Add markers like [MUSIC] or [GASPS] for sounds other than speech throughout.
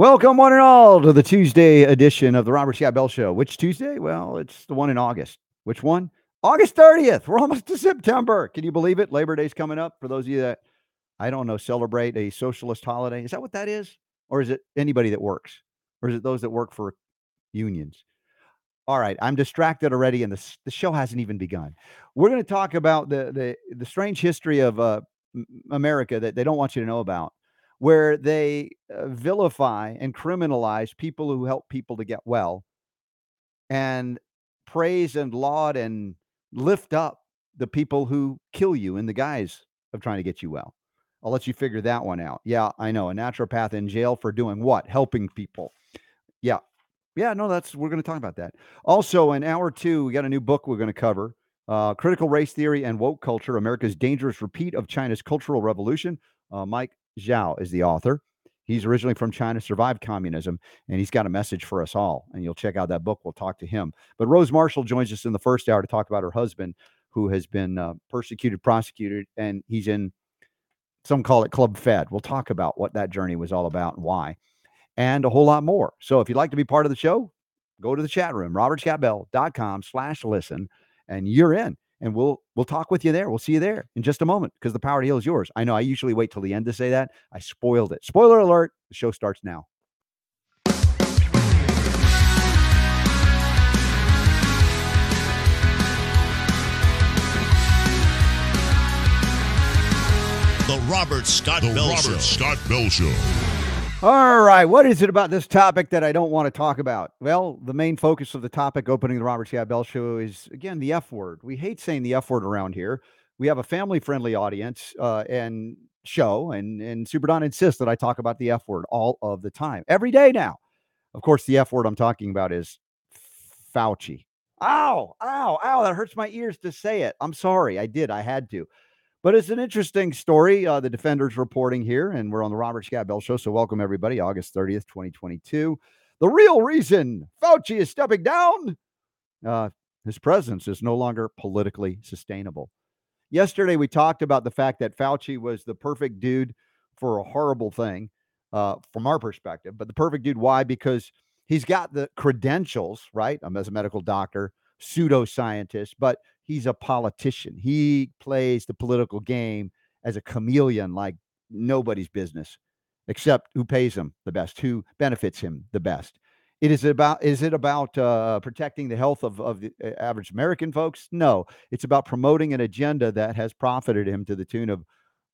Welcome, one and all, to the Tuesday edition of the Robert Scott Bell Show. Which Tuesday? Well, it's the one in August. Which one? August 30th. We're almost to September. Can you believe it? Labor Day's coming up. For those of you that, I don't know, celebrate a socialist holiday. Is that what that is? Or is it anybody that works? Or is it those that work for unions? All right, I'm distracted already, and the, the show hasn't even begun. We're going to talk about the, the, the strange history of uh, America that they don't want you to know about where they uh, vilify and criminalize people who help people to get well and praise and laud and lift up the people who kill you in the guise of trying to get you well. I'll let you figure that one out. Yeah, I know. A naturopath in jail for doing what? Helping people. Yeah. Yeah, no, that's we're going to talk about that. Also, in hour two, we got a new book we're going to cover. Uh, Critical Race Theory and Woke Culture America's Dangerous Repeat of China's Cultural Revolution. Uh, Mike Zhao is the author. He's originally from China, survived communism, and he's got a message for us all. And you'll check out that book. We'll talk to him. But Rose Marschall joins us in the first hour to talk about her husband, who has been uh, persecuted, prosecuted, and he's in some call it Club Fed. We'll talk about what that journey was all about and why, and a whole lot more. So if you'd like to be part of the show, go to the chat room, robertscottbell.com slash listen, and you're in and we'll we'll talk with you there. We'll see you there in just a moment because the power to heal is yours. I know I usually wait till the end to say that. I spoiled it. Spoiler alert, the show starts now. The Robert Scott the Bell Robert Show. Scott Bell Show. All right. What is it about this topic that I don't want to talk about? Well, the main focus of the topic opening the Robert Scott Bell show is, again, the F word. We hate saying the F word around here. We have a family friendly audience uh, and show, and, and Super Don insists that I talk about the F word all of the time, every day now. Of course, the F word I'm talking about is Fauci. Ow, ow, ow. That hurts my ears to say it. I'm sorry. I did. I had to. But it's an interesting story. Uh, the Defender's reporting here, and we're on the Robert Scott Bell Show. So, welcome everybody. August 30th, 2022. The real reason Fauci is stepping down uh, his presence is no longer politically sustainable. Yesterday, we talked about the fact that Fauci was the perfect dude for a horrible thing uh, from our perspective. But the perfect dude, why? Because he's got the credentials, right? I'm as a medical doctor, pseudoscientist, but he's a politician. He plays the political game as a chameleon like nobody's business, except who pays him the best, who benefits him the best. It is about is it about uh, protecting the health of, of the uh, average American folks? No, it's about promoting an agenda that has profited him to the tune of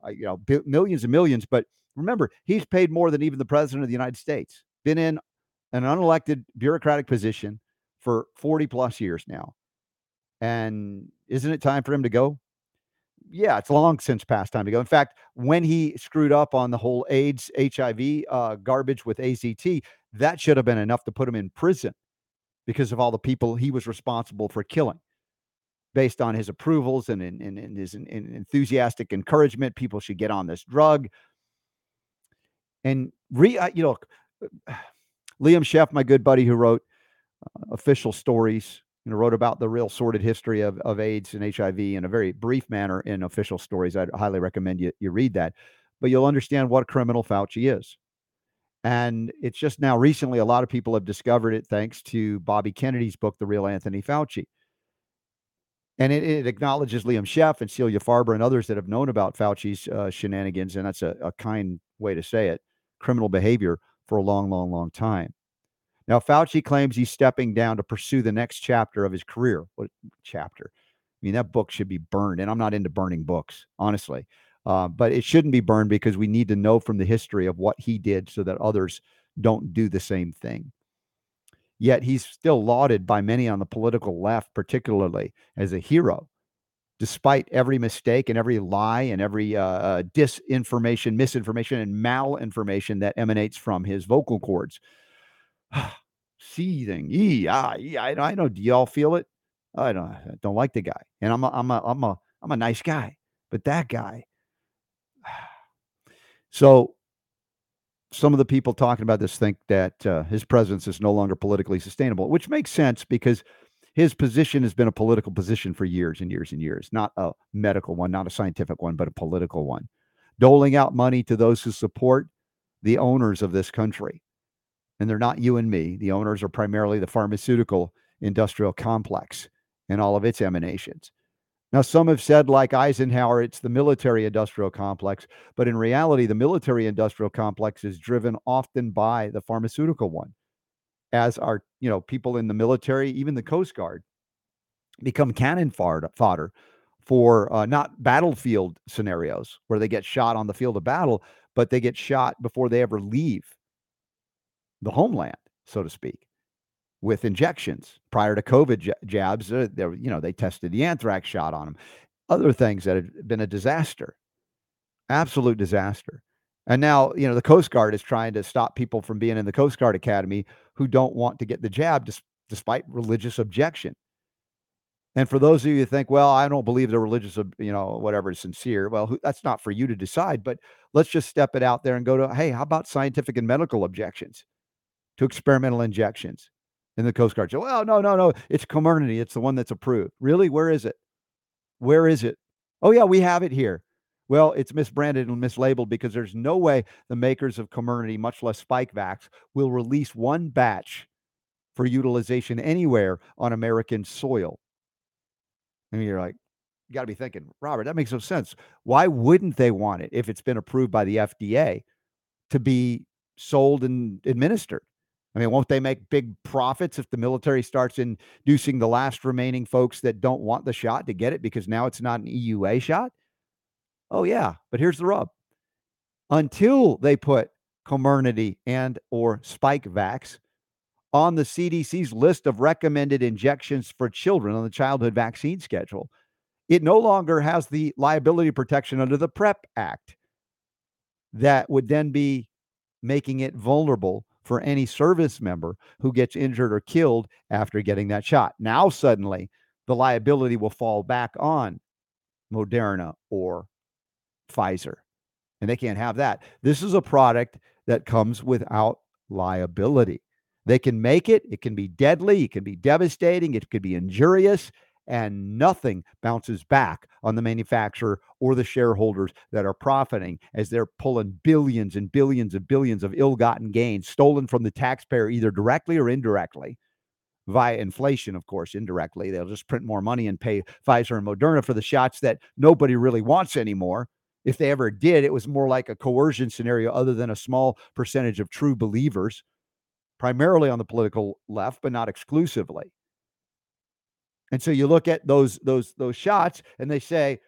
uh, you know bi- millions and millions. But remember, he's paid more than even the president of the United States. Been in an unelected bureaucratic position for 40 plus years now. And isn't it time for him to go? Yeah, it's long since past time to go. In fact, when he screwed up on the whole AIDS, HIV uh, garbage with AZT, that should have been enough to put him in prison because of all the people he was responsible for killing. Based on his approvals and, and, and his enthusiastic encouragement, people should get on this drug. And re, uh, you know, [SIGHS] Liam Sheff, my good buddy who wrote official stories you know, wrote about the real sordid history of, of AIDS and HIV in a very brief manner in official stories. I'd highly recommend you, you read that. But you'll understand what a criminal Fauci is. And it's just now recently, a lot of people have discovered it thanks to Bobby Kennedy's book, The Real Anthony Fauci. And it, it acknowledges Liam Sheff and Celia Farber and others that have known about Fauci's uh, shenanigans. And that's a, a kind way to say it criminal behavior for a long, long, long time. Now, Fauci claims he's stepping down to pursue the next chapter of his career. What chapter? I mean, that book should be burned. And I'm not into burning books, honestly. Uh, but it shouldn't be burned because we need to know from the history of what he did so that others don't do the same thing. Yet he's still lauded by many on the political left, particularly as a hero, despite every mistake and every lie and every uh, uh disinformation, misinformation, and malinformation that emanates from his vocal cords. [SIGHS] seething. yeah, ah, e, I, I know. Do y'all feel it? I don't. I don't like the guy, and I'm a, I'm a, I'm a, I'm a nice guy, but that guy. [SIGHS] So, some of the people talking about this think that uh, his presence is no longer politically sustainable, which makes sense because his position has been a political position for years and years and years, not a medical one, not a scientific one, but a political one, doling out money to those who support the owners of this country and they're not you and me. The owners are primarily the pharmaceutical industrial complex and all of its emanations. Now, some have said, like Eisenhower, it's the military industrial complex, but in reality, the military industrial complex is driven often by the pharmaceutical one, as are you know people in the military, even the Coast Guard, become cannon fodder for uh, not battlefield scenarios where they get shot on the field of battle, but they get shot before they ever leave the homeland, so to speak, with injections. Prior to COVID j- jabs, uh, they, you know, they tested the anthrax shot on them. Other things that had been a disaster, absolute disaster. And now, you know, the Coast Guard is trying to stop people from being in the Coast Guard Academy who don't want to get the jab dis- despite religious objection. And for those of you who think, well, I don't believe the religious, you know, whatever is sincere, well, that's not for you to decide. But let's just step it out there and go to, hey, how about scientific and medical objections to experimental injections in the Coast Guard? So, well, no, no, no, it's Comirnaty. It's the one that's approved. Really? Where is it? Where is it? Oh, yeah, we have it here. Well, it's misbranded and mislabeled because there's no way the makers of Comirnaty, much less Spikevax, will release one batch for utilization anywhere on American soil. And you're like, you got to be thinking, Robert, that makes no sense. Why wouldn't they want it if it's been approved by the FDA to be sold and administered? I mean, won't they make big profits if the military starts inducing the last remaining folks that don't want the shot to get it because now it's not an EUA shot? Oh yeah, but here's the rub. Until they put Comirnaty and or Spikevax on the CDC's list of recommended injections for children on the childhood vaccine schedule. It no longer has the liability protection under the PrEP Act that would then be making it vulnerable for any service member who gets injured or killed after getting that shot. Now, suddenly, the liability will fall back on Moderna or Pfizer, and they can't have that. This is a product that comes without liability. They can make it, it can be deadly, it can be devastating, it could be injurious, and nothing bounces back on the manufacturer or the shareholders that are profiting as they're pulling billions and billions and billions of ill gotten gains stolen from the taxpayer, either directly or indirectly. Via inflation, of course, indirectly. They'll just print more money and pay Pfizer and Moderna for the shots that nobody really wants anymore. If they ever did, it was more like a coercion scenario, other than a small percentage of true believers primarily on the political left, but not exclusively. And so you look at those those those shots, and they say,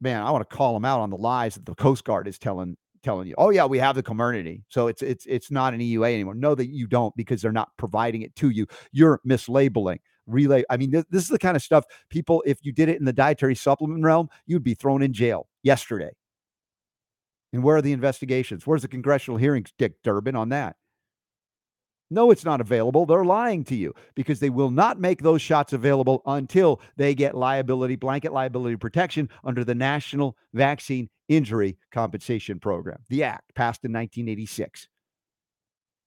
"Man, I want to call them out on the lies that the Coast Guard is telling telling you. Oh yeah, we have the Comirnaty, so it's it's it's not an EUA anymore. No, that you don't because they're not providing it to you. You're mislabeling." Relay. I mean, this, this is the kind of stuff people, if you did it in the dietary supplement realm, you'd be thrown in jail yesterday. And where are the investigations? Where's the congressional hearings, Dick Durbin, on that? No, it's not available. They're lying to you because they will not make those shots available until they get liability, blanket liability protection under the National Vaccine Injury Compensation Program, the Act passed in 1986.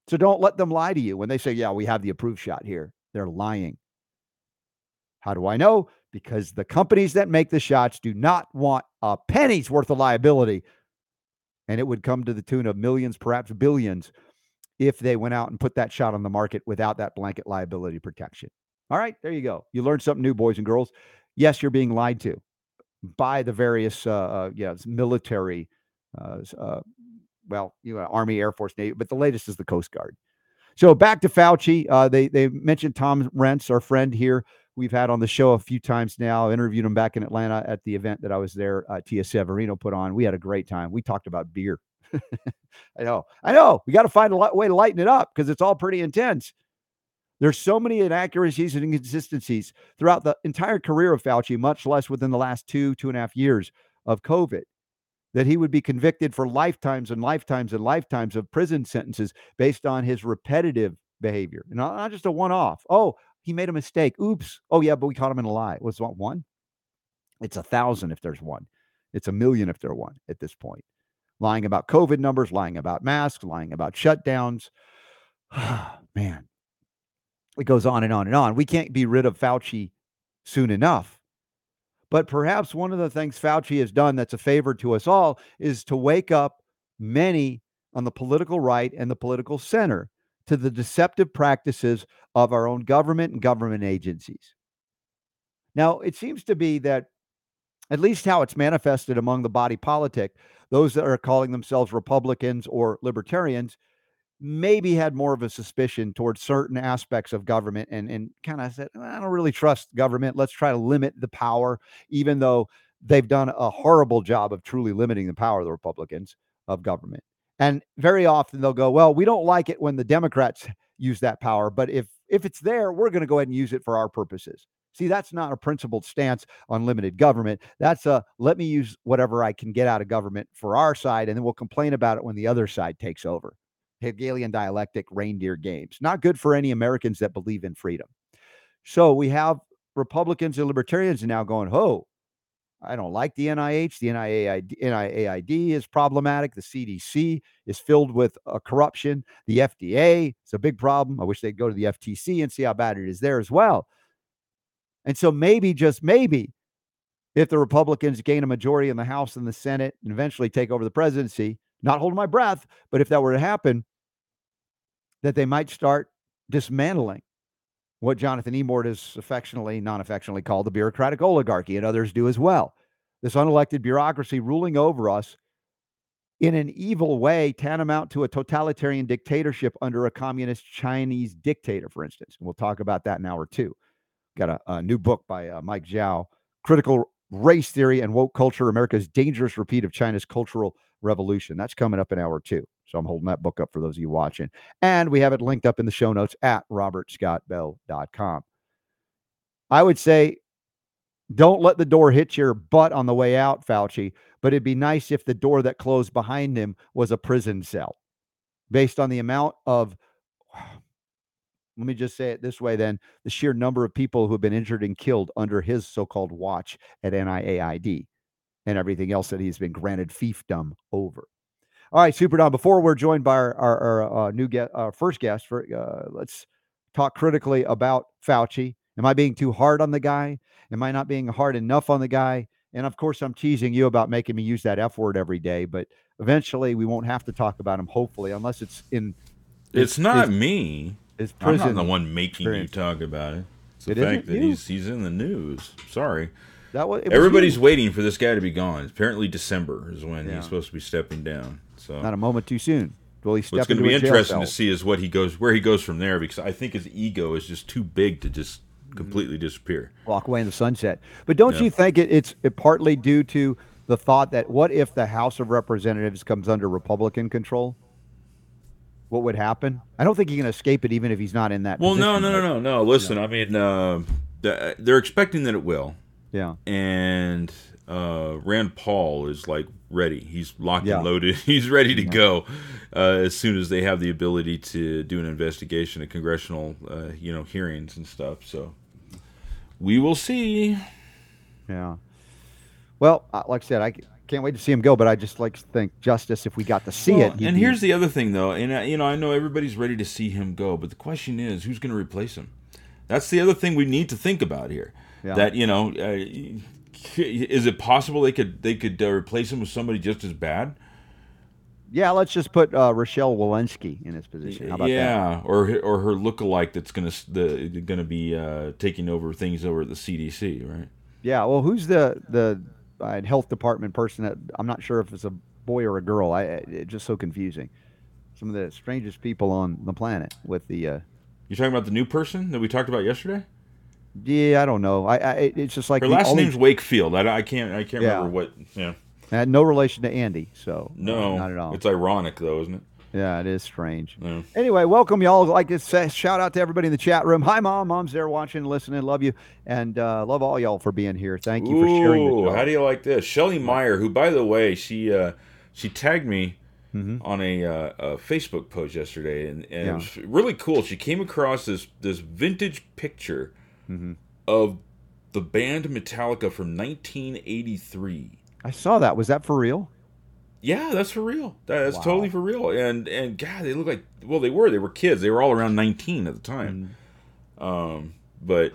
So don't let them lie to you when they say, yeah, we have the approved shot here. They're lying. How do I know? Because the companies that make the shots do not want a penny's worth of liability. And it would come to the tune of millions, perhaps billions if they went out and put that shot on the market without that blanket liability protection. All right, there you go. You learned something new, boys and girls. Yes, you're being lied to by the various, uh, uh yeah, military, uh, uh, well, you know, Army, Air Force, Navy, but the latest is the Coast Guard. So back to Fauci. Uh, they they mentioned Tom Renz, our friend here. We've had on the show a few times now. interviewed him back in Atlanta at the event that I was there. Uh, Tia Severino put on. We had a great time. We talked about beer. I know. I know. We got to find a way to lighten it up because it's all pretty intense. There's so many inaccuracies and inconsistencies throughout the entire career of Fauci, much less within the last two, two and a half years of COVID, that he would be convicted for lifetimes and lifetimes and lifetimes of prison sentences based on his repetitive behavior. Not, not just a one off. Oh, he made a mistake. Oops. Oh, yeah, but we caught him in a lie. Was what one? It's a thousand if there's one. It's a million if there's one at this point lying about COVID numbers, lying about masks, lying about shutdowns. [SIGHS] Man, it goes on and on and on. We can't be rid of Fauci soon enough. But perhaps one of the things Fauci has done that's a favor to us all is to wake up many on the political right and the political center to the deceptive practices of our own government and government agencies. Now, it seems to be that, at least how it's manifested among the body politic, those that are calling themselves Republicans or libertarians maybe had more of a suspicion towards certain aspects of government and, and kind of said, I don't really trust government. Let's try to limit the power, even though they've done a horrible job of truly limiting the power of the Republicans of government. And very often they'll go, well, we don't like it when the Democrats use that power, but if if it's there, we're going to go ahead and use it for our purposes. See, that's not a principled stance on limited government. That's a let me use whatever I can get out of government for our side, and then we'll complain about it when the other side takes over. Hegelian dialectic reindeer games. Not good for any Americans that believe in freedom. So we have Republicans and libertarians now going, oh, I don't like the NIH. The NIAID, NIAID is problematic. The CDC is filled with uh, corruption. The FDA is a big problem. I wish they'd go to the FTC and see how bad it is there as well. And so maybe, just maybe, if the Republicans gain a majority in the House and the Senate and eventually take over the presidency, not holding my breath, but if that were to happen, that they might start dismantling what Jonathan Emord is affectionately, non affectionately called the bureaucratic oligarchy, and others do as well. This unelected bureaucracy ruling over us in an evil way, tantamount to a totalitarian dictatorship under a communist Chinese dictator, for instance. And we'll talk about that in hour two. Got a, a new book by uh, Mike Zhao, Critical Race Theory and Woke Culture America's Dangerous Repeat of China's Cultural Revolution. That's coming up in hour two. So I'm holding that book up for those of you watching. And we have it linked up in the show notes at robertscottbell.com. I would say don't let the door hit your butt on the way out, Fauci, but it'd be nice if the door that closed behind him was a prison cell based on the amount of let me just say it this way then the sheer number of people who have been injured and killed under his so-called watch at NIAID and everything else that he's been granted fiefdom over. All right, Super Don. Before we're joined by our, our, our uh, new guest, our first guest, for uh, let's talk critically about Fauci. Am I being too hard on the guy? Am I not being hard enough on the guy? And of course, I'm teasing you about making me use that F word every day. But eventually, we won't have to talk about him. Hopefully, unless it's in. It's, it's not his, me. His prison I'm not the one making experience. you talk about it. It's the it fact that you? he's he's in the news. Sorry. That was, Everybody's was waiting for this guy to be gone. Apparently, December is when yeah. he's supposed to be stepping down. So not a moment too soon. Will he step What's going to be interesting to see is what he goes, where he goes from there, because I think his ego is just too big to just completely mm-hmm. disappear, walk away in the sunset. But don't yeah. you think it, it's it partly due to the thought that what if the House of Representatives comes under Republican control? What would happen? I don't think he can escape it, even if he's not in that. Well, no, no, no, no, no. Listen, I mean, uh, they're expecting that it will. Yeah. And uh, Rand Paul is like ready. He's locked yeah. and loaded. [LAUGHS] He's ready to yeah. go uh, as soon as they have the ability to do an investigation at congressional, uh, you know, hearings and stuff. So we will see. Yeah. Well, uh, like I said, I can't wait to see him go. But I just like to think justice if we got to see well, it. And here's the other thing, though, and uh, you know, I know everybody's ready to see him go, but the question is, who's going to replace him? That's the other thing we need to think about here. Yeah. That you know, uh, is it possible they could they could uh, replace him with somebody just as bad? Yeah, let's just put uh, Rochelle Walensky in his position. How about yeah, that? or or her lookalike that's gonna the gonna be uh, taking over things over at the CDC, right? Yeah. Well, who's the the uh, health department person? That I'm not sure if it's a boy or a girl. I it's just so confusing. Some of the strangest people on the planet with the. Uh, You're talking about the new person that we talked about yesterday. Yeah, I don't know. I, I it's just like her last only... name's Wakefield. I, I can't I can't yeah. remember what. Yeah. I had no relation to Andy, so no, not at all. It's ironic though, isn't it? Yeah, it is strange. Yeah. Anyway, welcome y'all. Like say, shout out to everybody in the chat room. Hi, mom. Mom's there watching, listening. Love you, and uh, love all y'all for being here. Thank you for sharing. Ooh, how do you like this, Shelly Meyer? Who, by the way, she uh, she tagged me mm-hmm. on a, uh, a, Facebook post yesterday, and, and yeah. it was really cool. She came across this this vintage picture mm-hmm. of the band Metallica from 1983. I saw that. Was that for real? Yeah, that's for real. That's wow. totally for real. And and God, they look like well, they were. They were kids. They were all around 19 at the time. Mm. Um, but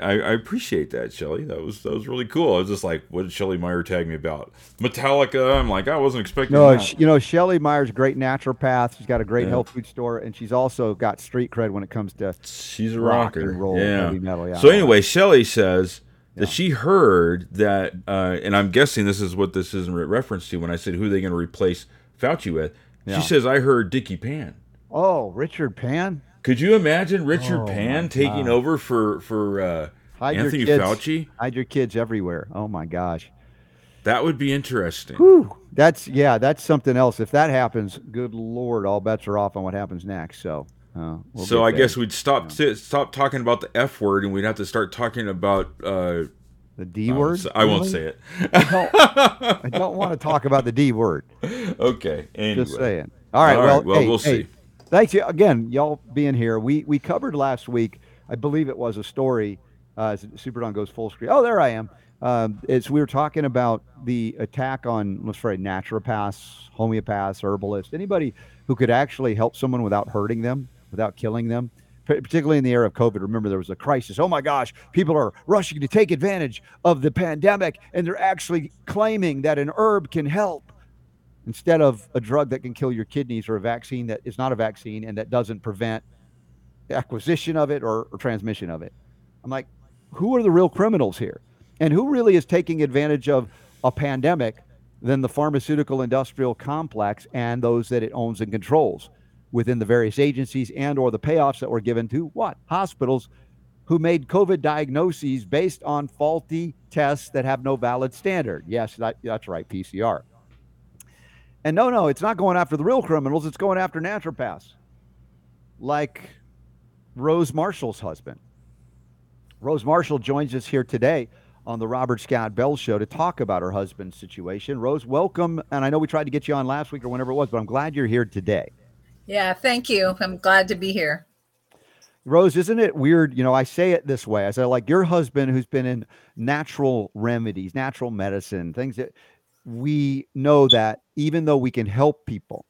I, I, appreciate that, Shelly. That was that was really cool. I was just like, what did Shelly Meyer tag me about? Metallica. I'm like, I wasn't expecting. No, that. you know, Shelly Meyer's a great naturopath. She's got a great yeah. health food store, and she's also got street cred when it comes to she's a rocker. Rock and roll, yeah. Metal, yeah. So anyway, Shelly says that she heard that, uh, and I'm guessing this is what this is in reference to when I said who are they going to replace Fauci with. She says I heard Dickie Pan. Oh, Richard Pan. Could you imagine Richard oh, Pan taking over for for uh, Anthony kids, Fauci? Hide your kids everywhere. Oh my gosh, that would be interesting. Whew. That's yeah, that's something else. If that happens, good lord, all bets are off on what happens next. So. Uh, we'll so I there. guess we'd stop yeah. stop talking about the F word and we'd have to start talking about uh, the D word. I won't say it. I don't, I [LAUGHS] don't want to talk about the D word. Okay. Anyway. Just saying. All right. All well, right, well, hey, we'll hey, see thanks you again, y'all being here. We we covered last week. I believe it was a story. Uh, Super Don goes full screen. Oh, there I am. Um, it's we were talking about the attack on let's say naturopaths, homeopaths, herbalists, anybody who could actually help someone without hurting them, without killing them. Particularly in the era of COVID, remember there was a crisis. Oh my gosh, people are rushing to take advantage of the pandemic, and they're actually claiming that an herb can help instead of a drug that can kill your kidneys or a vaccine that is not a vaccine and that doesn't prevent acquisition of it or, or transmission of it. I'm like, who are the real criminals here? And who really is taking advantage of a pandemic than the pharmaceutical industrial complex and those that it owns and controls within the various agencies and or the payoffs that were given to what? Hospitals who made COVID diagnoses based on faulty tests that have no valid standard. Yes, that, that's right, PCR. And no, no, it's not going after the real criminals. It's going after naturopaths, like Rose Marschall's husband. Rose Marschall joins us here today on the Robert Scott Bell Show to talk about her husband's situation. Rose, welcome. And I know we tried to get you on last week or whenever it was, but I'm glad you're here today. Yeah, thank you. I'm glad to be here. Rose, isn't it weird? You know, I say it this way. I say, like, your husband who's been in natural remedies, natural medicine, things that we know that even though we can help people,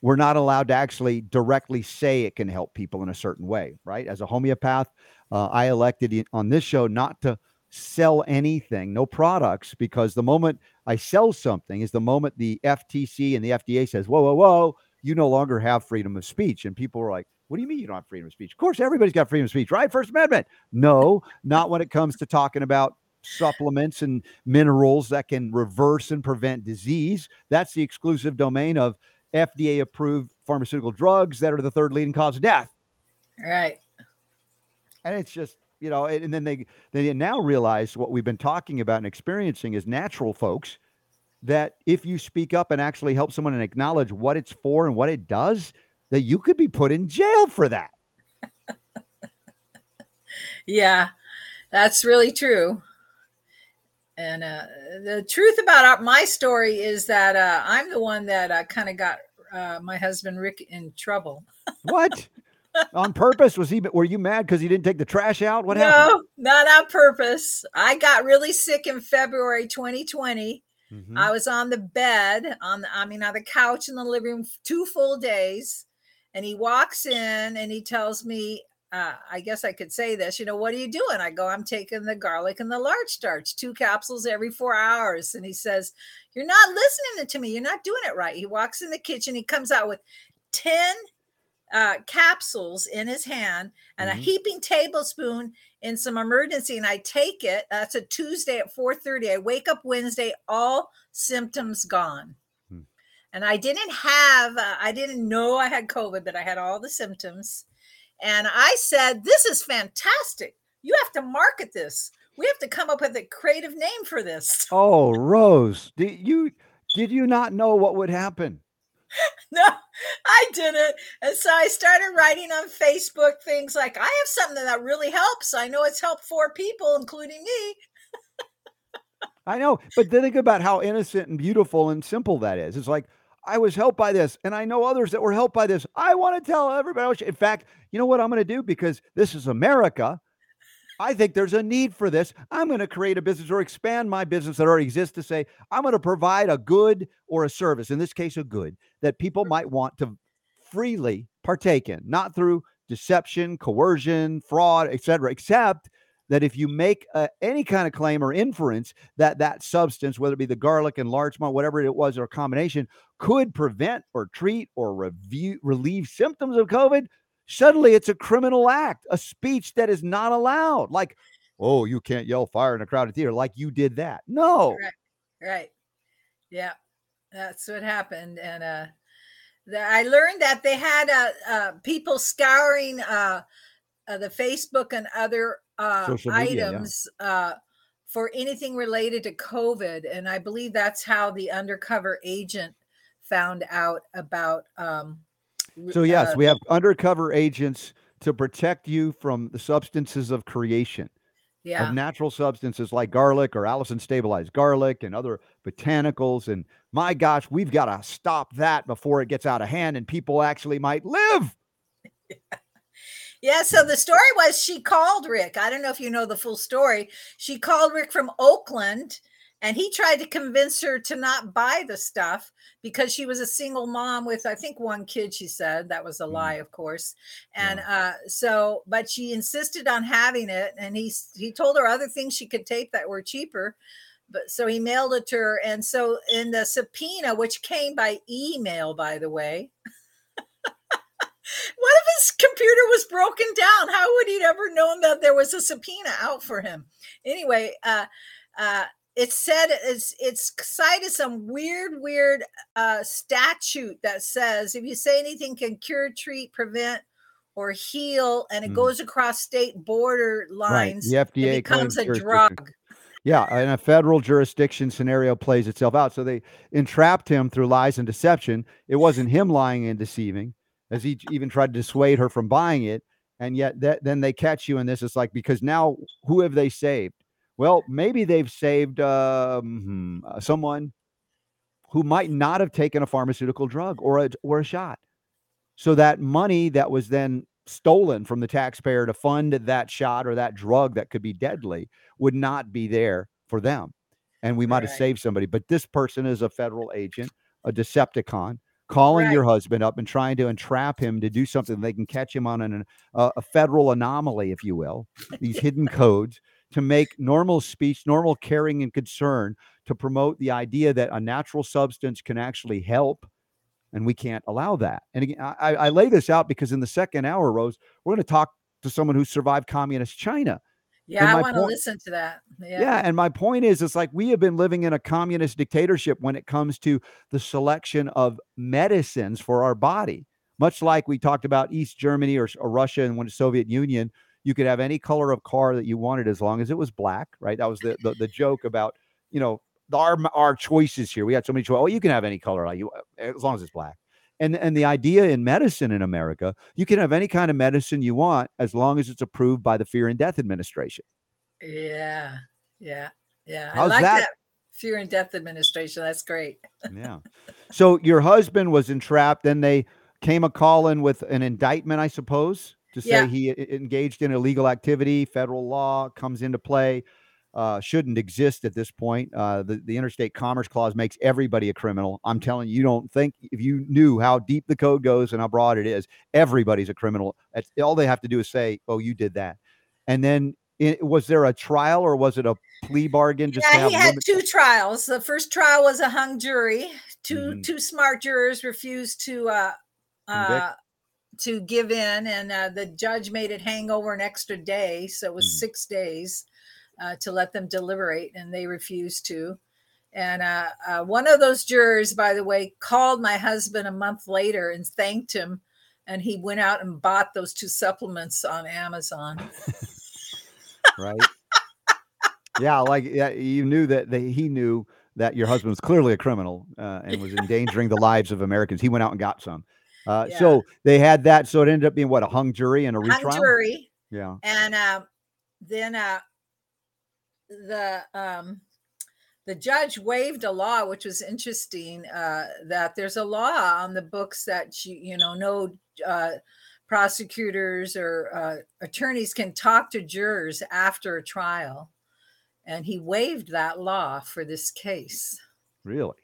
we're not allowed to actually directly say it can help people in a certain way, right? As a homeopath, uh, I elected on this show not to sell anything, no products, because the moment I sell something is the moment the FTC and the FDA says, whoa, whoa, whoa, you no longer have freedom of speech. And people are like, what do you mean you don't have freedom of speech? Of course, everybody's got freedom of speech, right? First Amendment. No, not when it comes to talking about supplements and minerals that can reverse and prevent disease. That's the exclusive domain of FDA approved pharmaceutical drugs that are the third leading cause of death. Right. And it's just, you know, and then they they now realize what we've been talking about and experiencing is natural folks that if you speak up and actually help someone and acknowledge what it's for and what it does, that you could be put in jail for that. yeah, that's really true. And uh, the truth about my story is that uh, I'm the one that uh, kind of got uh, my husband Rick in trouble. what? [LAUGHS] on purpose? Was he? Were you mad because he didn't take the trash out? What no, happened? No, not on purpose. I got really sick in February 2020. Mm-hmm. I was on the bed on the, I mean, on the couch in the living room two full days, and he walks in and he tells me, uh, I guess I could say this, you know, what are you doing? I go, I'm taking the garlic and the large starch, two capsules every four hours. And he says, You're not listening to me. You're not doing it right. He walks in the kitchen. He comes out with 10 uh, capsules in his hand and mm-hmm. a heaping tablespoon in some Emergen-C. And I take it. That's a Tuesday at 4:30. I wake up Wednesday, all symptoms gone. Hmm. And I didn't have, uh, I didn't know I had COVID, but I had all the symptoms and I said, This is fantastic. You have to market this. We have to come up with a creative name for this. [LAUGHS] Oh, Rose, did you did you not know what would happen? [LAUGHS] no, I didn't. And so I started writing on Facebook things like, I have something that really helps. I know it's helped four people, including me. I know, but think about how innocent and beautiful and simple that is. It's like, I was helped by this, and I know others that were helped by this. I want to tell everybody. In fact, you know what I'm going to do because this is America. I think there's a need for this. I'm going to create a business or expand my business that already exists to say, I'm going to provide a good or a service, in this case, a good that people might want to freely partake in, not through deception, coercion, fraud, etc. Except that if you make uh, any kind of claim or inference that that substance, whether it be the garlic and largemont, whatever it was, or combination, could prevent or treat or review, relieve symptoms of COVID, suddenly it's a criminal act, a speech that is not allowed. Like, oh, you can't yell fire in a crowded theater like you did that. No. Right. Right. Yeah. That's what happened. And uh the, I learned that they had uh, uh people scouring uh, uh the Facebook and other uh items yeah. uh for anything related to COVID. And I believe that's how the undercover agent found out about um so yes, uh, we have undercover agents to protect you from the substances of creation. Yeah. Of natural substances like garlic or allicin stabilized garlic and other botanicals. And my gosh, we've got to stop that before it gets out of hand and people actually might live. Yeah, so the story was she called Rick. I don't know if you know the full story. She called Rick from Oakland and he tried to convince her to not buy the stuff because she was a single mom with i think one kid she said. That was a mm-hmm. lie of course. And yeah. uh so but she insisted on having it and he he told her other things she could take that were cheaper but so he mailed it to her. And so in the subpoena which came by email by the way [LAUGHS] what if his computer was broken down. How would he ever known that there was a subpoena out for him? Anyway uh uh it said it's it's cited some weird weird uh statute that says if you say anything can cure treat prevent or heal and it mm. goes across state border lines right. the fda becomes a drug. Yeah and a federal jurisdiction scenario plays itself out. So they entrapped him through lies and deception. It wasn't him lying and deceiving as he even tried to dissuade her from buying it and yet that then they catch you in this. It's like because now who have they saved well, maybe they've saved um, hmm, uh, someone who might not have taken a pharmaceutical drug or a or a shot. So that money that was then stolen from the taxpayer to fund that shot or that drug that could be deadly would not be there for them. And we might right. have saved somebody. But this person is a federal agent, a Decepticon, calling right. your husband up and trying to entrap him to do something. They can catch him on an, uh, a federal anomaly, if you will, these hidden codes to make normal speech, normal caring and concern to promote the idea that a natural substance can actually help. And we can't allow that. And again, I, I lay this out because in the second hour, Rose, we're going to talk to someone who survived communist China. Yeah, I want to listen to that. Yeah. yeah. And my point is, it's like we have been living in a communist dictatorship when it comes to the selection of medicines for our body. Much like we talked about East Germany or, or Russia and when the Soviet Union, you could have any color of car that you wanted as long as it was black, right? That was the the, the joke about, you know, our our choices here. We had so many choices. Oh, you can have any color like you eh, as long as it's black. And and the idea in medicine in America, you can have any kind of medicine you want as long as it's approved by the Fear and Death Administration. Yeah. Yeah. Yeah. How's I like that? that? Fear and Death Administration. That's great. [LAUGHS] yeah. So your husband was entrapped, then they came a call in with an indictment, I suppose to say yeah. he engaged in illegal activity. Federal law comes into play. Uh, shouldn't exist at this point. Uh, the, the interstate commerce clause makes everybody a criminal. I'm telling you, you don't think if you knew how deep the code goes and how broad it is, everybody's a criminal. It's, all they have to do is say, "Oh, you did that," and then it, was there a trial or was it a plea bargain? Just yeah, he had two trials. The first trial was a hung jury. 2 mm-hmm. two smart jurors refused to uh, uh, to give in, and uh, the judge made it hang over an extra day, so it was mm. six days uh, to let them deliberate, and they refused to. And uh, uh, one of those jurors, by the way, called my husband a month later and thanked him, and he went out and bought those two supplements on Amazon. [LAUGHS] right. yeah, like yeah, you knew that they, he knew that your husband was clearly a criminal uh, and was endangering the lives of Americans. He went out and got some. Uh, yeah. So they had that. So it ended up being what a hung jury and a retrial. Hung jury. Yeah. And uh, then uh, the um, the judge waived a law, which was interesting. Uh, that there's a law on the books that you you know no uh, prosecutors or uh, attorneys can talk to jurors after a trial, and he waived that law for this case. Really?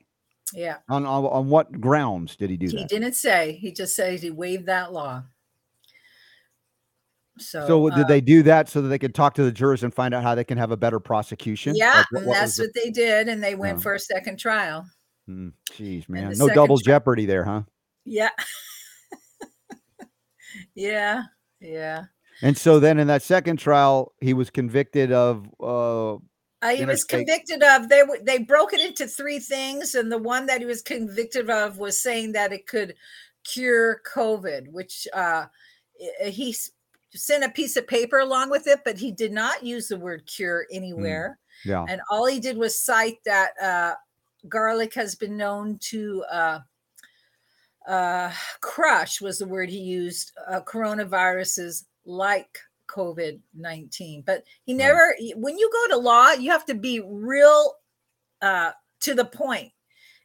Yeah. On, on on what grounds did he do he that? He didn't say. He just says he waived that law. So, So did uh, they do that so that they could talk to the jurors and find out how they can have a better prosecution? Yeah, Like, what- what that's the- what they did, and they went Yeah. for a second trial. Jeez, the man, no double tri- jeopardy there, huh? Yeah. [LAUGHS] yeah, yeah. And so then in that second trial, he was convicted of uh, Uh, he was convicted of they they broke it into three things, and the one that he was convicted of was saying that it could cure COVID, which uh, he sent a piece of paper along with it, but he did not use the word cure anywhere. yeah. and all he did was cite that uh, garlic has been known to uh, uh, crush was the word he used uh, coronaviruses like covid-19 but he never he- when you go to law you have to be real uh, to the point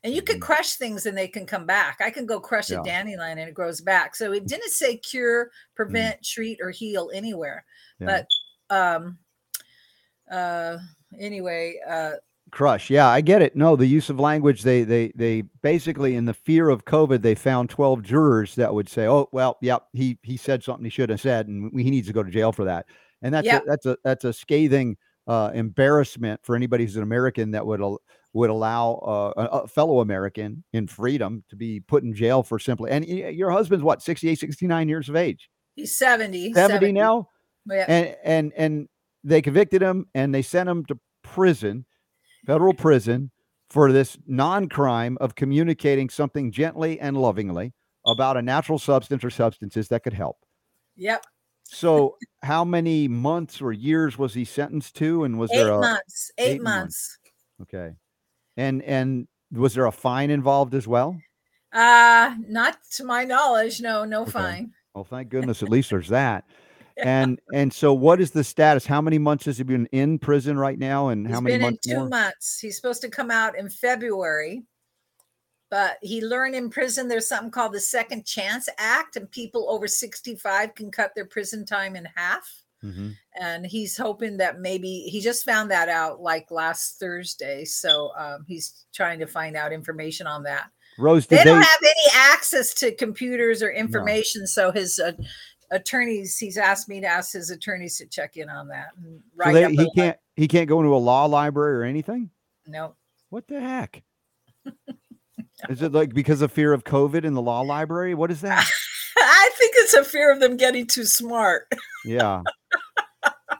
and you can Mhm. crush things and they can come back i can go crush Yeah. a dandelion and it grows back so it didn't say cure prevent treat or heal anywhere yeah. but um uh anyway uh crush. Yeah i get it. No the use of language they they they basically in the fear of covid they found 12 jurors that would say oh well yep he he said something he shouldn't have said and he needs to go to jail for that. And that's Yep. a, that's a that's a scathing uh embarrassment for anybody who's an american that would would allow uh, a, a fellow american in freedom to be put in jail for simply and your husband's what 68 69 years of age? He's 70 70 now? Yeah and and and they convicted him and they sent him to prison federal prison for this non-crime of communicating something gently and lovingly about a natural substance or substances that could help. Yep. So how many months or years was he sentenced to and was eight there a months eight, eight months. okay. And and was there a fine involved as well? Uh not to my knowledge no no Okay. fine. Well thank goodness at least there's that and and so what is the status how many months has he been in prison right now and He's how many been in months two more? months he's supposed to come out in february but he learned in prison there's something called the second chance act and people over 65 can cut their prison time in half Mhm. and he's hoping that maybe he just found that out like last thursday so um, he's trying to find out information on that Rose, they did they? don't have any access to computers or information so his uh, attorneys he's asked me to ask his attorneys to check in on that and so they- he can't. He can't go into a law library or anything. no What the heck? [LAUGHS] Is it like because of fear of COVID in the law library? What is that? [LAUGHS] i think it's a fear of them getting too smart Yeah.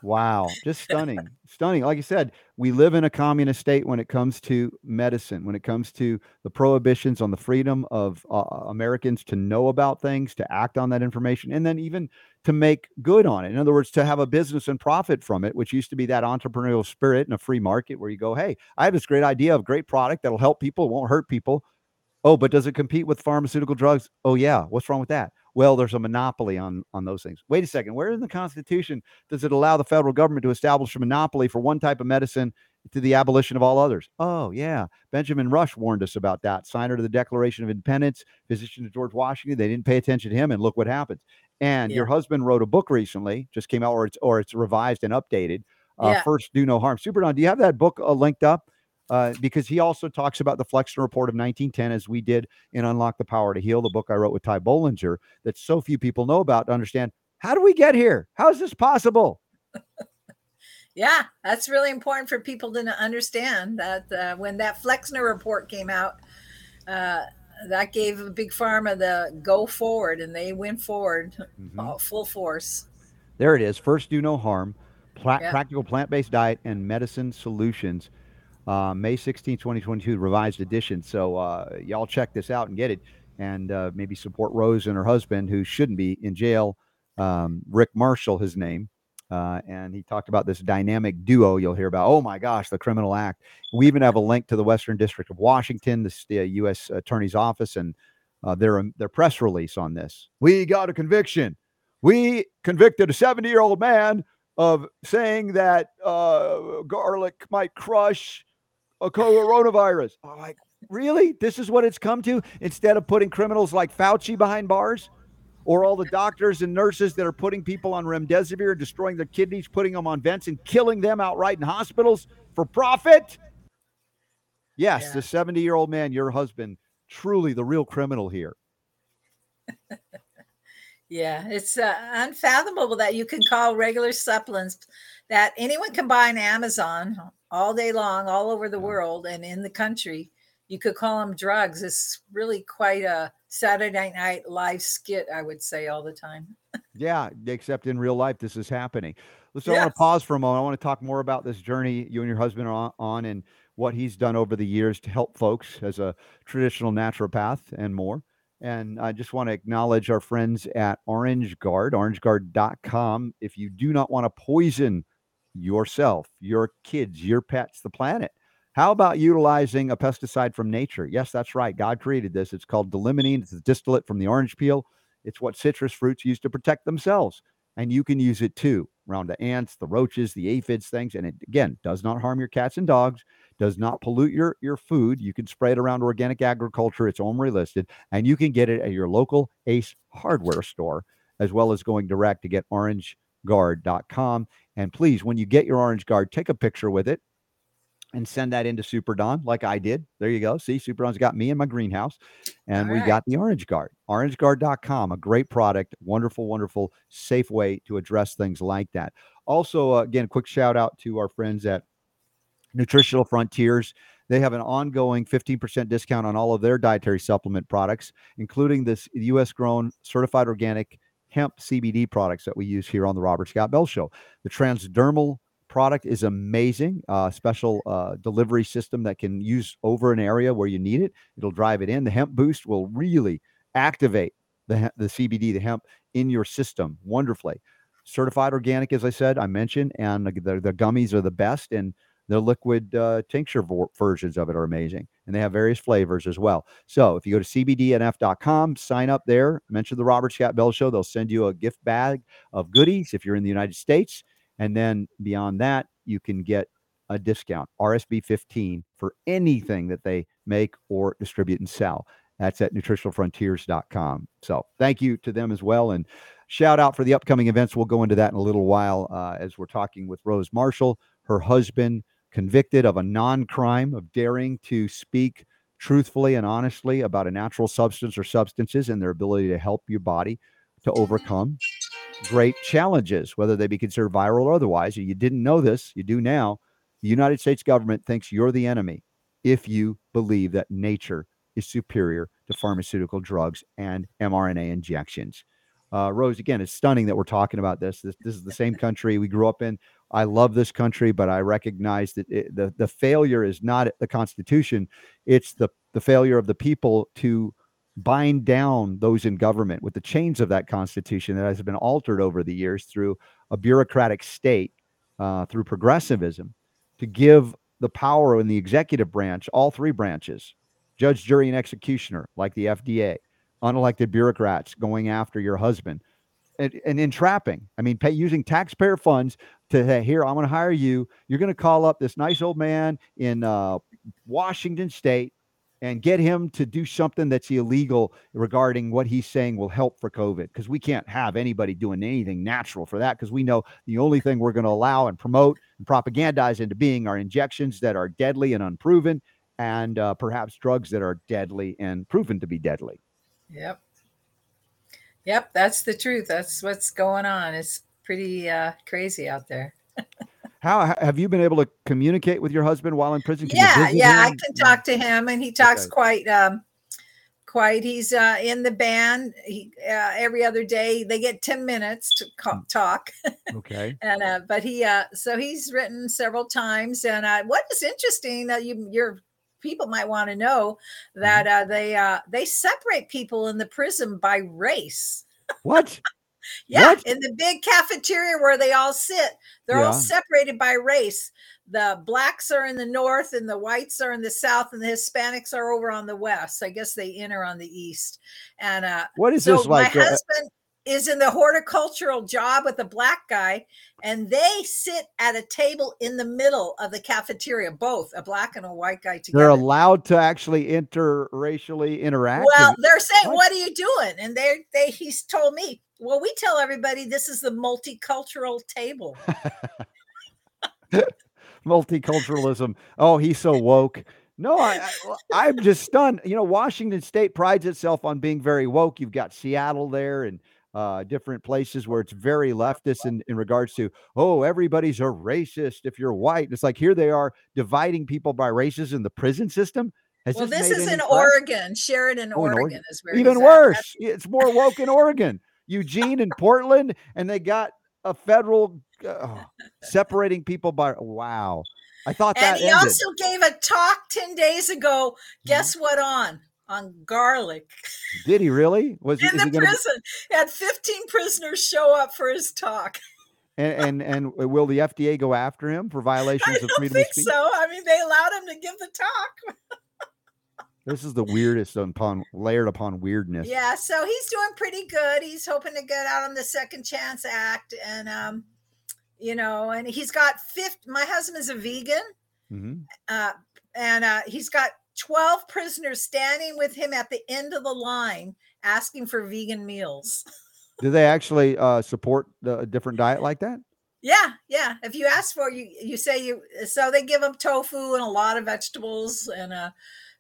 Wow. Just stunning. [LAUGHS] Stunning. Like I said, we live in a communist state when it comes to medicine, when it comes to the prohibitions on the freedom of uh, Americans to know about things, to act on that information, and then even to make good on it. In other words, to have a business and profit from it, which used to be that entrepreneurial spirit in a free market where you go, hey, I have this great idea of a great product that'll help people, won't hurt people. Oh, but does it compete with pharmaceutical drugs? Oh, yeah. What's wrong with that? Well, there's a monopoly on on those things. Wait a second. Where in the Constitution does it allow the federal government to establish a monopoly for one type of medicine to the abolition of all others? Oh, yeah. Benjamin Rush warned us about that. Signer to the Declaration of Independence, physician to George Washington. They didn't pay attention to him, and look what happens. And your husband wrote a book recently, just came out, or it's or it's revised and updated. Uh, Yeah. First, do no harm. Super Don, do you have that book uh, linked up? Uh, because he also talks about the Flexner Report of 1910, as we did in Unlock the Power to Heal, the book I wrote with Ty Bollinger, that so few people know about to understand. How do we get here? How is this possible? [LAUGHS] yeah that's really important for people to understand that uh, when that flexner report came out uh, that gave a big pharma the go forward and they went forward Mhm. uh, full force There it is. First, do no harm. Pla- Yeah. Practical plant based diet and medicine solutions. Uh, May 16, 2022, revised edition. So, uh, y'all check this out and get it. And uh, maybe support Rose and her husband, who shouldn't be in jail. Um, Rick Marschall, his name. Uh, and he talked about this dynamic duo you'll hear about. Oh my gosh, the criminal act. We even have a link to the Western District of Washington, the, U.S. Attorney's Office, and uh, their their press release on this. We got a conviction. We convicted a 70 year old man of saying that uh, garlic might crush a coronavirus. I'm like, really? This is what it's come to? Instead of putting criminals like Fauci behind bars? Or all the doctors and nurses that are putting people on remdesivir, destroying their kidneys, putting them on vents, and killing them outright in hospitals for profit? Yes, Yeah. the 70 year old man, your husband, truly the real criminal here. [LAUGHS] Yeah, it's uh, unfathomable that you can call regular supplements that anyone can buy on Amazon all day long, all over the world and in the country. You could call them drugs. It's really quite a Saturday Night Live skit, I would say, all the time. yeah, except in real life, this is happening. Let's. Yes. I want to pause for a moment. I want to talk more about this journey you and your husband are on, on and what he's done over the years to help folks as a traditional naturopath and more. And I just want to acknowledge our friends at Orange Guard, orangeguard.com. If you do not want to poison yourself, your kids, your pets, the planet, how about utilizing a pesticide from nature? Yes, that's right. God created this. It's called d-limonene. It's a distillate from the orange peel. It's what citrus fruits use to protect themselves. And you can use it too around the ants, the roaches, the aphids, things. And it, again, does not harm your cats and dogs does not pollute your, your food. You can spray it around organic agriculture. It's OMRI listed, and you can get it at your local Ace hardware store, as well as going direct to get orangeguard.com. And please, when you get your Orange Guard, take a picture with it and send that into Super Don, like I did. There you go. See, Super Don's got me in my greenhouse, and All we right. got the Orange Guard. OrangeGuard.com, a great product, wonderful, wonderful, safe way to address things like that. Also, uh, again, quick shout out to our friends at Nutritional Frontiers. They have an ongoing 15% discount on all of their dietary supplement products, including this US grown certified organic hemp CBD products that we use here on the Robert Scott Bell Show. The transdermal product is amazing. Uh, special uh, delivery system that can use over an area where you need it. It'll drive it in. The hemp boost will really activate the, the CBD, the hemp in your system wonderfully. Certified organic, as I said, I mentioned, and the, the, the gummies are the best. And the liquid uh, tincture vo- versions of it are amazing, and they have various flavors as well. So if you go to cbdnf.com, sign up there, mention the Robert Scott Bell Show, they'll send you a gift bag of goodies if you're in the United States, and then beyond that, you can get a discount RSB 15 for anything that they make or distribute and sell. That's at nutritionalfrontiers.com. So thank you to them as well. And shout out for the upcoming events. We'll go into that in a little while uh, as we're talking with Rose Marschall, her husband, convicted of a non crime of daring to speak truthfully and honestly about a natural substance or substances and their ability to help your body to overcome great challenges, whether they be considered viral or otherwise. You didn't know this, you do now. The United States government thinks you're the enemy if you believe that nature is superior to pharmaceutical drugs and mRNA injections. Uh, Rose, again, it's stunning that we're talking about this. this. This is the same country we grew up in. I love this country, but I recognize that it, the the failure is not the Constitution; it's the the failure of the people to bind down those in government with the chains of that Constitution that has been altered over the years through a bureaucratic state, uh, through progressivism, to give the power in the executive branch, all three branches, judge, jury, and executioner, like the FDA, unelected bureaucrats going after your husband and, and entrapping. I mean, pay, using taxpayer funds to hey, here, I'm going to hire you. You're going to call up this nice old man in uh, Washington State and get him to do something that's illegal regarding what he's saying will help for COVID. Because we can't have anybody doing anything natural for that. Because we know the only thing we're going to allow and promote and propagandize into being are injections that are deadly and unproven, and uh, perhaps drugs that are deadly and proven to be deadly. Yep. Yep, that's the truth. That's what's going on. It's pretty uh, crazy out there. How have you been able to communicate with your husband while in prison? Can yeah, yeah, him? I can talk to him, and he talks okay. quite, um, quite. He's uh, in the band. He uh, every other day they get ten minutes to co- hmm. talk. [LAUGHS] Okay. and uh, but he, uh, so he's written several times. And uh, what is interesting that you your people might want to know that mm-hmm. uh, they uh, they separate people in the prison by race. What? [LAUGHS] yeah, what? in the big cafeteria where they all sit, they're yeah. all separated by race. The blacks are in the north, and the whites are in the south, and the Hispanics are over on the west. I guess they enter on the east. And uh, what is so this like? My uh, husband, is in the horticultural job with a black guy and they sit at a table in the middle of the cafeteria both a black and a white guy together they're allowed to actually interracially interact well they're saying what? are you doing and they they he's told me well we tell everybody this is the multicultural table [LAUGHS] multiculturalism oh he's so woke no, I, I, am just stunned. You know, Washington State prides itself on being very woke. You've got Seattle there, and uh, different places where it's very leftist in, in regards to, oh, everybody's a racist if you're white. It's like here they are dividing people by races in the prison system. Has well, this, this is in Oregon, Sheridan, oh, Oregon, Oregon, is where even worse. It's more woke in Oregon, Eugene and Portland, and they got a federal uh, separating people by wow. I thought that. And he ended. also gave a talk ten days ago. Guess mm-hmm. what? On on garlic. Did he really? Was in the prison? He had 15 prisoners show up for his talk. And, and and will the FDA go after him for [LAUGHS] violations of freedom of speech? So I mean, they allowed him to give the talk. this is the weirdest upon layered upon weirdness. Yeah, so he's doing pretty good. He's hoping to get out on the Second Chance Act, and um, you know, and he's got fifth. My husband is a vegan, mm-hmm. uh, and uh, he's got 12 prisoners standing with him at the end of the line asking for vegan meals. [LAUGHS] Do they actually uh, support a different diet like that? Yeah, yeah. If you ask for you, you say you. So they give them tofu and a lot of vegetables and a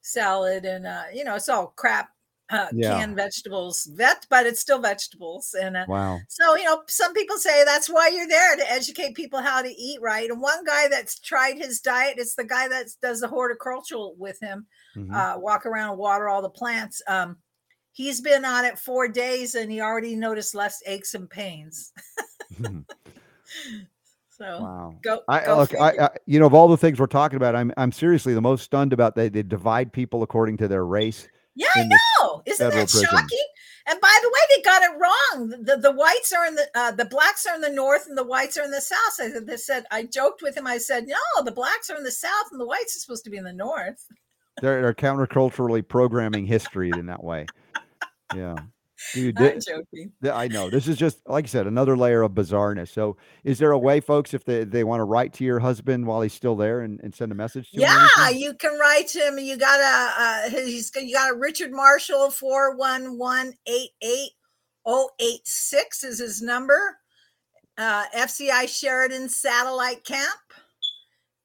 salad and uh, you know it's all crap uh, yeah. canned vegetables, vet, but it's still vegetables. And uh, wow. So you know, some people say that's why you're there to educate people how to eat right. And one guy that's tried his diet, it's the guy that does the horticultural with him, mm-hmm. uh, walk around and water all the plants. Um, he's been on it four days, and he already noticed less aches and pains. [LAUGHS] So wow. go. I go look. I, I, you know of all the things we're talking about, I'm I'm seriously the most stunned about they they divide people according to their race. Yeah, I know. Isn't that prison. shocking? And by the way, they got it wrong. The, the whites are in the uh, the blacks are in the north and the whites are in the south. I they said I joked with him. I said, no, the blacks are in the south and the whites are supposed to be in the north. They're, they're counterculturally programming history in that way. Yeah. Dude, I'm joking. I know this is just like I said, another layer of bizarreness. So, is there a way, folks, if they, they want to write to your husband while he's still there and, and send a message to him? Yeah, you can write to him. You got a uh, he's you got a Richard Marschall four one one eight eight oh eight six is his number. Uh, FCI Sheridan Satellite Camp.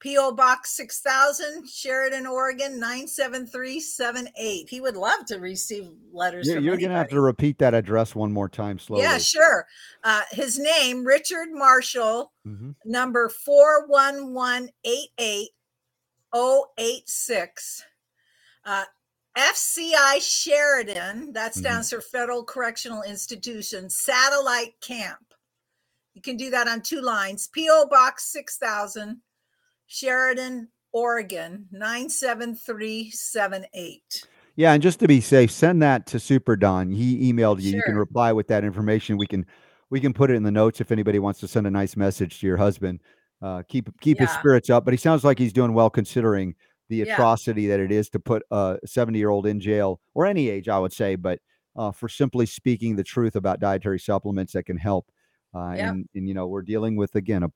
P.O. Box 6000, Sheridan, Oregon 97378. He would love to receive letters. Yeah, you're going to have to repeat that address one more time slowly. Yeah, sure. Uh, his name, Richard Marschall, mm-hmm. number 41188 Uh, FCI Sheridan, that mm-hmm. stands mm-hmm. for Federal Correctional Institution, Satellite Camp. You can do that on two lines. P.O. Box 6000. Sheridan, Oregon, 97378. Yeah, and just to be safe, send that to Super Don. He emailed you. Sure. You can reply with that information. We can we can put it in the notes if anybody wants to send a nice message to your husband. Uh, keep keep yeah. his spirits up, but he sounds like he's doing well considering the atrocity yeah. that it is to put a 70 year old in jail or any age, I would say, but uh, for simply speaking the truth about dietary supplements that can help. Uh, yep. and, and, you know, we're dealing with, again, a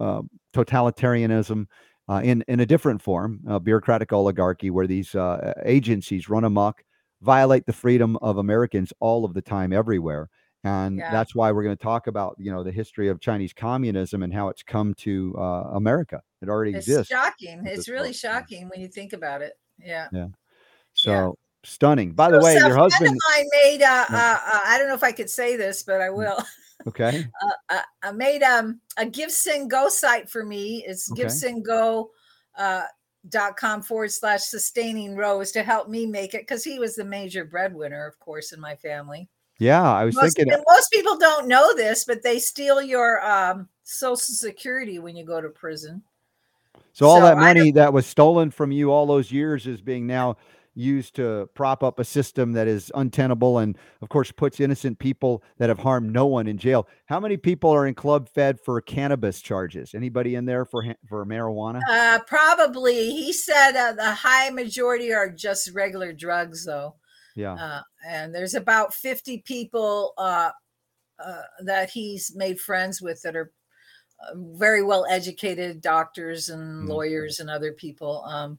uh, totalitarianism uh, in in a different form, a bureaucratic oligarchy, where these uh, agencies run amok, violate the freedom of Americans all of the time, everywhere. And yeah. that's why we're going to talk about, you know, the history of Chinese communism and how it's come to uh, America. It already it's exists. Shocking. It's really point. shocking when you think about it. Yeah. Yeah. So yeah. stunning. By the way, your husband. I made. Uh, uh, I don't know if I could say this, but I mm. will. [LAUGHS] Okay. Uh, uh, I made um, a GiveSendGo site for me. It's okay. GiveSendGo uh, dot com forward slash sustaining rose to help me make it because he was the major breadwinner, of course, in my family. Yeah, I was most, thinking. Most people don't know this, but they steal your um, social security when you go to prison. So all so that money that was stolen from you all those years is being now used to prop up a system that is untenable and of course puts innocent people that have harmed no one in jail. How many people are in club fed for cannabis charges? Anybody in there for for marijuana? Uh, probably. He said uh, the high majority are just regular drugs though. Yeah. Uh, and there's about 50 people uh, uh, that he's made friends with that are uh, very well educated doctors and mm. lawyers and other people. Um,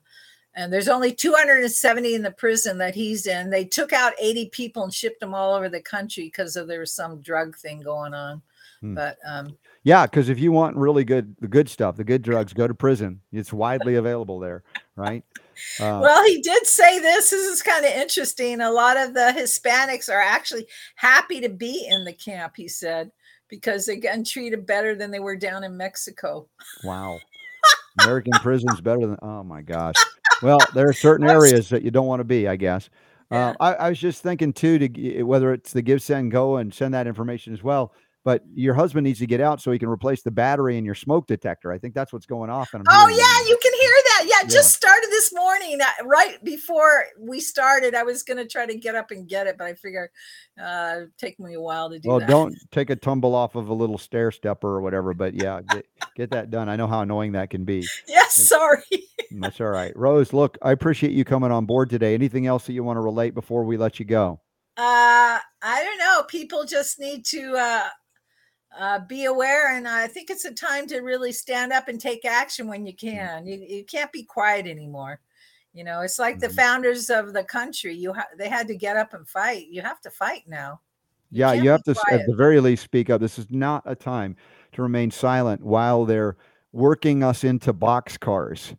and there's only 270 in the prison that he's in. They took out 80 people and shipped them all over the country because of there was some drug thing going on. Hmm. But um, yeah, because if you want really good the good stuff, the good drugs, go to prison. It's widely [LAUGHS] available there, right? Uh, well, he did say this. This is kind of interesting. A lot of the Hispanics are actually happy to be in the camp. He said because they get treated better than they were down in Mexico. Wow. [LAUGHS] American prisons better than oh my gosh. Well, there are certain areas that you don't want to be, I guess. Yeah. Uh, I, I, was just thinking too to whether it's the give send go and send that information as well but your husband needs to get out so he can replace the battery in your smoke detector. I think that's what's going off. And oh yeah, you can hear that. Yeah, yeah, just started this morning. Uh, right before we started, I was going to try to get up and get it, but I figure uh, take me a while to do. Well, that. don't take a tumble off of a little stair stepper or whatever. But yeah, get, get that done. I know how annoying that can be. [LAUGHS] Yes, sorry. that's all right, Rose. Look, I appreciate you coming on board today. Anything else that you want to relate before we let you go? Uh, I don't know. People just need to uh, uh, be aware. And I think it's a time to really stand up and take action when you mm. can. You, you can't be quiet anymore. You know, it's like mm-hmm. the founders of the country. You ha- they had to get up and fight. You have to fight now. You yeah, you have to quiet. at the very least speak up. This is not a time to remain silent while they're working us into box cars.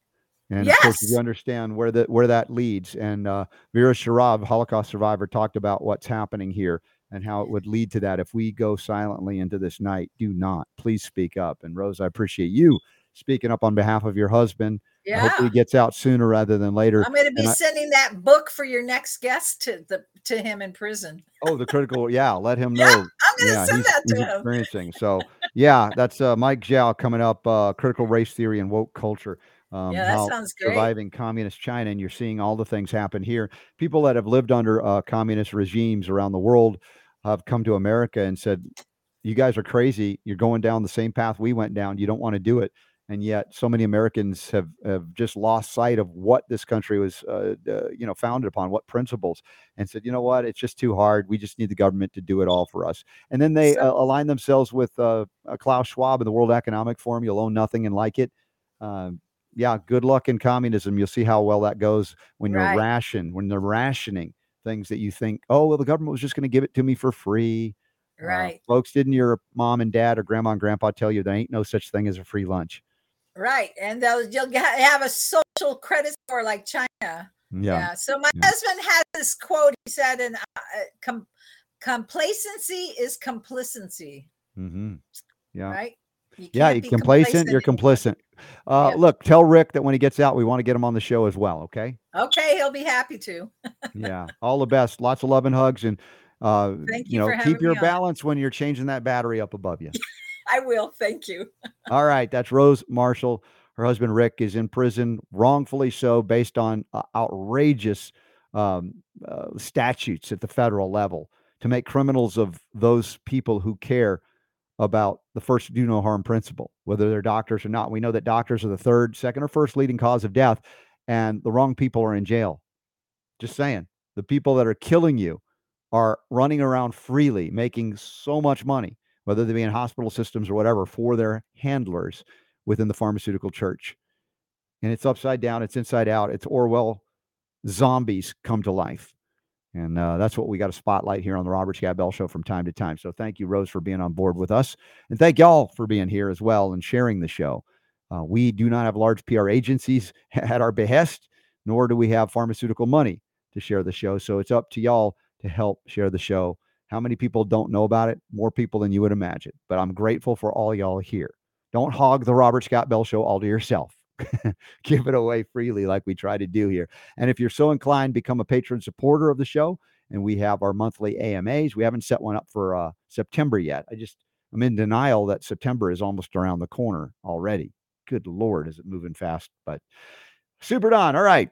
And yes. of course, you understand where that where that leads. And uh, Vera Sharav, Holocaust survivor, talked about what's happening here and how it would lead to that if we go silently into this night. Do not. Please speak up. And Rose, I appreciate you speaking up on behalf of your husband. Yeah. Hopefully gets out sooner rather than later. I'm going to be sending I, that book for your next guest to the to him in prison. Oh, the critical. Yeah, let him know. yeah, I'm going to yeah, send that to he's him. Experiencing. So yeah, that's uh, Mike Zhao coming up. Uh, critical race theory and woke culture. Um, yeah, that sounds great. Surviving communist China, and you're seeing all the things happen here. People that have lived under uh, communist regimes around the world have come to America and said, "You guys are crazy. You're going down the same path we went down. You don't want to do it." And yet, so many Americans have have just lost sight of what this country was, uh, uh, you know, founded upon, what principles, and said, "You know what? It's just too hard. We just need the government to do it all for us." And then they uh, align themselves with uh, Klaus Schwab and the World Economic Forum. You'll own nothing and like it. Um, yeah, good luck in communism. You'll see how well that goes when you're ration, when they're rationing things that you think, oh, well, the government was just going to give it to me for free. Uh, right. Uh, folks, didn't your mom and dad or grandma and grandpa tell you there ain't no such thing as a free lunch? Right. And they'll, you'll have a social credit score like China. Yeah. yeah. So my yeah. husband has this quote. He said, and uh, com- complacency is complacency. Mm-hmm. Yeah. Right. You yeah, you're complacent, you're complicit. Uh, yeah. Look, tell Rick that when he gets out, we want to get him on the show as well. Okay. Okay, he'll be happy to. [LAUGHS] yeah, all the best. Lots of love and hugs, and uh, Thank you, you know, keep your balance on. when you're changing that battery up above you. [LAUGHS] I will. Thank you. [LAUGHS] all right, that's Rose Marschall. Her husband Rick is in prison, wrongfully so, based on uh, outrageous um, uh, statutes at the federal level to make criminals of those people who care about the first do no harm principle, whether they're doctors or not. We know that doctors are the third, second, or first leading cause of death, and the wrong people are in jail. Just saying, the people that are killing you are running around freely, making so much money, whether they be in hospital systems or whatever, for their handlers within the pharmaceutical church. And it's upside down, it's inside out, it's Orwell zombies come to life. And uh, that's what we got to spotlight here on the Robert Scott Bell Show from time to time. So thank you, Rose, for being on board with us. And thank y'all for being here as well and sharing the show. Uh, we do not have large PR agencies [LAUGHS] at our behest, nor do we have pharmaceutical money to share the show. So it's up to y'all to help share the show. How many people don't know about it? More people than you would imagine. But I'm grateful for all y'all here. Don't hog the Robert Scott Bell Show all to yourself. [LAUGHS] give it away freely like we try to do here. And if you're so inclined, become a patron supporter of the show. And we have our monthly AMAs. We haven't set one up for uh, September yet. I just, I'm in denial that September is almost around the corner already. Good Lord, is it moving fast? But super Don. All right.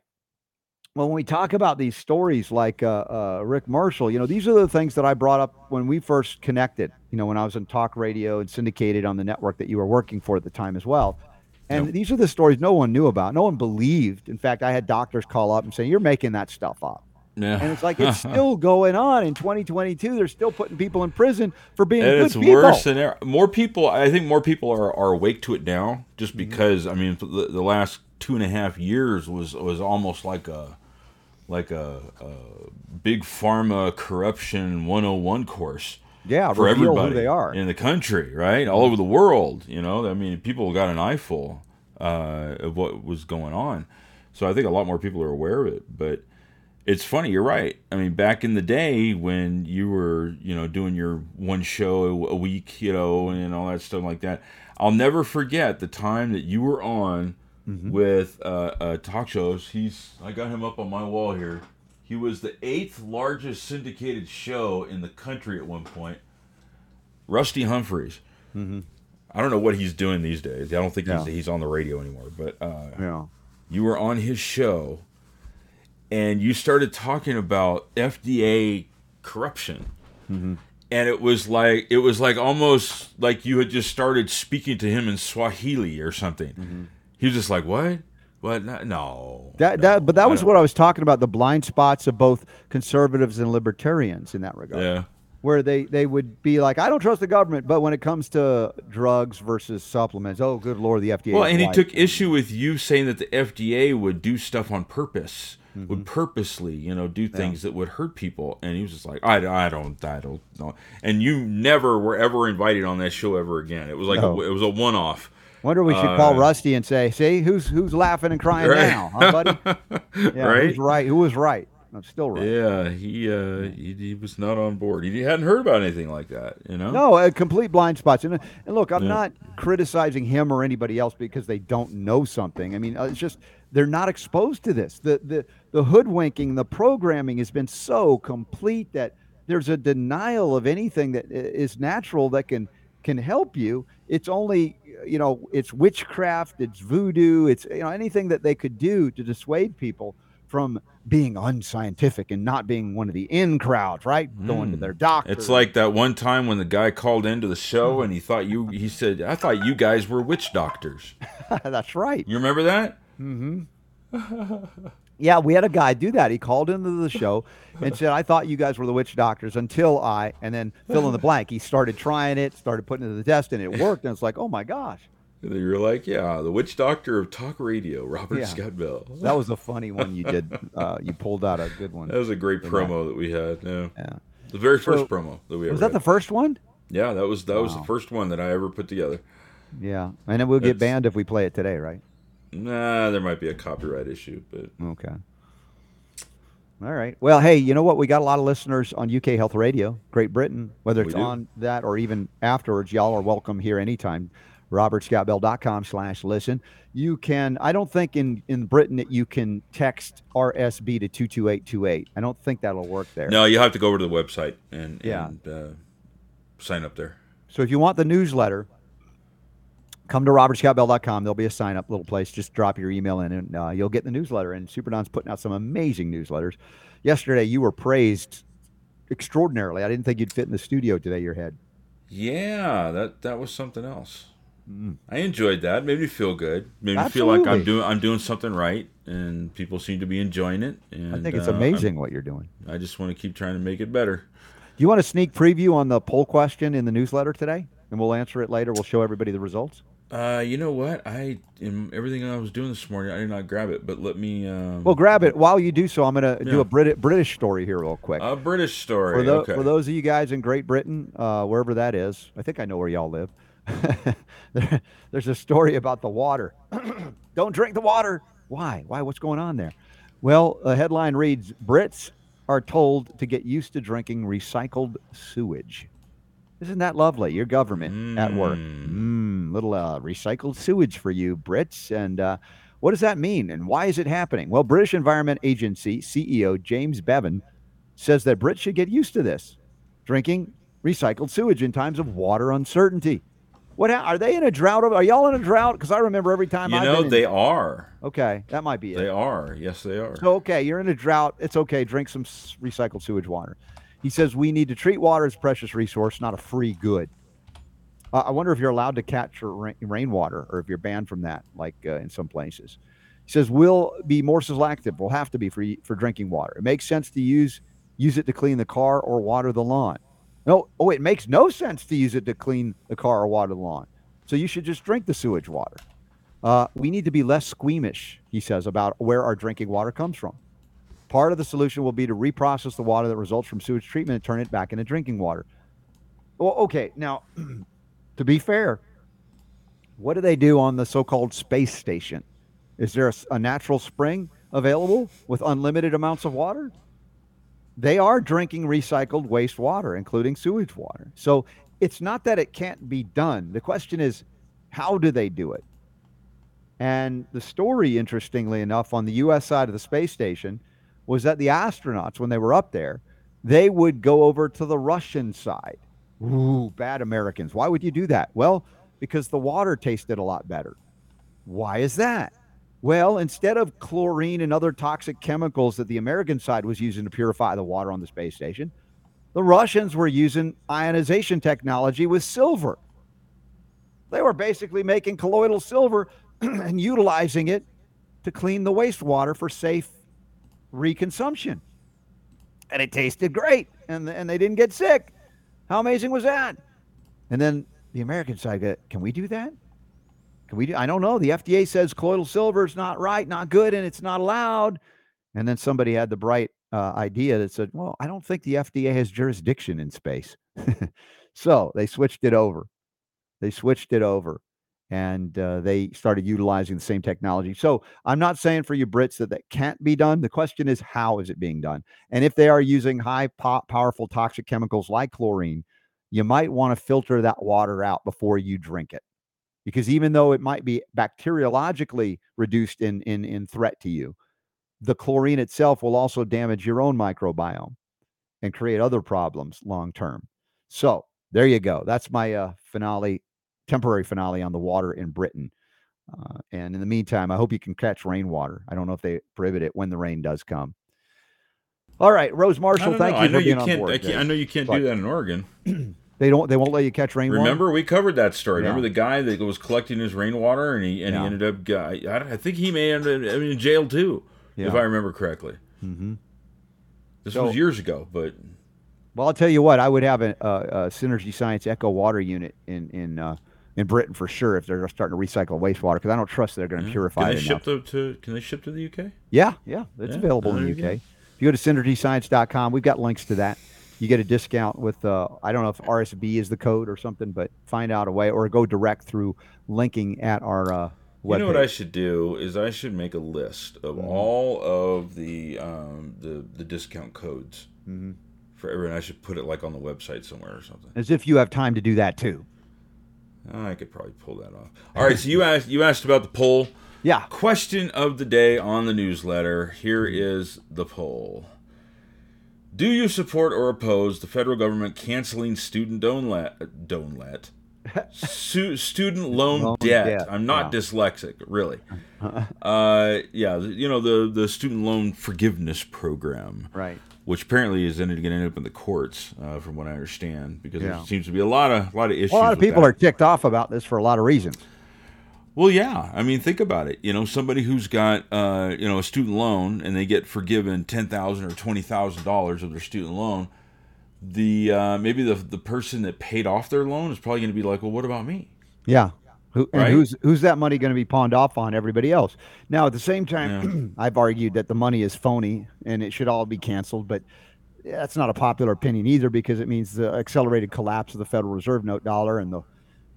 Well, when we talk about these stories like uh, uh, Rick Marschall, you know, these are the things that I brought up when we first connected, you know, when I was in talk radio and syndicated on the network that you were working for at the time as well and these are the stories no one knew about. No one believed. In fact, I had doctors call up and say, You're making that stuff up. Yeah. And it's like it's [LAUGHS] still going on in 2022. They're still putting people in prison for being and good it's people. worse than ever. more people. I think more people are, are awake to it now, just mm-hmm. because. I mean, the, the last two and a half years was was almost like a like a, a big pharma corruption 101 course Yeah, for everybody they are in the country, right? All over the world. You know, I mean, people got an eyeful uh, of what was going on. So I think a lot more people are aware of it. But it's funny, you're right. I mean, back in the day when you were, you know, doing your one show a week, you know, and all that stuff like that, I'll never forget the time that you were on mm-hmm. with uh, uh, talk shows. He's, I got him up on my wall here. He was the eighth largest syndicated show in the country at one point. Rusty Humphries. Mm-hmm. I don't know what he's doing these days. I don't think yeah. he's, he's on the radio anymore. But uh, yeah. you were on his show, and you started talking about FDA corruption. Mm-hmm. And it was like it was like almost like you had just started speaking to him in Swahili or something. Mm-hmm. He was just like, "What? What? No." That no, that but that was what I was talking about the blind spots of both conservatives and libertarians in that regard. Yeah where they they would be like, I don't trust the government, but when it comes to drugs versus supplements, oh good lord, the FDA. Well, and he took issue with you saying that the FDA would do stuff on purpose, mm-hmm. would purposely, you know, do things yeah. that would hurt people, and he was just like, I, I don't, I don't know. And you never were ever invited on that show ever again. It was like no. a, it was a one off. Wonder we should uh, call Rusty and say, "See, who's who's laughing and crying right. now, huh, buddy? [LAUGHS] Yeah, right? Who's right? Who was right? I'm still right. Yeah, he, uh, he he was not on board. He hadn't heard about anything like that, you know. No, a complete blind spots. And and look, I'm yeah. not criticizing him or anybody else because they don't know something. I mean, uh, it's just they're not exposed to this. The the the hoodwinking, the programming has been so complete that there's a denial of anything that is natural that can can help you. It's only you know, it's witchcraft, it's voodoo, it's you know anything that they could do to dissuade people from being unscientific and not being one of the in crowds, right? Mm. Going to hmm. their doctor. It's like that one time when the guy called into the show and he thought you, he said, I thought you guys were witch doctors. [LAUGHS] That's right. You remember that? Mm hmm. [LAUGHS] yeah, we had a guy do that. He called into the show and said, I thought you guys were the witch doctors until I, and then fill in the blank. He started trying it, started putting it to the test, and it [LAUGHS] worked. And it's like, oh my gosh. You're like, yeah, the witch doctor of talk radio, Robert yeah. Scott Bell. that was a funny one you did. Uh, you pulled out a good one. That was a great promo that. that. we had. Yeah. yeah. The very first so, promo that we was that had. the first one? Yeah, that was that wow. was the first one that I ever put together. Yeah, and then we'll get banned if we play it today, right? Nah, there might be a copyright issue, but okay. All right. Well, hey, you know what? We got a lot of listeners on UK Health Radio, Great Britain. Whether it's on that or even afterwards, y'all are welcome here anytime robertscottbell.com slash listen. You can, I don't think in, in Britain that you can text RSB to 22828. I don't think that'll work there. No, you have to go over to the website and, yeah. and uh, sign up there. So if you want the newsletter, come to robertscottbell.com. There'll be a sign up little place. Just drop your email in and uh, you'll get the newsletter. And Super Don's putting out some amazing newsletters. Yesterday, you were praised extraordinarily. I didn't think you'd fit in the studio today, your head. Yeah, that, that was something else. Mm. I enjoyed that. Made me feel good. Made Absolutely. me feel like I'm doing I'm doing something right, and people seem to be enjoying it. And, I think it's uh, amazing I'm, what you're doing. I just want to keep trying to make it better. Do you want a sneak preview on the poll question in the newsletter today, and we'll answer it later? We'll show everybody the results. Uh, you know what? I in everything I was doing this morning, I did not grab it, but let me. Um, well, grab it while you do so. I'm going to yeah. do a Brit- British story here, real quick. A British story. For, the, okay. for those of you guys in Great Britain, uh, wherever that is, I think I know where y'all live. [LAUGHS] there, there's a story about the water. [COUGHS] Don't drink the water. Why? Why? What's going on there? Well, the headline reads Brits are told to get used to drinking recycled sewage. Isn't that lovely? Your government mm. at work. Mm, little uh, recycled sewage for you, Brits. And uh, what does that mean? And why is it happening? Well, British Environment Agency CEO James Bevan says that Brits should get used to this drinking recycled sewage in times of water uncertainty. What are they in a drought? Are y'all in a drought? Because I remember every time you I've know in, they are. Okay, that might be it. They are. Yes, they are. So okay, you're in a drought. It's okay. Drink some recycled sewage water. He says we need to treat water as a precious resource, not a free good. Uh, I wonder if you're allowed to capture rain, rainwater or if you're banned from that, like uh, in some places. He says we'll be more selective. We'll have to be for for drinking water. It makes sense to use use it to clean the car or water the lawn. No, oh, it makes no sense to use it to clean the car or water the lawn. So you should just drink the sewage water. Uh, we need to be less squeamish, he says, about where our drinking water comes from. Part of the solution will be to reprocess the water that results from sewage treatment and turn it back into drinking water. Well, okay. Now, [CLEARS THROAT] to be fair, what do they do on the so-called space station? Is there a, a natural spring available with unlimited amounts of water? They are drinking recycled wastewater, including sewage water. So it's not that it can't be done. The question is, how do they do it? And the story, interestingly enough, on the US side of the space station was that the astronauts, when they were up there, they would go over to the Russian side. Ooh, bad Americans. Why would you do that? Well, because the water tasted a lot better. Why is that? Well, instead of chlorine and other toxic chemicals that the American side was using to purify the water on the space station, the Russians were using ionization technology with silver. They were basically making colloidal silver [CLEARS THROAT] and utilizing it to clean the wastewater for safe reconsumption. And it tasted great, and, and they didn't get sick. How amazing was that? And then the American side, got, can we do that? Can we do? I don't know. The FDA says colloidal silver is not right, not good, and it's not allowed. And then somebody had the bright uh, idea that said, well, I don't think the FDA has jurisdiction in space. [LAUGHS] so they switched it over. They switched it over and uh, they started utilizing the same technology. So I'm not saying for you Brits that that can't be done. The question is, how is it being done? And if they are using high po- powerful toxic chemicals like chlorine, you might want to filter that water out before you drink it. Because even though it might be bacteriologically reduced in, in, in threat to you, the chlorine itself will also damage your own microbiome and create other problems long term. So there you go. That's my uh, finale, temporary finale on the water in Britain. Uh, and in the meantime, I hope you can catch rainwater. I don't know if they prohibit it when the rain does come. All right, Rose Marschall, thank know. you I know you can't, board, I, can't I know you can't but, do that in Oregon. [CLEARS THROAT] they don't. They won't let you catch rainwater. Remember, we covered that story. Yeah. Remember the guy that was collecting his rainwater, and he and yeah. he ended up. I, I think he may end up in jail too yeah. if I remember correctly. Mm-hmm. This so, was years ago, but well, I'll tell you what, I would have a, a, a Synergy Science Echo Water unit in in uh, in Britain for sure if they're starting to recycle wastewater because I don't trust they're going to yeah. purify can they it ship to, to, Can they ship to the UK? Yeah, yeah, it's yeah. available in the UK. If you go to synergyscience.com, we've got links to that. You get a discount with uh, I don't know if RSB is the code or something, but find out a way or go direct through linking at our uh, you know what I should do is I should make a list of mm-hmm. all of the um, the the discount codes mm-hmm. for everyone. I should put it like on the website somewhere or something. As if you have time to do that too. I could probably pull that off. All right, so you [LAUGHS] asked you asked about the poll. Yeah. Question of the day on the newsletter. Here mm-hmm. the poll. Do you support or oppose the federal government canceling student don't let [LAUGHS] Su- student loan, loan debt. debt. I'm not yeah. dyslexic, really. [LAUGHS] Uh, yeah, you know the the student loan forgiveness program, right? Which apparently is going to end up in the courts, uh, from what I understand, because yeah. there seems to be a lot of a lot of issues. Well, a lot of people that. are ticked off about this for a lot of reasons. Well, yeah. I mean, think about it. You know, somebody who's got uh, you know a student loan and they get forgiven ten thousand or twenty thousand dollars of their student loan the uh, maybe the the person that paid off their loan is probably going to be like, well, what about me? Yeah. Who, right? who's who's that money going to be pawned off on? Everybody else. Now, at the same time, yeah. [CLEARS THROAT] I've argued that the money is phony and it should all be canceled, but that's not a popular opinion either because it means the accelerated collapse of the Federal Reserve note dollar and the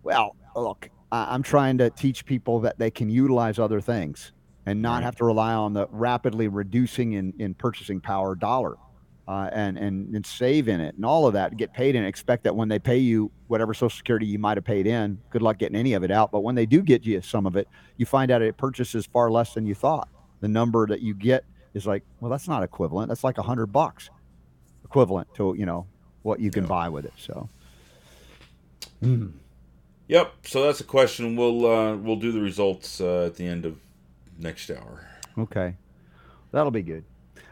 well, look, I'm trying to teach people that they can utilize other things and not right. have to rely on the rapidly reducing in, in purchasing power dollar uh, and, and and save in it and all of that, get paid and expect that when they pay you whatever Social Security you might have paid in, good luck getting any of it out. But when they do get you some of it, you find out it purchases far less than you thought. The number that you get is like, well, that's not equivalent. That's like a hundred bucks equivalent to you know what you can yeah. buy with it. So. Mm. Yep. So that's a question. We'll uh, we'll do the results uh, at the end of next hour. Okay, that'll be good.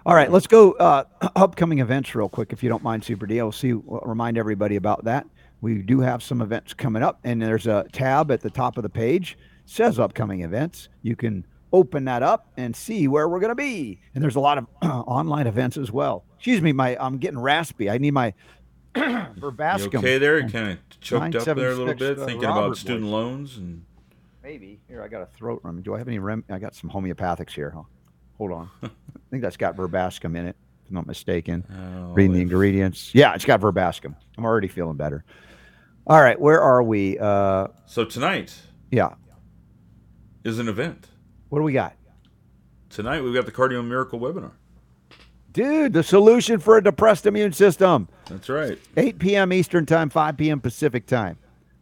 All right, let's go uh, [CLEARS THROAT] upcoming events real quick, if you don't mind, Super D. I'll see. Remind everybody about that. We do have some events coming up, and there's a tab at the top of the page says upcoming events. You can open that up and see where we're going to be. And there's a lot of [CLEARS THROAT] online events as well. Excuse me, my I'm getting raspy. I need my [CLEARS THROAT] verbascum. You okay, there, kind of choked up there a little bit, uh, thinking Robert about student voice. loans and. Maybe here I got a throat rem. Do I have any rem? I got some homeopathics here. Huh? Hold on. [LAUGHS] I think that's got verbascum in it, if I'm not mistaken. Oh, Reading the ingredients. Yeah, it's got verbascum. I'm already feeling better. All right, where are we? Uh, so tonight, yeah, is an event. What do we got? Tonight we've got the Cardio Miracle webinar. Dude, the solution for a depressed immune system. That's right. 8 p.m. Eastern Time, 5 p.m. Pacific Time.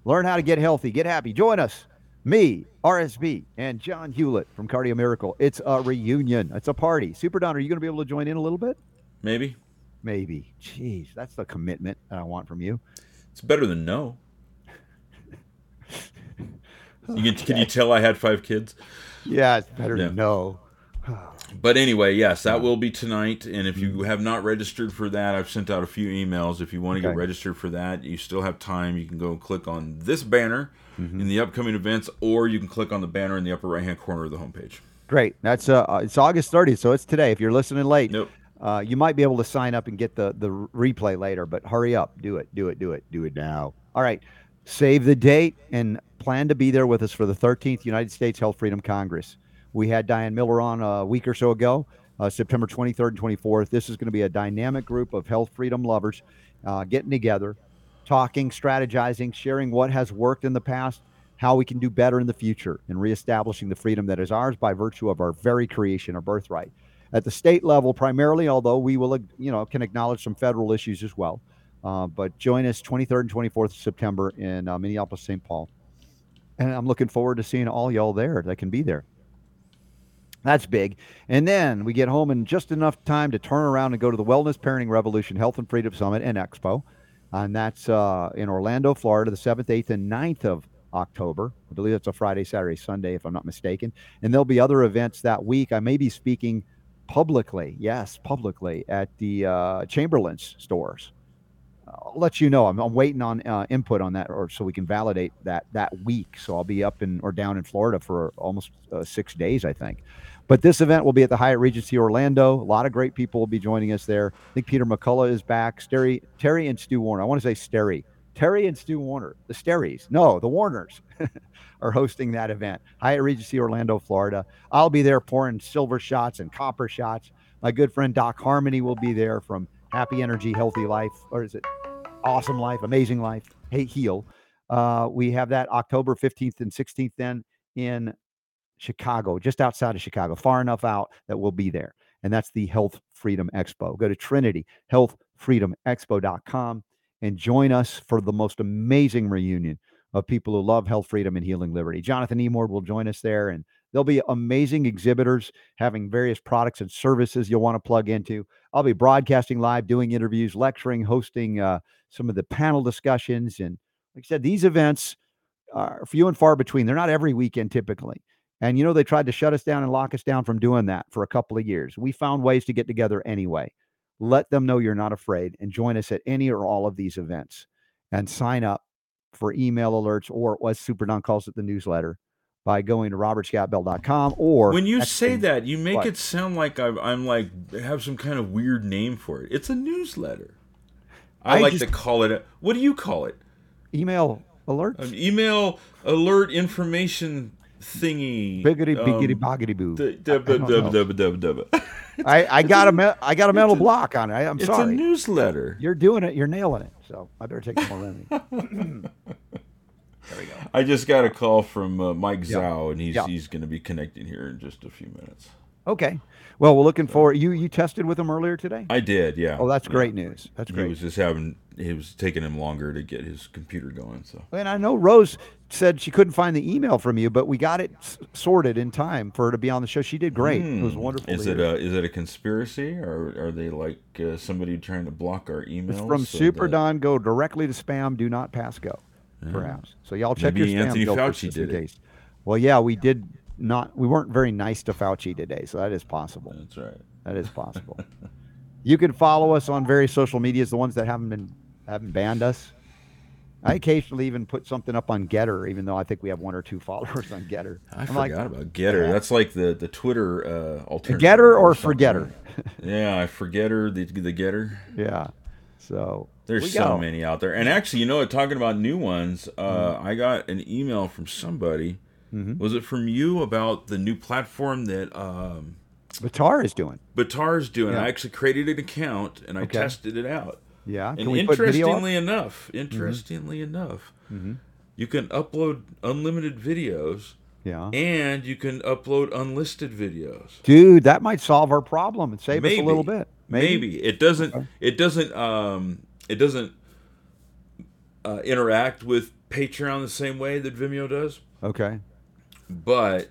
Learn how to get healthy, get happy. Join us, me, RSB, and John Hewlett from Cardio Miracle. It's a reunion. It's a party. Super Don, are you going to be able to join in a little bit? Maybe. Maybe. Jeez, that's the commitment that I want from you. It's better than no. [LAUGHS] You can, can you tell I had five kids? Yeah, it's better yeah. than no. [SIGHS] but anyway, yes, that will be tonight. And if you mm-hmm. have not registered for that, I've sent out a few emails. If you want to okay. get registered for that, you still have time. You can go click on this banner mm-hmm. in the upcoming events, or you can click on the banner in the upper right hand corner of the homepage. Great. That's uh, it's August 30th, so it's today. If you're listening late, nope. Uh, you might be able to sign up and get the the replay later, but hurry up, do it, do it, do it, do it now. All right, save the date and plan to be there with us for the 13th United States Health Freedom Congress. We had Diane Miller on a week or so ago, uh, September 23rd and 24th. This is going to be a dynamic group of health freedom lovers uh, getting together, talking, strategizing, sharing what has worked in the past, how we can do better in the future, and reestablishing the freedom that is ours by virtue of our very creation, our birthright at the state level primarily, although we will, you know, can acknowledge some federal issues as well. Uh, but join us 23rd and 24th of September in uh, Minneapolis, St. Paul. And I'm looking forward to seeing all y'all there that can be there. That's big. And then we get home in just enough time to turn around and go to the Wellness Parenting Revolution Health and Freedom Summit and Expo. And that's uh, in Orlando, Florida, the 7th, 8th, and 9th of October. I believe that's a Friday, Saturday, Sunday, if I'm not mistaken. And there'll be other events that week. I may be speaking publicly, yes, publicly at the uh, Chamberlin's stores. I'll let you know. I'm, I'm waiting on uh, input on that, or so we can validate that that week. So I'll be up in or down in Florida for almost uh, six days, I think. But this event will be at the Hyatt Regency Orlando. A lot of great people will be joining us there. I think Peter McCullough is back. Terry, Terry and Stu Warner. I want to say Sterry. Terry and Stu Warner, the Sterries. No, the Warners. [LAUGHS] are hosting that event. Hyatt Regency Orlando, Florida. I'll be there pouring silver shots and copper shots. My good friend Doc Harmony will be there from Happy Energy, Healthy Life, or is it Awesome Life, Amazing Life, Hey Heal. Uh, we have that October 15th and 16th then in Chicago, just outside of Chicago, far enough out that we'll be there. And that's the Health Freedom Expo. Go to Trinity Expo.com and join us for the most amazing reunion of people who love health, freedom, and healing liberty. Jonathan Emord will join us there, and there'll be amazing exhibitors having various products and services you'll want to plug into. I'll be broadcasting live, doing interviews, lecturing, hosting uh, some of the panel discussions. And like I said, these events are few and far between. They're not every weekend typically. And you know, they tried to shut us down and lock us down from doing that for a couple of years. We found ways to get together anyway. Let them know you're not afraid and join us at any or all of these events and sign up for email alerts or as Super Don calls it, the newsletter by going to robertscottbell.com or when you say that you make what? it sound like I'm, I'm, like have some kind of weird name for it it's a newsletter i, I like just, to call it a, what do you call it email alert an email alert information thingy biggity um, biggity boggity boo I, I got a I got a metal a, block on it. I, am it's sorry. It's a newsletter. You're doing it. You're nailing it. So I better take some more remedy. [LAUGHS] there we go. I just got a call from uh, Mike yep. Zhao, and he's yep. he's going to be connecting here in just a few minutes. Okay. Well, we're looking forward. You you tested with him earlier today? I did. Yeah. Oh, that's yeah. great news. That's great. He was just having. He was taking him longer to get his computer going. So. And I know Rose said she couldn't find the email from you, but we got it s- sorted in time for her to be on the show. She did great. Mm. It was hmm. wonderful. Is it a is it a conspiracy or are they like uh, somebody trying to block our emails? It's from so Super that... Don. Go directly to spam. Do not pass go. Yeah. Perhaps. So y'all check Maybe your spam. Anthony Fauci did in case. Well, yeah, we did not. We weren't very nice to Fauci today, so that is possible. That's right. That is possible. [LAUGHS] you can follow us on various social medias, the ones that haven't been haven't banned us. I occasionally even put something up on GETTR, even though I think we have one or two [LAUGHS] followers on GETTR. I I'm forgot like, about GETTR. Yeah. That's like the the Twitter uh, alternative. GETTR or, or Forgetter. [LAUGHS] yeah, I Forgetter the the GETTR. Yeah. So there's so go. many out there, and actually, you know, talking about new ones, uh, mm-hmm. I got an email from somebody. Mm-hmm. Was it from you about the new platform that um, Batar is doing. Batar is doing. Yeah. I actually created an account and I okay. tested it out. Yeah. and interestingly enough, interestingly mm-hmm. enough, mm-hmm. you can upload unlimited videos. Yeah. And you can upload unlisted videos. Dude, that might solve our problem and save maybe, us a little bit. Maybe. maybe. it doesn't. Okay. It doesn't. Um, it doesn't uh, interact with Patreon the same way that Vimeo does. Okay. But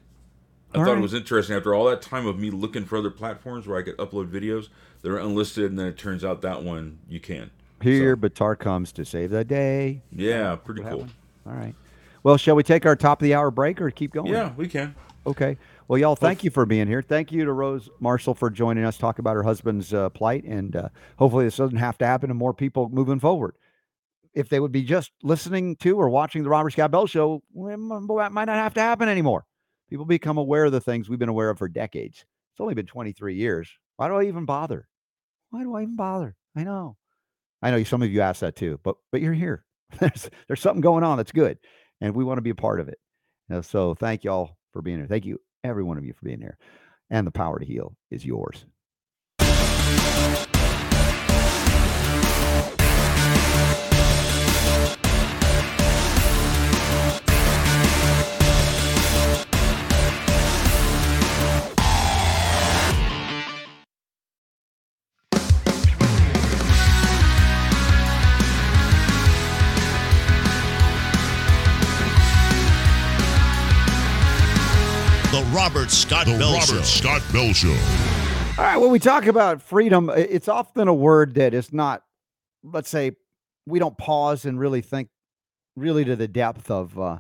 I all thought right. it was interesting after all that time of me looking for other platforms where I could upload videos that are unlisted, and then it turns out that one you can. Here, so. Batar comes to save the day. Yeah, pretty what cool. Happened? All right. Well, shall we take our top of the hour break or keep going? Yeah, we can. Okay. Well, y'all, thank you for being here. Thank you to Rose Marschall for joining us, talk about her husband's uh, plight, and uh, hopefully this doesn't have to happen to more people moving forward if they would be just listening to or watching the Robert Scott Bell show, that might not have to happen anymore. People become aware of the things we've been aware of for decades. It's only been 23 years. Why do I even bother? Why do I even bother? I know. I know some of you asked that too, but but you're here. [LAUGHS] There's there's something going on that's good, and we want to be a part of it. Know, so thank you all for being here. Thank you, every one of you, for being here. And the power to heal is yours. Robert Scott the Bell Robert Show. Scott Bell Show. All right, when we talk about freedom, it's often a word that is not, let's say, we don't pause and really think really to the depth of uh,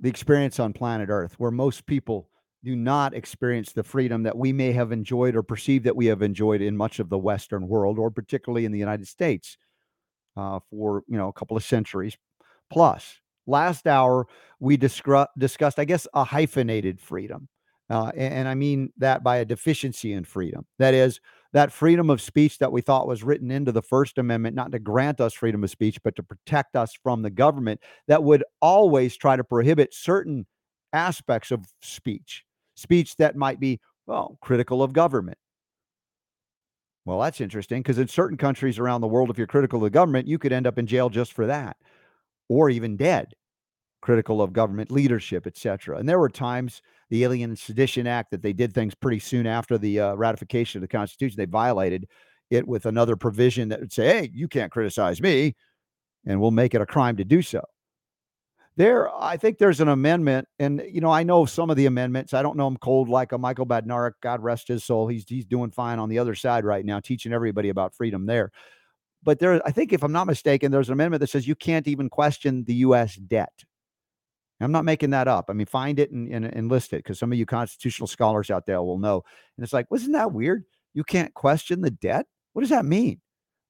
the experience on planet Earth, where most people do not experience the freedom that we may have enjoyed or perceive that we have enjoyed in much of the Western world, or particularly in the United States, uh, for you know a couple of centuries plus. Last hour, we discuss, discussed, I guess, a hyphenated freedom. Uh, and, and I mean that by a deficiency in freedom. That is, that freedom of speech that we thought was written into the First Amendment, not to grant us freedom of speech, but to protect us from the government that would always try to prohibit certain aspects of speech, speech that might be, well, critical of government. Well, that's interesting because in certain countries around the world, if you're critical of the government, you could end up in jail just for that or even dead, critical of government leadership, etc. And there were times the Alien Sedition Act that they did things pretty soon after the uh, ratification of the Constitution. They violated it with another provision that would say, "Hey, you can't criticize me," and we'll make it a crime to do so. There, I think there's an amendment, and you know, I know some of the amendments. I don't know them cold like a Michael Badnarik, God rest his soul. He's he's doing fine on the other side right now, teaching everybody about freedom there but there, I think, if I'm not mistaken, there's an amendment that says you can't even question the U.S. debt. I'm not making that up. I mean, find it and, and, and list it because some of you constitutional scholars out there will know. And it's like, wasn't that weird? You can't question the debt. What does that mean?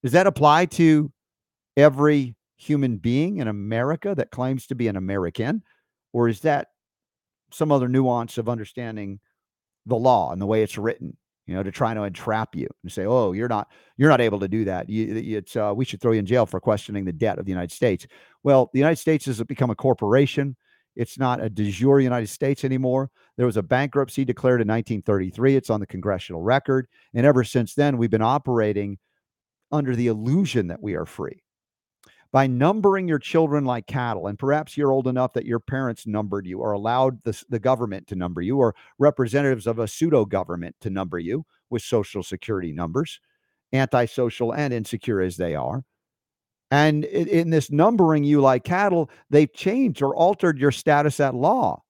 Does that apply to every human being in America that claims to be an American? Or is that some other nuance of understanding the law and the way it's written? You know, to try to entrap you and say, "Oh, you're not you're not able to do that. You, it's uh, we should throw you in jail for questioning the debt of the United States." Well, the United States has become a corporation. It's not a de jure United States anymore. There was a bankruptcy declared in 1933. It's on the congressional record, and ever since then, we've been operating under the illusion that we are free by numbering your children like cattle. And perhaps you're old enough that your parents numbered you or allowed the, the government to number you or representatives of a pseudo government to number you with social security numbers, antisocial and insecure as they are. And in, in this numbering you like cattle, they've changed or altered your status at law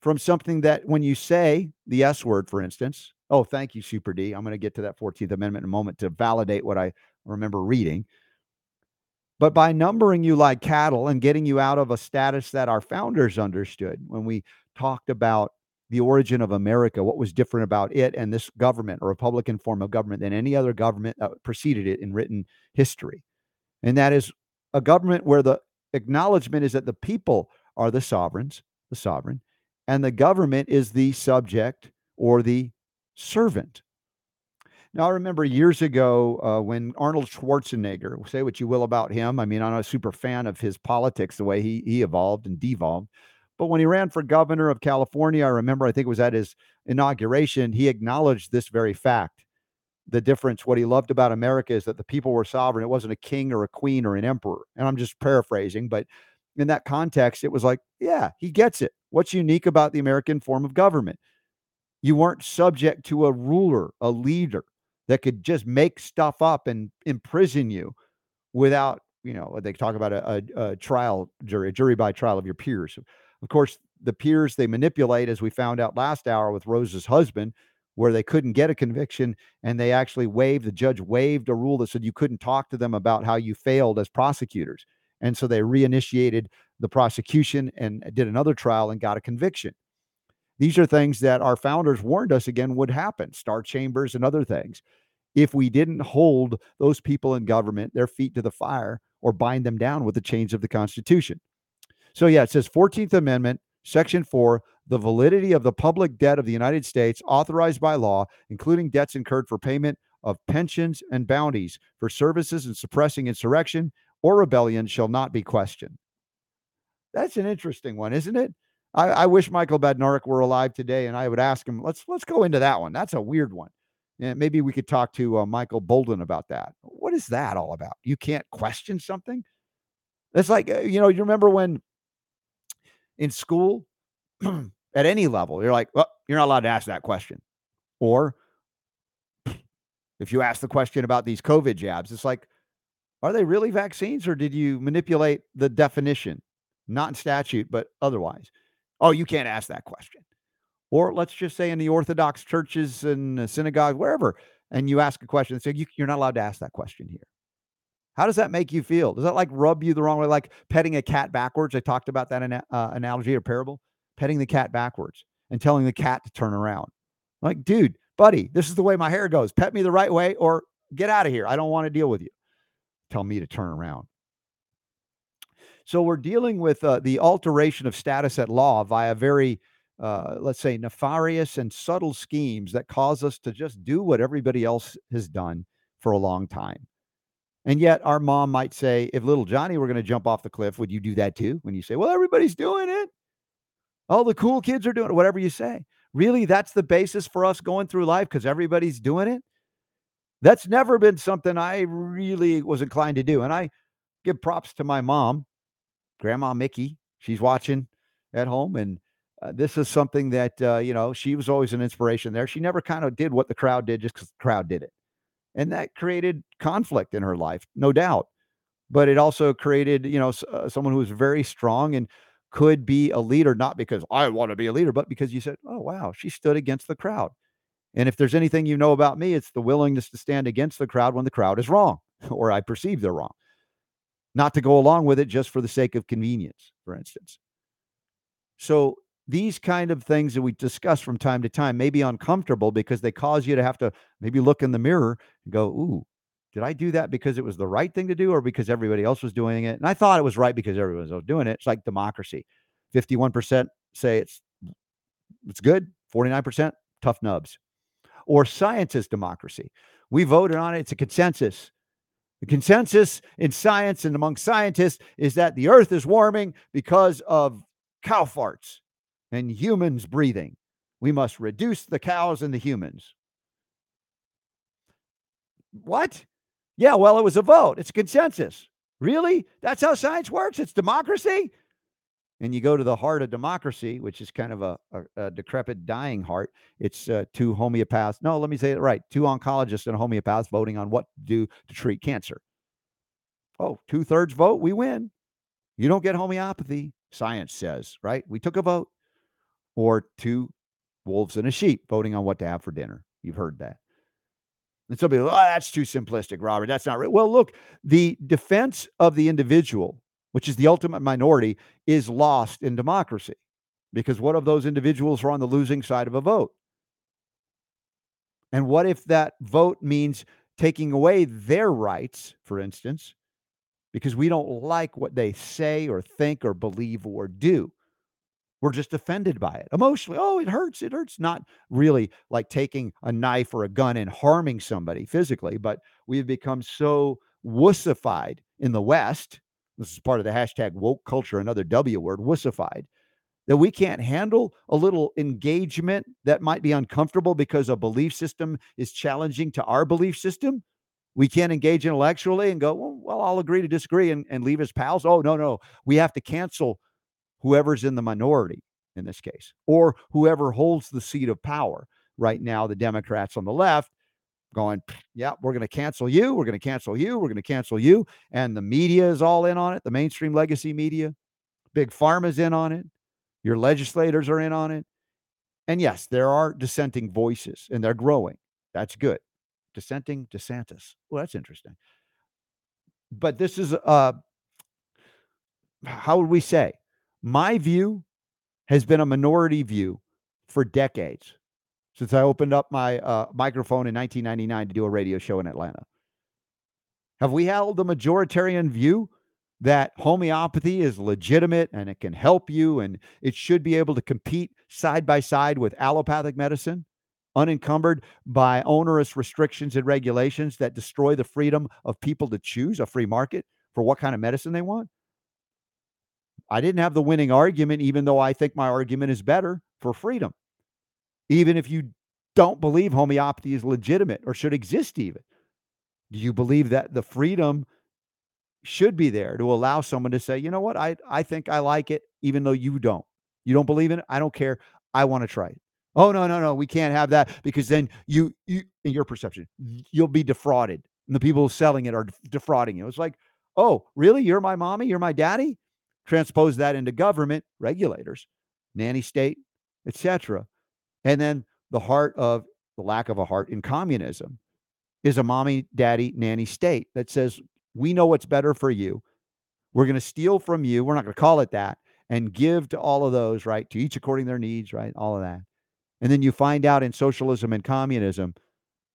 from something that when you say the S word, for instance, oh, thank you, Super D. I'm going to get to that 14th Amendment in a moment to validate what I remember reading. But by numbering you like cattle and getting you out of a status that our founders understood when we talked about the origin of America, what was different about it and this government, a Republican form of government, than any other government that preceded it in written history. And that is a government where the acknowledgement is that the people are the sovereigns, the sovereign, and the government is the subject or the servant. Now, I remember years ago uh, when Arnold Schwarzenegger, say what you will about him. I mean, I'm a super fan of his politics, the way he, he evolved and devolved. But when he ran for governor of California, I remember, I think it was at his inauguration, he acknowledged this very fact the difference. What he loved about America is that the people were sovereign. It wasn't a king or a queen or an emperor. And I'm just paraphrasing, but in that context, it was like, yeah, he gets it. What's unique about the American form of government? You weren't subject to a ruler, a leader that could just make stuff up and imprison you without, you know, they talk about a, a, a trial jury, a jury by trial of your peers. Of course, the peers they manipulate, as we found out last hour with Rose's husband, where they couldn't get a conviction and they actually waived the judge waived a rule that said you couldn't talk to them about how you failed as prosecutors and so they reinitiated the prosecution and did another trial and got a conviction these are things that our founders warned us again would happen star chambers and other things if we didn't hold those people in government their feet to the fire or bind them down with the chains of the constitution so yeah it says 14th amendment section 4 the validity of the public debt of the United States authorized by law, including debts incurred for payment of pensions and bounties for services in suppressing insurrection or rebellion, shall not be questioned. That's an interesting one, isn't it? I, I wish Michael Badnarik were alive today, and I would ask him. Let's let's go into that one. That's a weird one. And maybe we could talk to uh, Michael Boldin about that. What is that all about? You can't question something. It's like uh, you know. You remember when in school [CLEARS THROAT] at any level. You're like, well, you're not allowed to ask that question. Or if you ask the question about these COVID jabs, it's like, are they really vaccines or did you manipulate the definition, not in statute, but otherwise? Oh, you can't ask that question. Or let's just say in the Orthodox churches and synagogue, wherever, and you ask a question and say, you, you're not allowed to ask that question here. How does that make you feel? Does that like rub you the wrong way? Like petting a cat backwards? I talked about that in, uh, analogy or parable petting the cat backwards and telling the cat to turn around. Like, dude, buddy, this is the way my hair goes. Pet me the right way or get out of here. I don't want to deal with you. Tell me to turn around. So we're dealing with uh, the alteration of status at law via very, uh, let's say, nefarious and subtle schemes that cause us to just do what everybody else has done for a long time. And yet, our mom might say, if little Johnny were going to jump off the cliff, would you do that too? When you say, well, everybody's doing it. All the cool kids are doing it, whatever you say. Really, that's the basis for us going through life because everybody's doing it. That's never been something I really was inclined to do. And I give props to my mom, Grandma Mickey. She's watching at home. And uh, this is something that, uh, you know, she was always an inspiration there. She never kind of did what the crowd did just because the crowd did it. And that created conflict in her life, no doubt. But it also created, you know, uh, someone who was very strong and could be a leader, not because I want to be a leader, but because you said, oh, wow, she stood against the crowd. And if there's anything you know about me, it's the willingness to stand against the crowd when the crowd is wrong [LAUGHS] or I perceive they're wrong, not to go along with it just for the sake of convenience, for instance. So these kind of things that we discuss from time to time may be uncomfortable because they cause you to have to maybe look in the mirror and go, ooh, did I do that because it was the right thing to do or because everybody else was doing it? And I thought it was right because everyone was doing it. It's like democracy. 51% say it's it's good, 49% tough nubs. Or scientist democracy. We voted on it, it's a consensus. The consensus in science and among scientists is that the earth is warming because of cow farts and humans breathing. We must reduce the cows and the humans. What? Yeah, well, it was a vote. It's a consensus. Really? That's how science works? It's democracy? And you go to the heart of democracy, which is kind of a, a, a decrepit, dying heart. It's uh, two homeopaths. No, let me say it right. Two oncologists and a homeopath voting on what to do to treat cancer. Oh, two thirds vote, we win. You don't get homeopathy, science says, right? We took a vote. Or two wolves and a sheep voting on what to have for dinner. You've heard that. And some people, oh, that's too simplistic, Robert. That's not right. Well, look, the defense of the individual, which is the ultimate minority, is lost in democracy because what if those individuals are on the losing side of a vote? And what if that vote means taking away their rights, for instance, because we don't like what they say or think or believe or do? We're just offended by it emotionally. Oh, it hurts. It hurts. Not really like taking a knife or a gun and harming somebody physically, but we've become so wussified in the West. This is part of the hashtag woke culture, another W word, wussified, that we can't handle a little engagement that might be uncomfortable because a belief system is challenging to our belief system? We can't engage intellectually and go, well, well I'll agree to disagree and, and leave as pals. Oh, no, no. We have to cancel whoever's in the minority in this case, or whoever holds the seat of power. Right now, the Democrats on the left going, yeah, we're going to cancel you. We're going to cancel you. We're going to cancel you. And the media is all in on it. The mainstream legacy media, big pharma's in on it. Your legislators are in on it. And yes, there are dissenting voices and they're growing. That's good. Dissenting DeSantis. Well, that's interesting. But this is uh how would we say? My view has been a minority view for decades since I opened up my uh, microphone in 1999 to do a radio show in Atlanta. Have we held the majoritarian view that homeopathy is legitimate and it can help you and it should be able to compete side by side with allopathic medicine, unencumbered by onerous restrictions and regulations that destroy the freedom of people to choose a free market for what kind of medicine they want? I didn't have the winning argument, even though I think my argument is better for freedom, even if you don't believe homeopathy is legitimate or should exist, even. Do you believe that the freedom should be there to allow someone to say, you know what, I, I think I like it, even though you don't? You don't believe in it? I don't care. I want to try it. Oh, no, no, no. We can't have that because then you, you, in your perception, you'll be defrauded. And the people selling it are defrauding you. It's like, oh, really? You're my mommy? You're my daddy? transpose that into government regulators, nanny state, etc. And then the heart of the lack of a heart in communism is a mommy, daddy, nanny state that says, we know what's better for you. We're going to steal from you. We're not going to call it that and give to all of those, right? To each according to their needs, right? All of that. And then you find out in socialism and communism,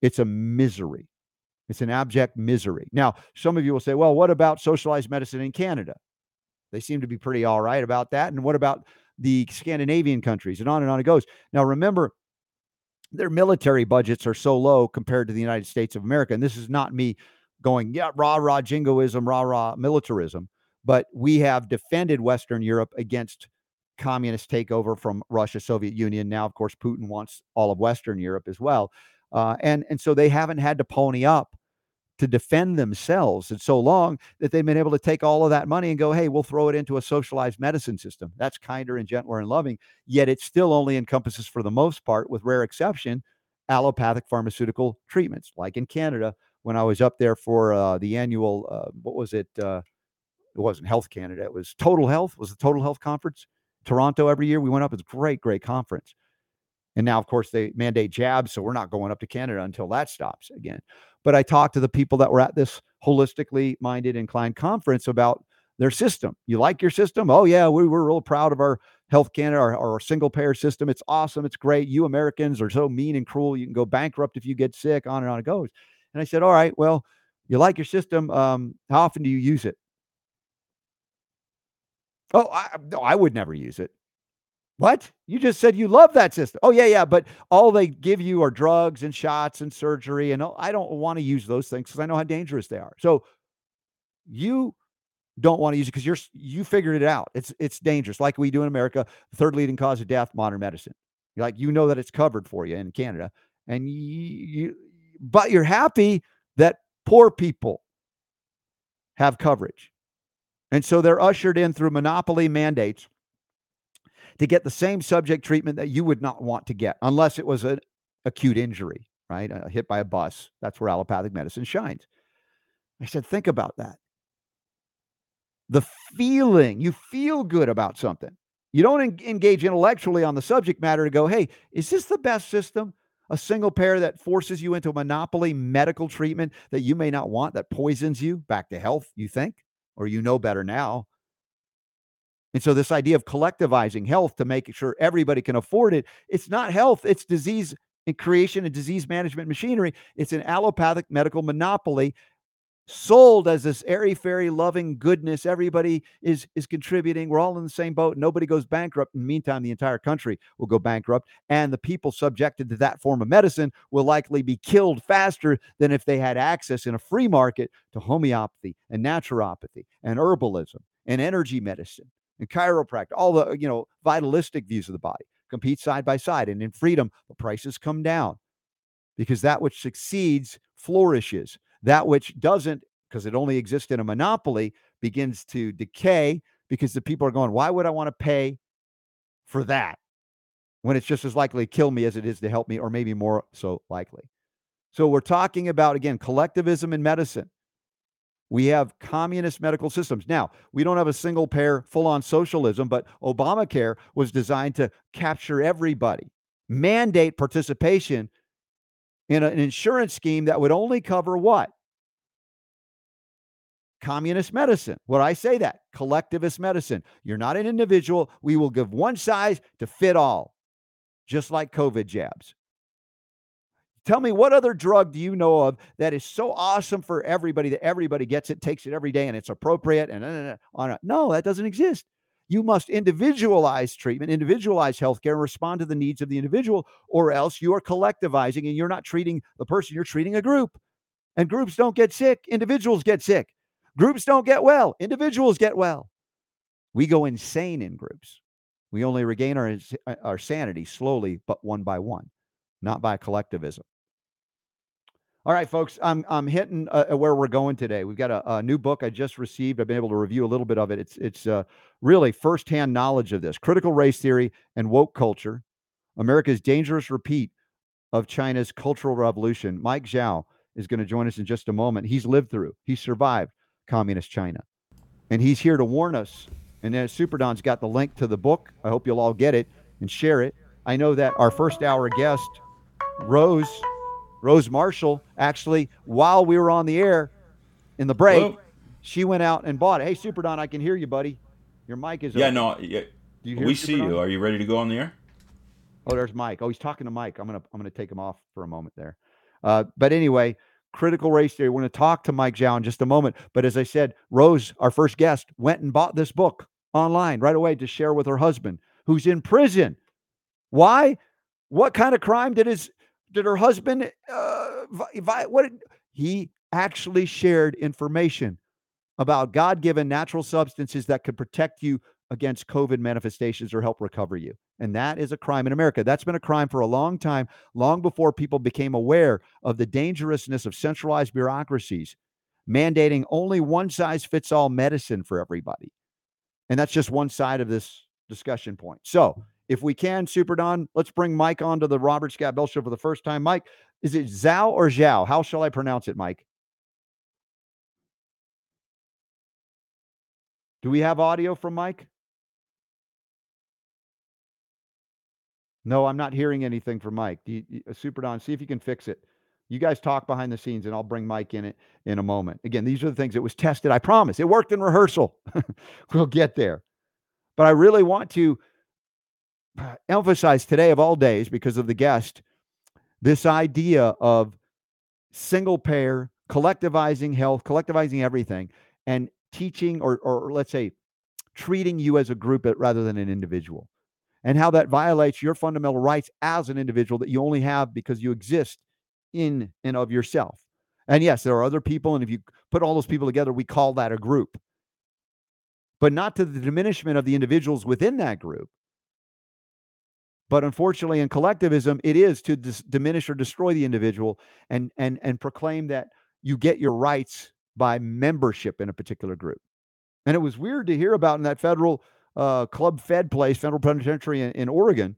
it's a misery. It's an abject misery. Now, some of you will say, well, what about socialized medicine in Canada? They seem to be pretty all right about that. And what about the Scandinavian countries? And on and on it goes. Now, remember, their military budgets are so low compared to the United States of America. And this is not me going, yeah, rah, rah, jingoism, rah, rah, militarism. But we have defended Western Europe against communist takeover from Russia, Soviet Union. Now, of course, Putin wants all of Western Europe as well. Uh, and, and so they haven't had to pony up to defend themselves in so long that they've been able to take all of that money and go, hey, we'll throw it into a socialized medicine system. That's kinder and gentler and loving. Yet it still only encompasses, for the most part, with rare exception, allopathic pharmaceutical treatments, like in Canada when I was up there for uh, the annual, uh, what was it? Uh, it wasn't Health Canada. It was Total Health. It was the Total Health Conference, Toronto every year. We went up. It's great, great conference. And now, of course, they mandate jabs, so we're not going up to Canada until that stops again. But I talked to the people that were at this holistically minded inclined conference about their system. You like your system? Oh, yeah, we, we're real proud of our Health Canada, our, our single payer system. It's awesome. It's great. You Americans are so mean and cruel. You can go bankrupt if you get sick, on and on it goes. And I said, All right, well, you like your system. Um, how often do you use it? Oh, I, no, I would never use it. What? You just said you love that system. Oh, yeah, yeah. But all they give you are drugs and shots and surgery. And I don't want to use those things because I know how dangerous they are. So you don't want to use it because you're you figured it out. It's it's dangerous, like we do in America. Third leading cause of death, modern medicine. Like you know that it's covered for you in Canada, and you, you but you're happy that poor people have coverage, and so they're ushered in through monopoly mandates to get the same subject treatment that you would not want to get unless it was an acute injury, right? A hit by a bus. That's where allopathic medicine shines. I said, think about that. The feeling, you feel good about something. You don't en- engage intellectually on the subject matter to go, hey, is this the best system? A single payer that forces you into a monopoly medical treatment that you may not want, that poisons you back to health, you think, or you know better now. And so, this idea of collectivizing health to make sure everybody can afford it, it's not health, it's disease and creation and disease management machinery. It's an allopathic medical monopoly sold as this airy fairy loving goodness. Everybody is is contributing. We're all in the same boat. Nobody goes bankrupt. In the meantime the entire country will go bankrupt and the people subjected to that form of medicine will likely be killed faster than if they had access in a free market to homeopathy and naturopathy and herbalism and energy medicine and chiropractic, all the you know vitalistic views of the body compete side by side. And in freedom, the prices come down because that which succeeds flourishes. That which doesn't, because it only exists in a monopoly, begins to decay because the people are going, why would I want to pay for that when it's just as likely to kill me as it is to help me, or maybe more so likely? So we're talking about, again, collectivism in medicine. We have communist medical systems. Now, we don't have a single payer full on socialism, but Obamacare was designed to capture everybody, mandate participation in an insurance scheme that would only cover what? Communist medicine. What I say that? Collectivist medicine. You're not an individual. We will give one size to fit all, just like COVID jabs. Tell me what other drug do you know of that is so awesome for everybody that everybody gets it, takes it every day, and it's appropriate and uh, on. No, that doesn't exist. You must individualize treatment, individualize healthcare, and respond to the needs of the individual, or else you are collectivizing and you're not treating the person, you're treating a group. And groups don't get sick, individuals get sick. Groups don't get well, individuals get well. We go insane in groups. We only regain our, our sanity slowly, but one by one, not by collectivism. All right, folks, I'm I'm hitting uh, where we're going today. We've got a, a, new book I just received. I've been able to review a little bit of it. It's it's uh, really firsthand knowledge of this critical race theory and woke culture, America's dangerous repeat of China's cultural revolution. Mike Zhao is going to join us in just a moment. He's lived through, he survived communist China, and he's here to warn us. And then Super Don's got the link to the book. I hope you'll all get it and share it. I know that our first hour guest, Rose Rose Marschall, actually, while we were on the air in the break, Hello? she went out and bought it. Hey, Super Don, I can hear you, buddy. Your mic is yeah, open. no, yeah. we see you. Are you ready to go on the air? Oh, there's Mike. Oh, he's talking to Mike. I'm gonna I'm gonna take him off for a moment there. Uh, but anyway, critical race theory. We're to talk to Mike Zhao in just a moment. But as I said, Rose, our first guest, went and bought this book online right away to share with her husband, who's in prison. Why? What kind of crime did his did her husband uh, what did, he actually shared information about god-given natural substances that could protect you against covid manifestations or help recover you and that is a crime in america. That's been a crime for a long time long before people became aware of the dangerousness of centralized bureaucracies mandating only one size fits all medicine for everybody and that's just one side of this discussion point. So if we can, Super Don, let's bring Mike on to the Robert Scott Bell Show for the first time. Mike, is it Zhao or Zhao? How shall I pronounce it, Mike? Do we have audio from Mike? No, I'm not hearing anything from Mike. You, uh, Super Don, see if you can fix it. You guys talk behind the scenes, and I'll bring Mike in it in a moment. Again, these are the things that was tested. I promise it worked in rehearsal. [LAUGHS] we'll get there, but I really want to Uh, emphasize today of all days because of the guest this idea of single payer collectivizing health collectivizing everything and teaching or, or let's say treating you as a group rather than an individual. And how that violates your fundamental rights as an individual that you only have because you exist in and of yourself. And yes there are other people and if you put all those people together we call that a group. But not to the diminishment of the individuals within that group but unfortunately, in collectivism, it is to dis- diminish or destroy the individual and and and proclaim that you get your rights by membership in a particular group. And it was weird to hear about in that federal uh, club fed place, federal penitentiary in, in Oregon.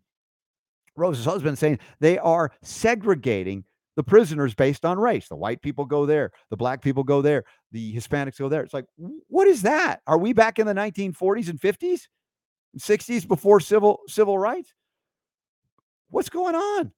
Rose's husband saying they are segregating the prisoners based on race. The white people go there, the black people go there, the Hispanics go there. It's like, what is that? Are we back in the 1940s and 50s, 60s before civil civil rights? What's going on?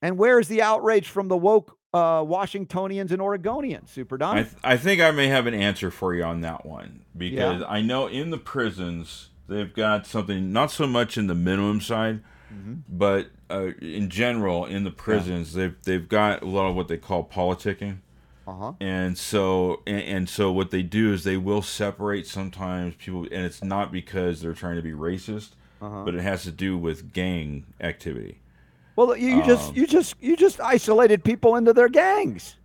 And where is the outrage from the woke uh, Washingtonians and Oregonians, Super Don? I, th- I, think I may have an answer for you on that one because yeah. I know in the prisons they've got something not so much in the minimum side, mm-hmm. but uh, in general in the prisons yeah. they've they've got a lot of what they call politicking. Uh-huh. And so and, and, so what they do is they will separate sometimes people and it's not because they're trying to be racist uh-huh. but it has to do with gang activity. Well, you, you um, just you just you just isolated people into their gangs.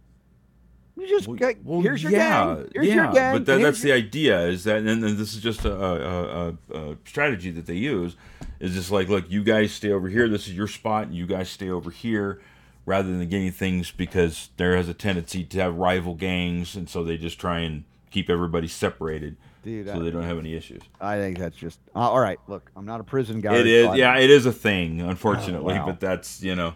You just Well, get, well, here's your yeah, gang. Here's yeah, your gang. but that, that's the idea. Is that, and, and this is just a, a, a, a strategy that they use. Is just like, look, you guys stay over here. This is your spot. And you guys stay over here, rather than getting things because there has a tendency to have rival gangs, and so they just try and keep everybody separated, Dude, so I- they don't have any issues. I think that's just uh, all right. Look, I'm not a prison guy. It is, yeah, it is a thing, unfortunately, Oh, wow. but that's you know,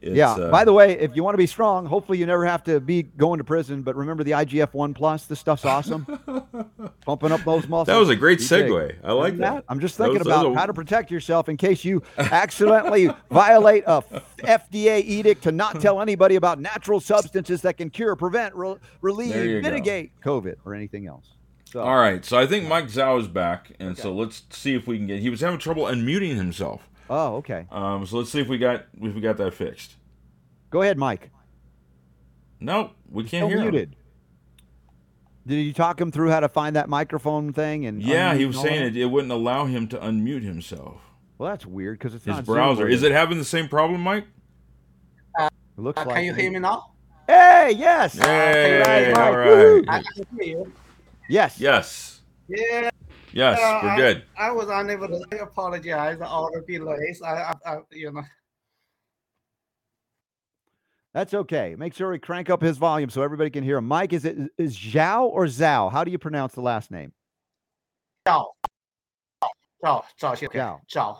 it's, yeah. uh, By the way, if you want to be strong, hopefully you never have to be going to prison. But remember the IGF One Plus. This stuff's awesome. [LAUGHS] Pumping up those muscles. that was a great segue. I like Isn't that. I'm just thinking was- that about a- how to protect yourself in case you accidentally [LAUGHS] violate a FDA edict to not tell anybody about natural substances that can cure, prevent, re- relieve, go. mitigate COVID or anything else. So, All right, so I think Mike Zhao is back, and so let's see if we can get. He was having trouble unmuting himself. Oh, okay. Um, so let's see if we got if we got that fixed. Go ahead, Mike. No, we can't Still hear him. muted. Did you talk him through how to find that microphone thing? And Yeah, he was saying it, it wouldn't allow him to unmute himself. Well, that's weird because it's His not browser Is it having the same problem, Mike? It looks Uh, like. can you hear me now? Hey, yes. Hey, Right, all Mike. I can hear you. Yes. Yes. Yeah. Yes, uh, we're I, good. I was unable to apologize all the delays. I, I, I, you know. That's okay. Make sure we crank up his volume so everybody can hear him. Mike, is it is Zhao or Zhao? How do you pronounce the last name? Zhao. Zhao. Zhao. Zhao. Zhao.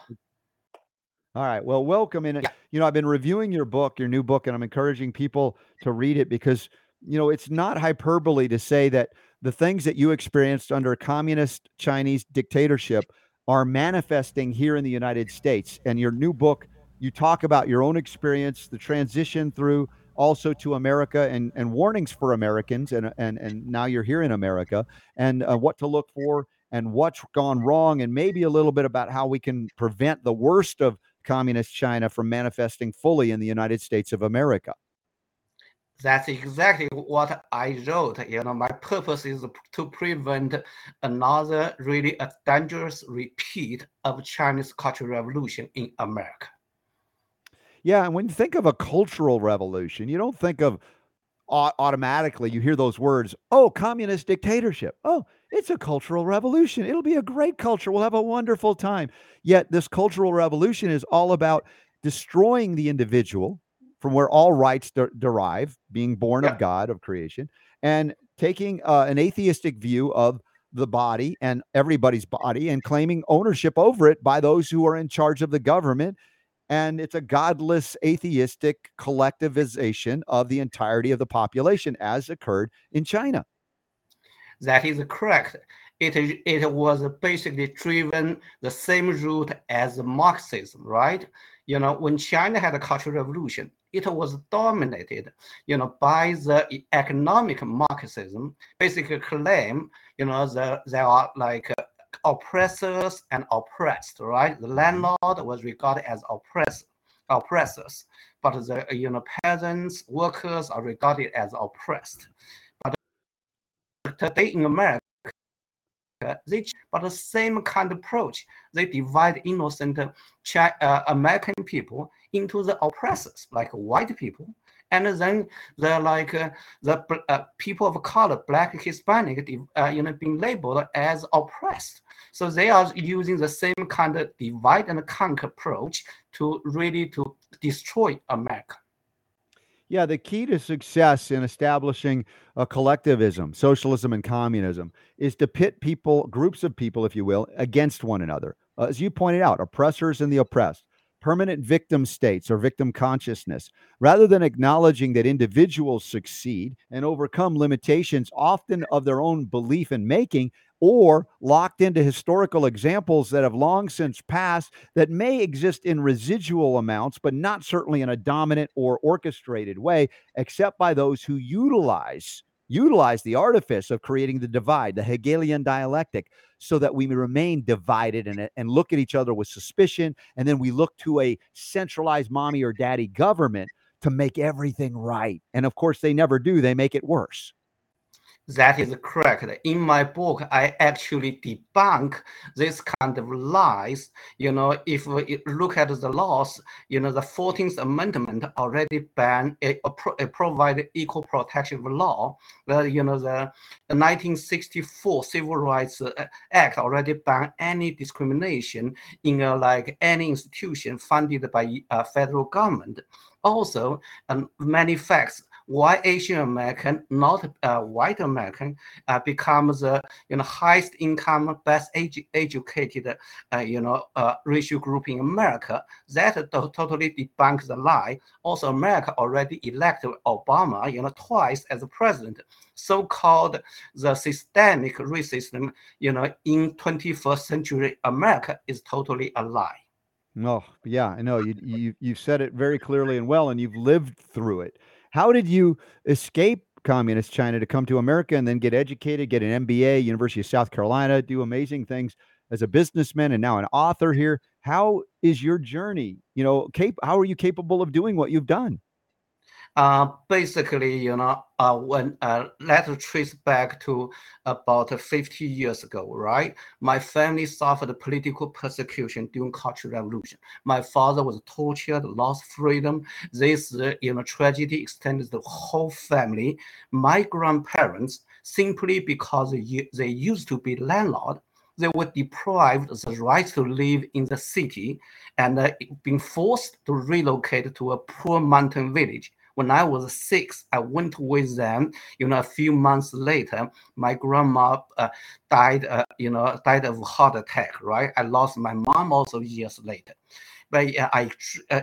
All right. Well, welcome in. Yeah. You know, I've been reviewing your book, your new book, and I'm encouraging people to read it because you know it's not hyperbole to say that the things that you experienced under communist Chinese dictatorship are manifesting here in the United States. And your new book, you talk about your own experience, the transition through also to America and, and warnings for Americans. And, and, and now you're here in America and uh, what to look for and what's gone wrong, and maybe a little bit about how we can prevent the worst of communist China from manifesting fully in the United States of America. That's exactly what I wrote. You know, my purpose is to prevent another really a dangerous repeat of Chinese Cultural Revolution in America. Yeah, and when you think of a cultural revolution, you don't think of automatically you hear those words, "Oh, communist dictatorship." Oh, it's a cultural revolution. It'll be a great culture. We'll have a wonderful time. Yet this cultural revolution is all about destroying the individual from where all rights de- derive, being born Yeah. of God, of creation, and taking uh, an atheistic view of the body and everybody's body and claiming ownership over it by those who are in charge of the government and it's a godless atheistic collectivization of the entirety of the population as occurred in china That is correct. It, it was basically driven the same route as Marxism, right? You know, when China had a cultural revolution, it was dominated, you know, by the economic Marxism, basically claim, you know, the, there are like uh, oppressors and oppressed, right? The mm-hmm. landlord was regarded as oppress, oppressors, but the, uh, you know, peasants, workers are regarded as oppressed But uh, today in America, they but the same kind of approach. They divide innocent Chi- uh, American people into the oppressors, like white people, and then they're like uh, the uh, people of color, black, Hispanic, uh, you know, being labeled as oppressed. So they are using the same kind of divide and conquer approach to really to destroy America. Yeah the key to success in establishing a collectivism socialism and communism is to pit people groups of people if you will against one another. Uh, as you pointed out oppressors and the oppressed permanent victim states or victim consciousness. Rather than acknowledging that individuals succeed and overcome limitations often of their own belief in making or locked into historical examples that have long since passed that may exist in residual amounts, but not certainly in a dominant or orchestrated way, except by those who utilize utilize the artifice of creating the divide, the Hegelian dialectic, so that we remain divided and, and look at each other with suspicion, and then we look to a centralized mommy or daddy government to make everything right. And of course, they never do; they make it worse. That is correct. In my book, I actually debunk this kind of lies. You know, if we look at the laws, you know, the 14th Amendment already ban a, a, a provide equal protection law. Well, you know, the, the 1964 Civil Rights uh, Act already ban any discrimination in uh, like any institution funded by uh, federal government. Also, um, many facts why Asian American, not uh, white American, uh, becomes the you know highest income, best edu educated, uh, you know, uh, racial group in America. That totally debunks the lie. Also, America already elected Obama, you know, twice as president. So-called the systemic racism, you know, in 21st century America is totally a lie. Oh, yeah, I know you you you said it very clearly and well, and you've lived through it. How did you escape communist China to come to America and then get educated, get an MBA, University of South Carolina, do amazing things as a businessman and now an author here? How is your journey? You know, cap- how are you capable of doing what you've done? Uh, basically, you know, uh, when uh, let's trace back to about 50 years ago, right? My family suffered political persecution during Cultural Revolution. My father was tortured, lost freedom. This, uh, you know, tragedy extended the whole family. My grandparents, simply because they used to be landlord, they were deprived of the right to live in the city and uh, being forced to relocate to a poor mountain village when I was six, I went with them. You know, a few months later, my grandma uh, died. Uh, you know, died of heart attack. Right. I lost my mom also years later. But uh, I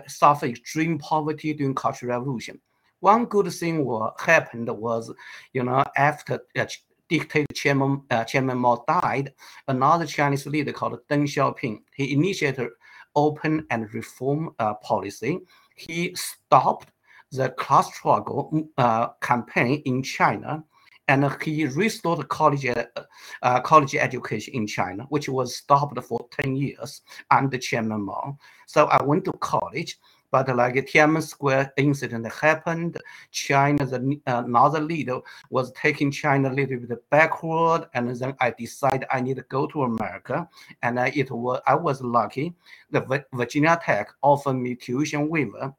suffered extreme poverty during Cultural Revolution. One good thing what happened was, you know, after uh, dictator Chairman, uh, Chairman Mao died, another Chinese leader called Deng Xiaoping, he initiated open and reform uh, policy. He stopped the class struggle uh, campaign in China, and he restored college uh, college education in China, which was stopped for 10 years under Chairman Mao. So I went to college, but like Tiananmen Square incident happened, China, the uh, another leader was taking China a little bit backward, and then I decided I need to go to America, and uh, it was I was lucky. The Virginia Tech offered me tuition waiver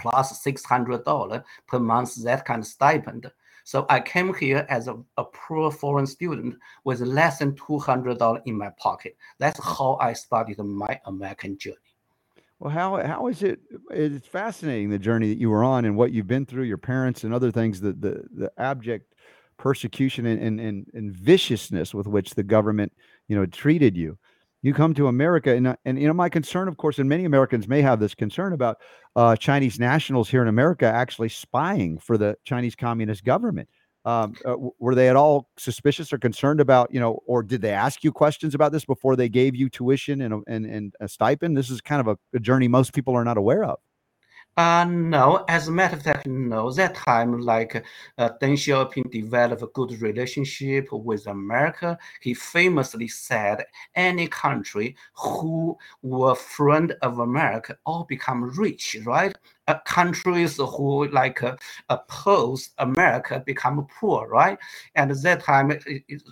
plus $600 per month, that kind of stipend. So I came here as a, a poor foreign student with less than $200 in my pocket. That's how I started my American journey. Well, how how is it? It's fascinating the journey that you were on and what you've been through, your parents and other things, the the, the abject persecution and, and and and viciousness with which the government, you know, treated you you come to America, and uh, and you know my concern, of course, and many Americans may have this concern about uh, Chinese nationals here in America actually spying for the Chinese Communist government. Um, uh, were they at all suspicious or concerned about you know, or did they ask you questions about this before they gave you tuition and a, and, and a stipend? This is kind of a, a journey most people are not aware of. Uh, no, as a matter of fact, no. That time, like uh, Deng Xiaoping developed a good relationship with America. He famously said, any country who were friend of America all become rich, right? Uh, countries who like uh, oppose America become poor, right? And at that time,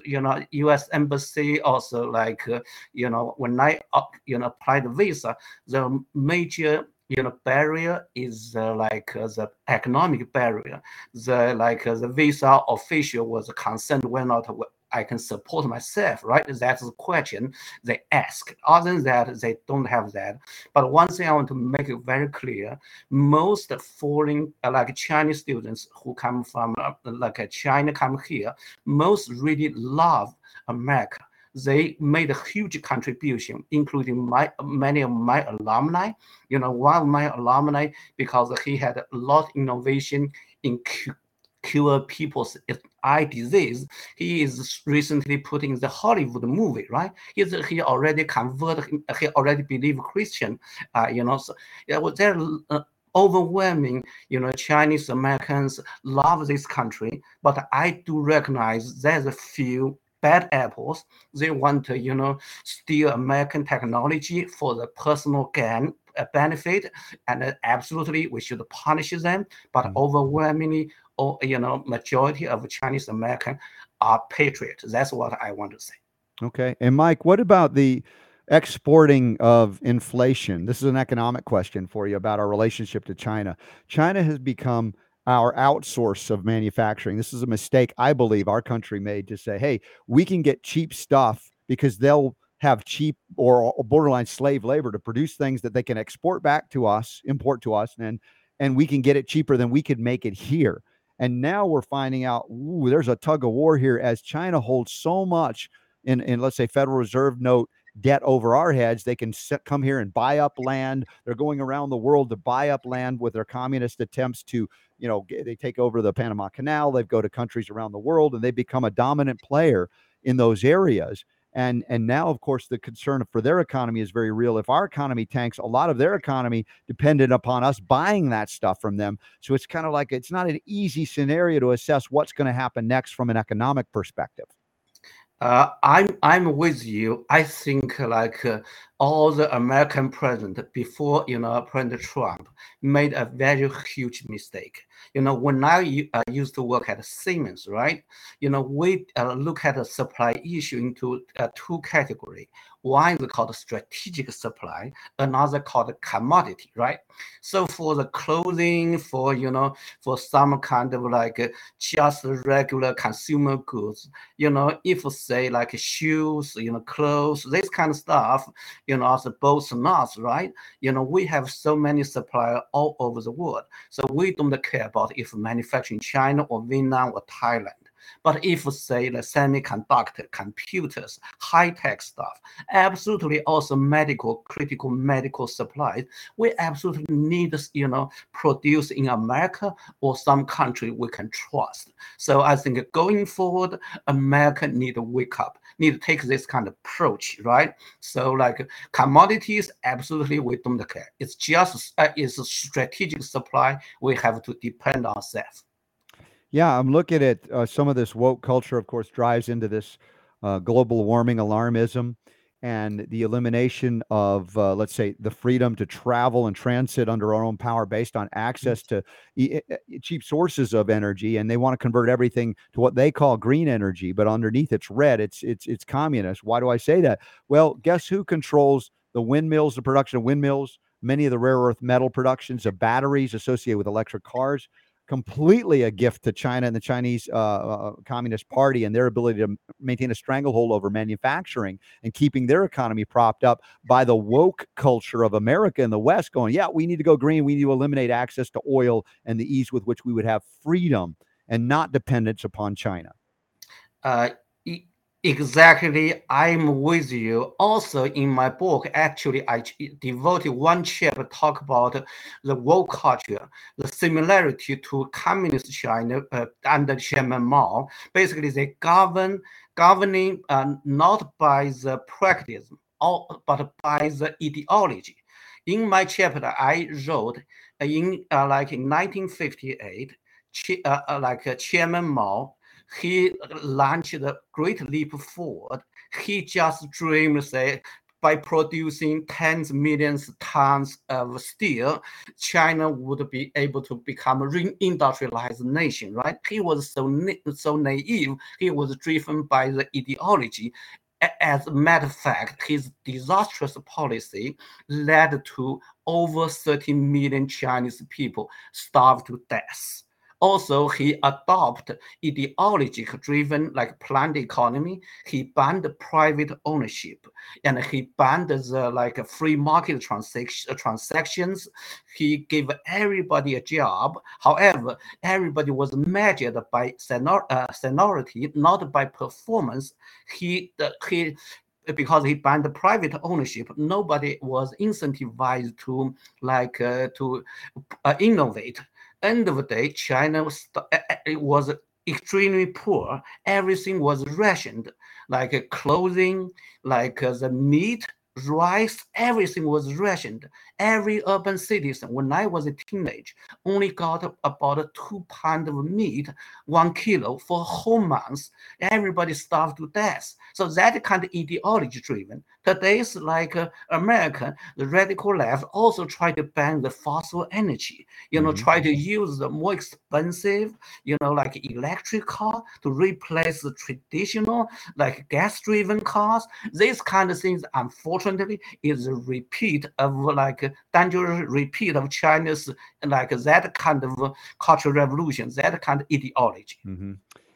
you know, U.S. embassy also like, uh, you know, when I, uh, you know, applied visa, the major you know barrier is uh, like uh, the economic barrier the like uh, the visa official was concerned whether not I can support myself, right? That's the question they ask. Other than that, they don't have that. But one thing I want to make it very clear: most foreign, uh, like Chinese students who come from uh, like China, come here, most really love America they made a huge contribution, including my many of my alumni. You know, one of my alumni because he had a lot of innovation in cure people's eye disease. He is recently putting the Hollywood movie, right? He's, he already converted, he already believe Christian, uh, you know, so yeah, well, there uh, overwhelming, you know, Chinese Americans love this country, but I do recognize there's a few bad apples. They want to, you know, steal American technology for the personal gain uh, benefit, and uh, absolutely we should punish them. But mm-hmm. overwhelmingly, or you know majority of Chinese American are patriots. That's what I want to say. Okay, and Mike, what about the exporting of inflation? This is an economic question for you about our relationship to China. China has become our outsource of manufacturing. This is a mistake I believe our country made to say, hey, we can get cheap stuff because they'll have cheap or borderline slave labor to produce things that they can export back to us, import to us, and and we can get it cheaper than we could make it here. And now we're finding out ooh, there's a tug of war here as China holds so much in, in let's say Federal Reserve note debt over our heads. They can set, come here and buy up land. They're going around the world to buy up land with their communist attempts to, you know, they take over the Panama Canal. They go to countries around the world and they become a dominant player in those areas and and now of course the concern for their economy is very real if our economy tanks a lot of their economy depended upon us buying that stuff from them so it's kind of like it's not an easy scenario to assess what's going to happen next from an economic perspective uh, I'm I'm with you. I think like uh, all the American president before you know President Trump made a very huge mistake. You know when I uh, used to work at Siemens, right? You know we uh, look at the supply issue into uh, two category. One is called strategic supply, another called commodity, right? So for the clothing, for you know, for some kind of like uh, just regular consumer goods, you know, if say like shoes, you know, clothes, this kind of stuff, you know, as both nuts, right? You know, we have so many suppliers all over the world, so we don't care about if manufacturing China or Vietnam or Thailand. But if say the semiconductor, computers, high-tech stuff, absolutely also medical, critical medical supplies, we absolutely need, you know, produce in America or some country we can trust. So I think going forward, America need to wake up, need to take this kind of approach, right? So like commodities, absolutely we don't care. It's just uh, it's a strategic supply. We have to depend on ourselves. Yeah, I'm looking at uh, some of this woke culture, of course, drives into this uh, global warming alarmism and the elimination of, uh, let's say, the freedom to travel and transit under our own power based on access to e- cheap sources of energy. And they want to convert everything to what they call green energy, but underneath it's red. It's it's it's communist. Why do I say that? Well, guess who controls the windmills, the production of windmills, many of the rare earth metal productions of batteries associated with electric cars? Completely a gift to China and the Chinese uh, uh, Communist Party and their ability to maintain a stranglehold over manufacturing and keeping their economy propped up by the woke culture of America and the West going, yeah, we need to go green. We need to eliminate access to oil and the ease with which we would have freedom and not dependence upon China. Uh, Exactly, I'm with you. Also, in my book, actually, I devoted one chapter talk about the woke culture, the similarity to communist China uh, under Chairman Mao. Basically, they govern governing uh, not by the practice, or, but by the ideology. In my chapter, I wrote in uh, like in 1958, uh, uh, like uh, Chairman Mao he launched the great leap forward. He just dreamed, say, by producing tens of millions tons of steel, China would be able to become a reindustrialized nation, right? He was so so naive. He was driven by the ideology. As a matter of fact, his disastrous policy led to over 30 million Chinese people starved to death. Also, he adopted ideology-driven like planned economy. He banned private ownership, and he banned the like free market transaction, transactions. He gave everybody a job. However, everybody was measured by uh, seniority, not by performance. He uh, he because he banned private ownership, nobody was incentivized to like uh, to uh, innovate end of the day, China was, it was extremely poor. Everything was rationed, like uh, clothing, like uh, the meat, rice, everything was rationed. Every urban citizen, when I was a teenage, only got about two pounds of meat, one kilo for a whole month. Everybody starved to death. So that kind of ideology driven. Today's like uh, American, the radical left also try to ban the fossil energy. You know, mm-hmm. try to use the more expensive, you know, like electric car to replace the traditional like gas-driven cars. These kind of things, unfortunately, is a repeat of like dangerous repeat of China's like that kind of cultural revolution, that kind of ideology. Mm-hmm.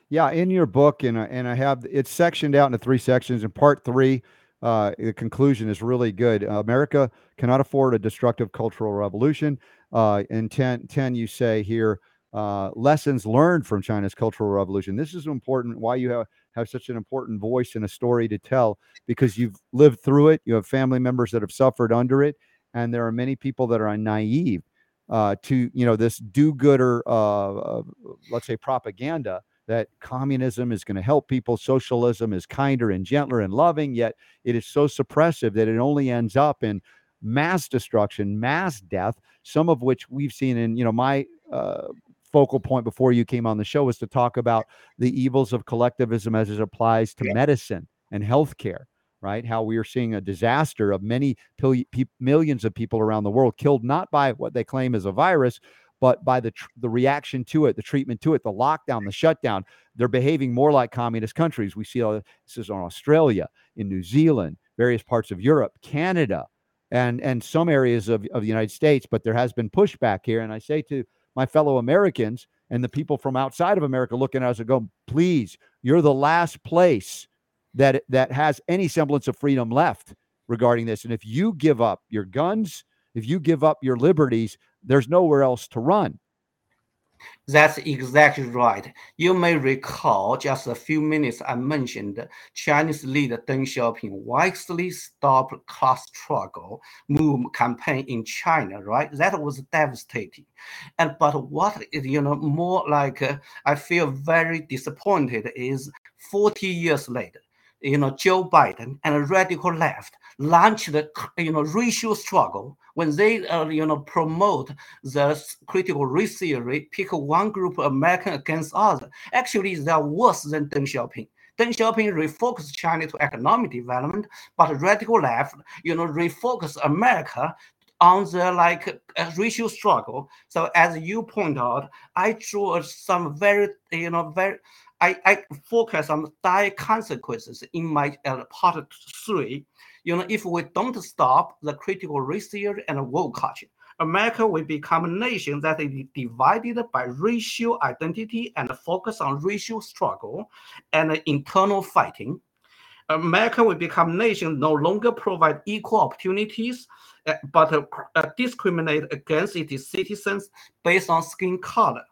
Yeah, in your book, and and I have it's sectioned out into three sections. In part three uh, the conclusion is really good. Uh, America cannot afford a destructive cultural revolution. Uh, in 10, 10, you say here, uh, lessons learned from China's cultural revolution. This is important, why you have, have such an important voice and a story to tell, because you've lived through it. You have family members that have suffered under it. And there are many people that are naive uh, to, you know, this do-gooder, uh, let's say, propaganda that communism is going to help people, socialism is kinder and gentler and loving, yet it is so suppressive that it only ends up in mass destruction, mass death, some of which we've seen in, you know, my uh, focal point before you came on the show was to talk about the evils of collectivism as it applies to medicine and healthcare right? How we are seeing a disaster of many pil- pe- millions of people around the world killed not by what they claim is a virus, but by the tr- the reaction to it, the treatment to it, the lockdown, the shutdown, they're behaving more like communist countries. We see this is on Australia, in New Zealand, various parts of Europe, Canada, and and some areas of, of the United States. But there has been pushback here, and I say to my fellow Americans and the people from outside of America looking at us and go, please, you're the last place that that has any semblance of freedom left regarding this. And if you give up your guns, if you give up your liberties, there's nowhere else to run. That's exactly right. You may recall just a few minutes I mentioned Chinese leader Deng Xiaoping wisely stopped class struggle move campaign in China, right? That was devastating. And but what is you know more like uh, I feel very disappointed is 40 years later, you know Joe Biden and radical left launched the you know racial struggle when they uh, you know promote the critical race theory, pick one group of American against other. Actually, they are worse than Deng Xiaoping. Deng Xiaoping refocused China to economic development, but radical left, you know, refocus America on the like uh, racial struggle. So as you point out, I drew some very, you know, very I, I focus on dire consequences in my uh, part three. You know, if we don't stop the critical race theory and woke culture, America will become a nation that is divided by racial identity and focus on racial struggle and internal fighting. America will become a nation no longer provide equal opportunities, uh, but uh, uh, discriminate against its citizens based on skin color.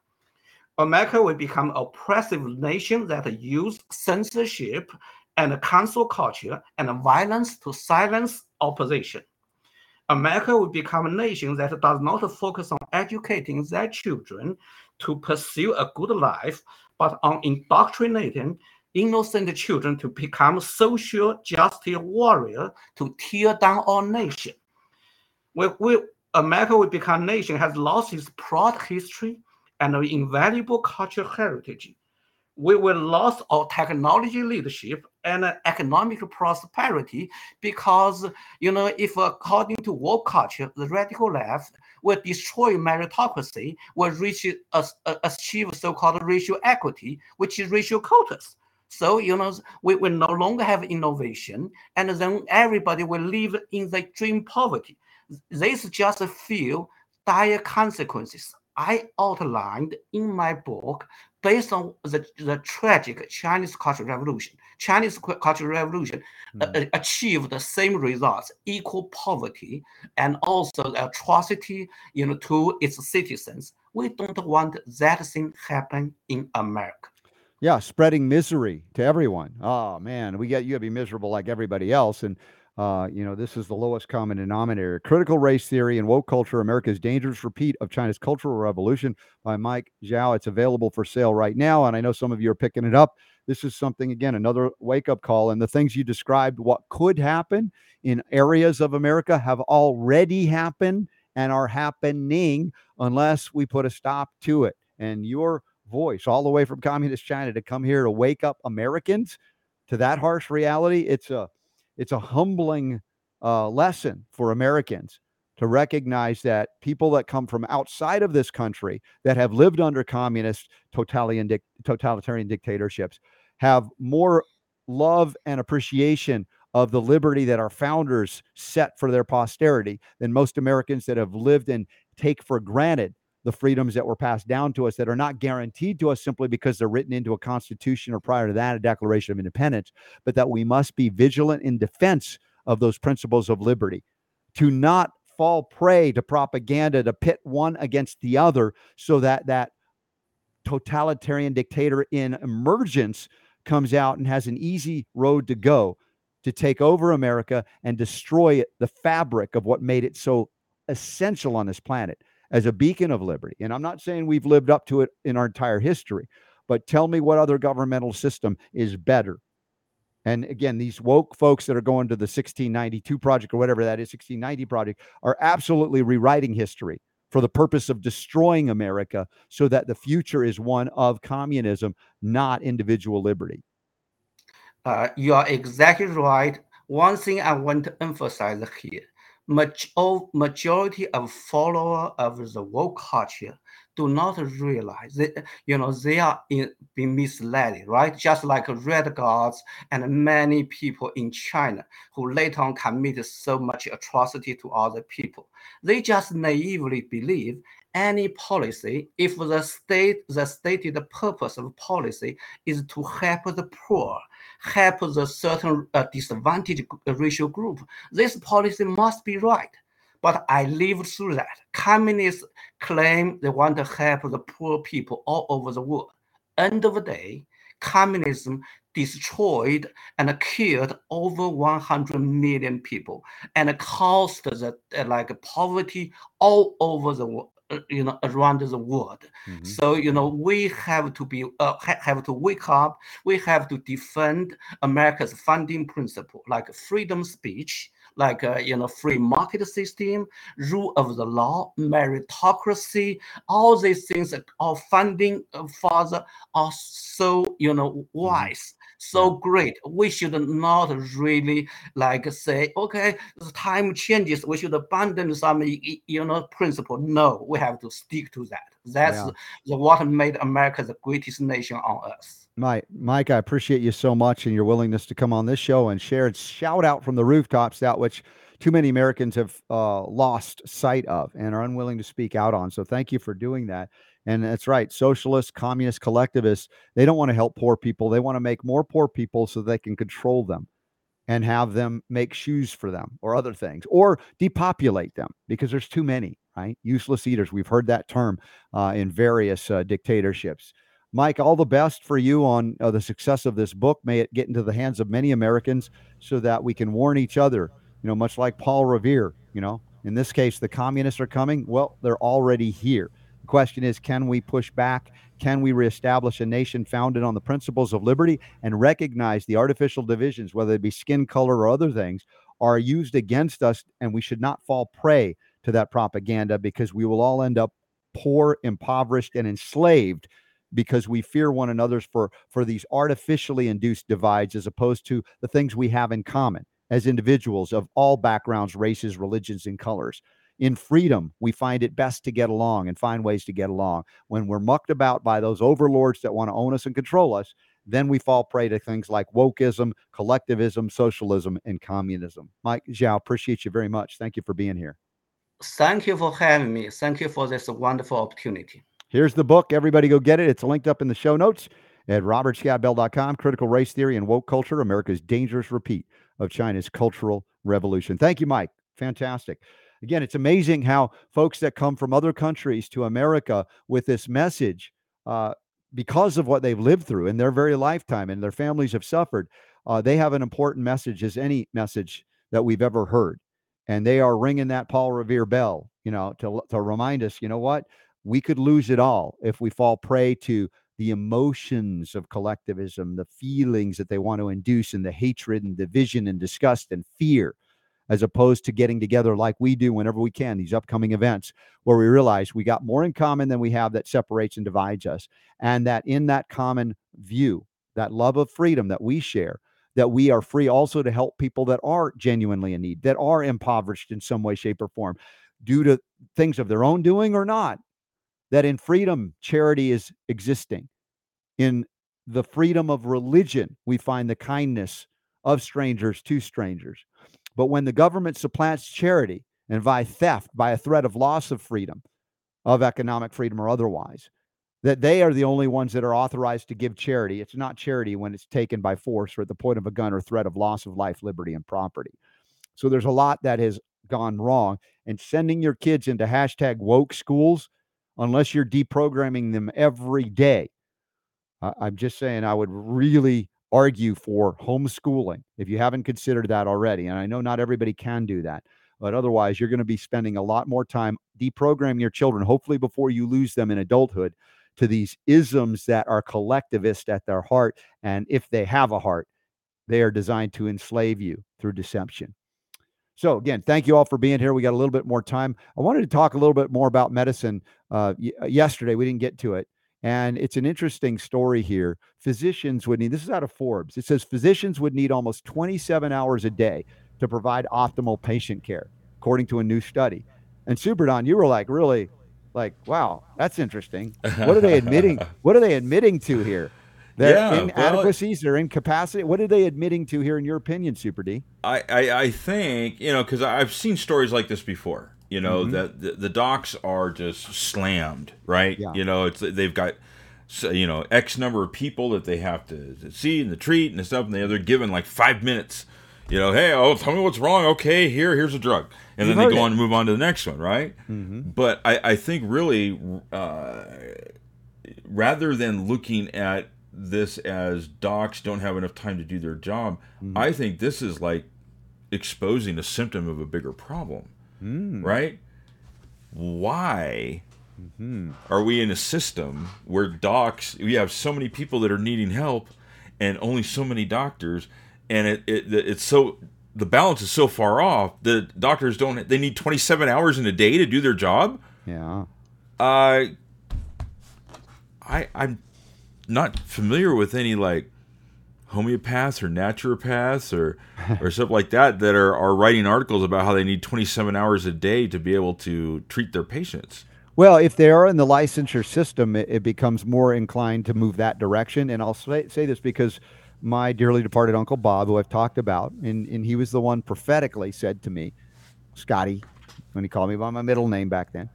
America will become oppressive nation that use censorship and cancel culture and violence to silence opposition. America will become a nation that does not focus on educating their children to pursue a good life, but on indoctrinating innocent children to become social justice warrior to tear down our nation. We, we, America will become a nation has lost its proud history and invaluable cultural heritage. We will lose our technology leadership and economic prosperity because, you know, if according to woke culture, the radical left will destroy meritocracy, will reach uh, achieve so-called racial equity, which is racial quotas. So, you know, we will no longer have innovation, and then everybody will live in the extreme poverty. This just a few dire consequences I outlined in my book based on the, the tragic Chinese Cultural Revolution. Chinese Cultural Revolution mm. uh, achieved the same results, equal poverty, and also atrocity you know, to its citizens. We don't want that thing happen in America. Yeah, spreading misery to everyone. Oh man, we get you to be miserable like everybody else, and uh, you know, this is the lowest common denominator. Critical Race Theory and Woke Culture America's Dangerous Repeat of China's Cultural Revolution by Mike Zhao. It's available for sale right now. And I know some of you are picking it up. This is something, again, another wake up call. And the things you described, what could happen in areas of America have already happened and are happening unless we put a stop to it. And your voice, all the way from communist China, to come here to wake up Americans to that harsh reality, it's a it's a humbling uh, lesson for Americans to recognize that people that come from outside of this country that have lived under communist totalitarian, totalitarian dictatorships have more love and appreciation of the liberty that our founders set for their posterity than most Americans that have lived and take for granted the freedoms that were passed down to us that are not guaranteed to us simply because they're written into a constitution or prior to that a declaration of independence but that we must be vigilant in defense of those principles of liberty. To not fall prey to propaganda to pit one against the other so that that totalitarian dictator in emergence comes out and has an easy road to go to take over America and destroy the fabric of what made it so essential on this planet as a beacon of liberty. And I'm not saying we've lived up to it in our entire history, but tell me what other governmental system is better. And again, these woke folks that are going to the 1692 project or whatever that is, 1690 project, are absolutely rewriting history for the purpose of destroying America so that the future is one of communism, not individual liberty. Uh, you are exactly right. One thing I want to emphasize here Oh, majority of followers of the woke culture do not realize that you know they are in, being misled, right? Just like red guards and many people in China who later on committed so much atrocity to other people. They just naively believe any policy, if the state the stated purpose of policy is to help the poor, help the certain uh, disadvantaged racial group, this policy must be right. But I lived through that. Communists claim they want to help the poor people all over the world. End of the day, communism destroyed and killed over 100 million people and caused the like poverty all over the world uh, you know around the world mm-hmm. so you know we have to be uh, ha- have to wake up we have to defend america's founding principle like freedom speech like uh, you know free market system rule of the law meritocracy all these things our founding uh, father are so you know mm-hmm. wise so great. We should not really like say, okay, the time changes. We should abandon some, you know, principle. No, we have to stick to that. That's yeah. the, what made America the greatest nation on earth. Mike, Mike, I appreciate you so much and your willingness to come on this show and share and shout out from the rooftops that which too many Americans have uh, lost sight of and are unwilling to speak out on. So thank you for doing that. And that's right. Socialists, communist, collectivists, they don't want to help poor people. They want to make more poor people so they can control them and have them make shoes for them or other things or depopulate them because there's too many, right? Useless eaters. We've heard that term uh, in various uh, dictatorships. Mike, all the best for you on uh, the success of this book. May it get into the hands of many Americans so that we can warn each other, you know, much like Paul Revere, you know, in this case, the communists are coming. Well, they're already here question is can we push back? Can we reestablish a nation founded on the principles of liberty and recognize the artificial divisions, whether it be skin color or other things, are used against us? And we should not fall prey to that propaganda because we will all end up poor, impoverished, and enslaved because we fear one another's for for these artificially induced divides as opposed to the things we have in common as individuals of all backgrounds, races, religions, and colors in freedom, we find it best to get along and find ways to get along. When we're mucked about by those overlords that want to own us and control us, then we fall prey to things like wokeism, collectivism, socialism, and communism. Mike Zhao, appreciate you very much. Thank you for being here. Thank you for having me. Thank you for this wonderful opportunity. Here's the book. Everybody go get it. It's linked up in the show notes at robertscottbell.com. Critical Race Theory and Woke Culture, America's Dangerous Repeat of China's Cultural Revolution. Thank you, Mike. Fantastic again, it's amazing how folks that come from other countries to America with this message, uh, because of what they've lived through in their very lifetime and their families have suffered, uh, they have an important message as any message that we've ever heard. And they are ringing that Paul Revere bell, you know, to, to remind us, you know what? We could lose it all if we fall prey to the emotions of collectivism, the feelings that they want to induce, and the hatred and division and disgust and fear as opposed to getting together like we do whenever we can, these upcoming events, where we realize we got more in common than we have that separates and divides us. And that in that common view, that love of freedom that we share, that we are free also to help people that are genuinely in need, that are impoverished in some way, shape, or form, due to things of their own doing or not. That in freedom, charity is existing. In the freedom of religion, we find the kindness of strangers to strangers. But when the government supplants charity and by theft, by a threat of loss of freedom, of economic freedom or otherwise, that they are the only ones that are authorized to give charity. It's not charity when it's taken by force or at the point of a gun or threat of loss of life, liberty, and property. So there's a lot that has gone wrong. And sending your kids into hashtag woke schools, unless you're deprogramming them every day, I'm just saying I would really argue for homeschooling if you haven't considered that already. And I know not everybody can do that, but otherwise, you're going to be spending a lot more time deprogramming your children, hopefully, before you lose them in adulthood to these isms that are collectivist at their heart. And if they have a heart, they are designed to enslave you through deception. So, again, thank you all for being here. We got a little bit more time. I wanted to talk a little bit more about medicine uh, y- yesterday. We didn't get to it. And it's an interesting story here. Physicians would need, this is out of Forbes. It says physicians would need almost 27 hours a day to provide optimal patient care, according to a new study. And Super Don, you were like, really, like, wow, that's interesting. What are they admitting? [LAUGHS] what are they admitting to here? Their Yeah, inadequacies, their incapacity. What are they admitting to here, in your opinion, Super D? I, I, I think you know because I've seen stories like this before. You know Mhm. that the, the docs are just slammed, right? Yeah. You know it's they've got you know X number of people that they have to, see and the treat and the stuff, and they, they're given like five minutes. You know, hey, oh, tell me what's wrong. Okay, here, here's a drug, and You've then they go it. on and move on to the next one, right? Mm-hmm. But I, I think really, uh, rather than looking at this as docs don't have enough time to do their job, Mm-hmm. I think this is like exposing a symptom of a bigger problem, Mm. right? Why Mm-hmm. are we in a system where docs, we have so many people that are needing help and only so many doctors, and it, it it's so the balance is so far off that doctors don't they need 27 hours in a day to do their job Yeah. uh, I I'm not familiar with any like homeopaths or naturopaths or [LAUGHS] or stuff like that that are, are writing articles about how they need 27 hours a day to be able to treat their patients. Well, if they are in the licensure system, it, it becomes more inclined to move that direction. And I'll say, say this because my dearly departed Uncle Bob, who I've talked about, and, and he was the one prophetically said to me, Scotty, when he called me by my middle name back then,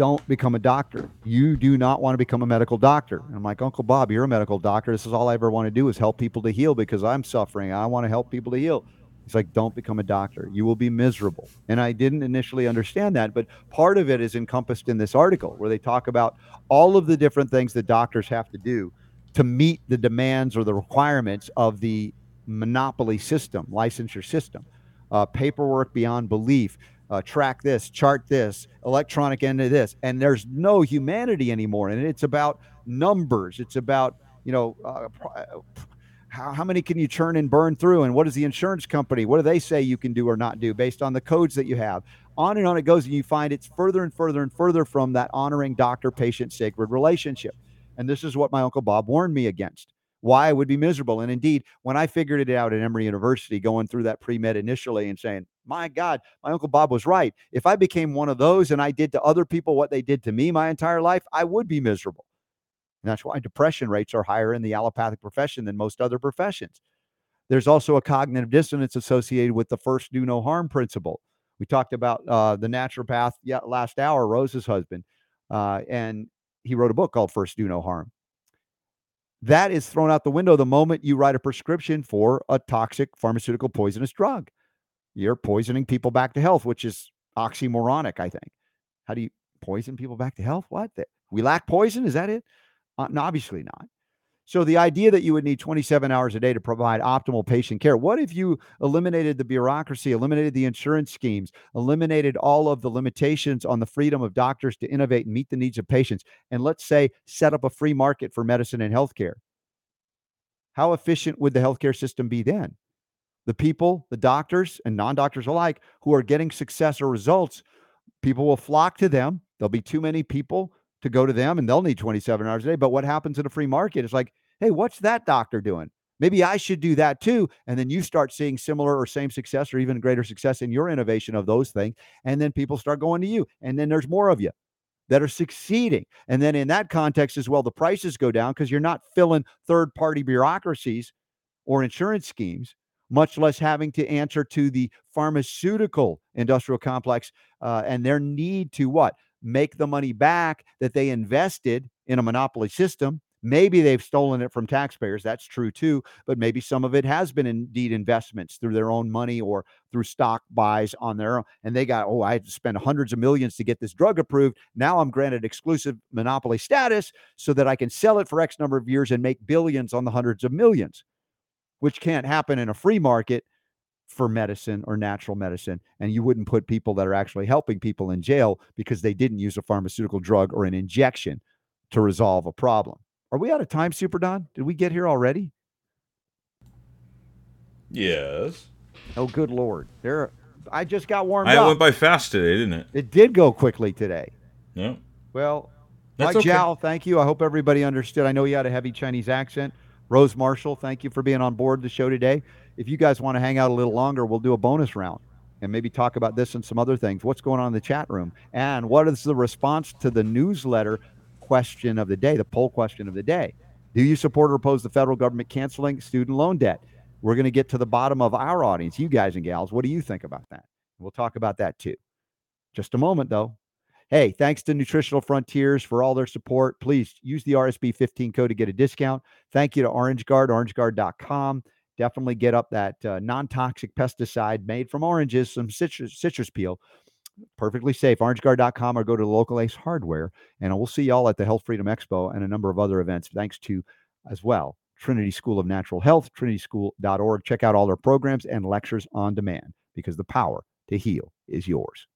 don't become a doctor. You do not want to become a medical doctor. And I'm like, Uncle Bob, you're a medical doctor. This is all I ever want to do is help people to heal because I'm suffering. I want to help people to heal. He's like, don't become a doctor. You will be miserable. And I didn't initially understand that, but part of it is encompassed in this article where they talk about all of the different things that doctors have to do to meet the demands or the requirements of the monopoly system, licensure system. Uh, paperwork beyond belief, uh, track this, chart this, electronic end of this. And there's no humanity anymore. And it's about numbers. It's about, you know, uh, how, how many can you churn and burn through and what does the insurance company what do they say you can do or not do based on the codes that you have on and on it goes and you find it's further and further and further from that honoring doctor patient sacred relationship and this is what my uncle bob warned me against why i would be miserable and indeed when i figured it out at emory university going through that pre-med initially and saying my god my uncle bob was right if i became one of those and i did to other people what they did to me my entire life i would be miserable and that's why depression rates are higher in the allopathic profession than most other professions. There's also a cognitive dissonance associated with the first do no harm principle. We talked about uh, the naturopath last hour, Rose's husband, uh, and he wrote a book called First Do No Harm. That is thrown out the window the moment you write a prescription for a toxic pharmaceutical poisonous drug. You're poisoning people back to health, which is oxymoronic, I think. How do you poison people back to health? What? We lack poison? Is that it? Uh, no, obviously not. So the idea that you would need 27 hours a day to provide optimal patient care. What if you eliminated the bureaucracy, eliminated the insurance schemes, eliminated all of the limitations on the freedom of doctors to innovate and meet the needs of patients, and let's say set up a free market for medicine and healthcare? How efficient would the healthcare system be then? the people, the doctors and non-doctors alike who are getting success or results, people will flock to them. There'll be too many people to go to them and they'll need 27 hours a day. But what happens in a free market is like, hey, what's that doctor doing? Maybe I should do that too. And then you start seeing similar or same success or even greater success in your innovation of those things. And then people start going to you. And then there's more of you that are succeeding. And then in that context as well, the prices go down because you're not filling third party bureaucracies or insurance schemes, much less having to answer to the pharmaceutical industrial complex uh, and their need to what? Make the money back that they invested in a monopoly system Maybe they've stolen it from taxpayers. That's true too. But maybe some of it has been indeed investments through their own money or through stock buys on their own. And they got, oh, I had to spend hundreds of millions to get this drug approved. Now I'm granted exclusive monopoly status so that I can sell it for X number of years and make billions on the hundreds of millions, which can't happen in a free market for medicine or natural medicine. And you wouldn't put people that are actually helping people in jail because they didn't use a pharmaceutical drug or an injection to resolve a problem. Are we out of time, Super Don? Did we get here already? Yes. Oh, good lord! There, I just got warmed up. I up. went by fast today, didn't it? It did go quickly today. Yeah. Well, That's Mike okay. Zhao, thank you. I hope everybody understood. I know you had a heavy Chinese accent. Rose Marschall, thank you for being on board the show today. If you guys want to hang out a little longer, we'll do a bonus round and maybe talk about this and some other things. What's going on in the chat room? And what is the response to the newsletter question of the day, the poll question of the day? Do you support or oppose the federal government canceling student loan debt? We're going to get to the bottom of our audience, you guys and gals. What do you think about that? We'll talk about that too. Just a moment, though. Hey, thanks to Nutritional Frontiers for all their support. Please use the RSB 15 code to get a discount. Thank you to Orange Guard, orangeguard.com. Definitely get up that uh, non toxic pesticide made from oranges, some citrus, citrus peel. Perfectly safe. OrangeGuard.com or go to the local Ace Hardware. And we'll see y'all at the Health Freedom Expo and a number of other events, thanks to as well Trinity School of Natural Health, trinityschool.org. Check out all their programs and lectures on demand because the power to heal is yours.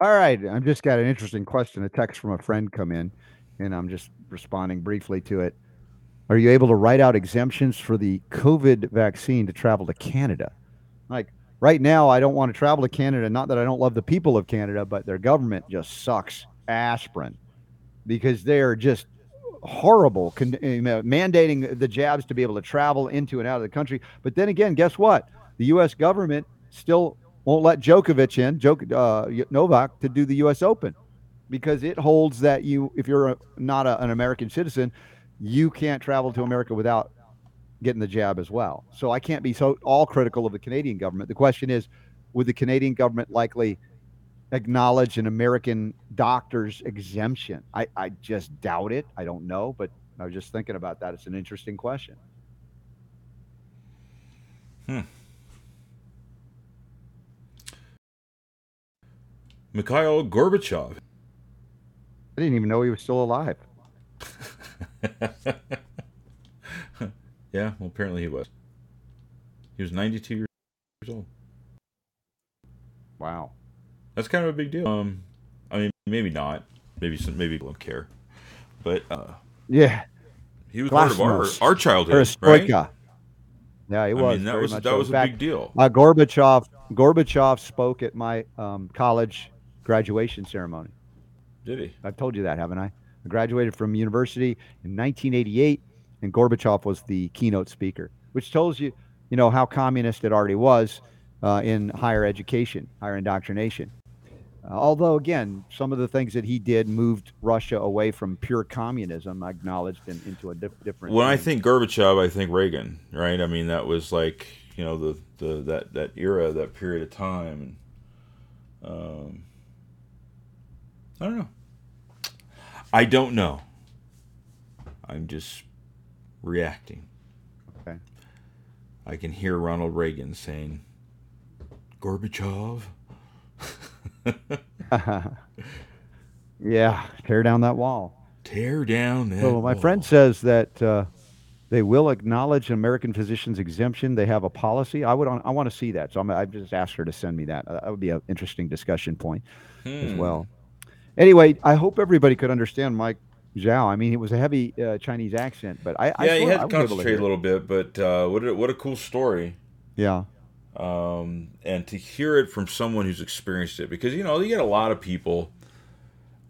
All right. I've just got an interesting question, a text from a friend come in, and I'm just responding briefly to it. Are you able to write out exemptions for the COVID vaccine to travel to Canada? Like right now, I don't want to travel to Canada. Not that I don't love the people of Canada, but their government just sucks aspirin because they are just horrible, con- mandating the jabs to be able to travel into and out of the country. But then again, guess what? The U.S. government still won't let Djokovic in, Djok- uh, Novak, to do the U.S. Open because it holds that you, if you're a, not a, an American citizen, you can't travel to America without getting the jab as well. So I can't be so all critical of the Canadian government. The question is, would the Canadian government likely acknowledge an American doctor's exemption? I, I just doubt it. I don't know, but I was just thinking about that. It's an interesting question. Hmm. Mikhail Gorbachev. I didn't even know he was still alive. [LAUGHS] yeah, well, apparently he was. He was 92 years old. Wow. That's kind of a big deal. Um, I mean, maybe not. Maybe some. Maybe people don't care. But uh, Yeah. he was part of our our childhood, right? Yeah, he was. I mean, that was that so. was a fact, big deal. Uh, Gorbachev Gorbachev spoke at my um, college graduation ceremony. Did he? I've told you that, haven't I? I graduated from university in 1988, and Gorbachev was the keynote speaker, which tells you, you know, how communist it already was uh, in higher education, higher indoctrination. Uh, although, again, some of the things that he did moved Russia away from pure communism, acknowledged, and into a dif- different. When I think Gorbachev, I think Reagan, right? I mean, that was like you know the the that that era, that period of time. Um, I don't know. I don't know. I'm just reacting. Okay. I can hear Ronald Reagan saying, "Gorbachev." [LAUGHS] yeah, tear down that wall. Tear down that. Well, my wall. friend says that uh, They will acknowledge an American physicians exemption. They have a policy. I would. I want to see that. So I'm, I just asked her to send me that. That would be an interesting discussion point hmm. as well. Anyway, I hope everybody could understand Mike Zhao. I mean, it was a heavy uh, Chinese accent, but I yeah, I he had to concentrate a little bit. But uh, what a, what a cool story. Yeah. Um, and to hear it from someone who's experienced it, because you know you get a lot of people.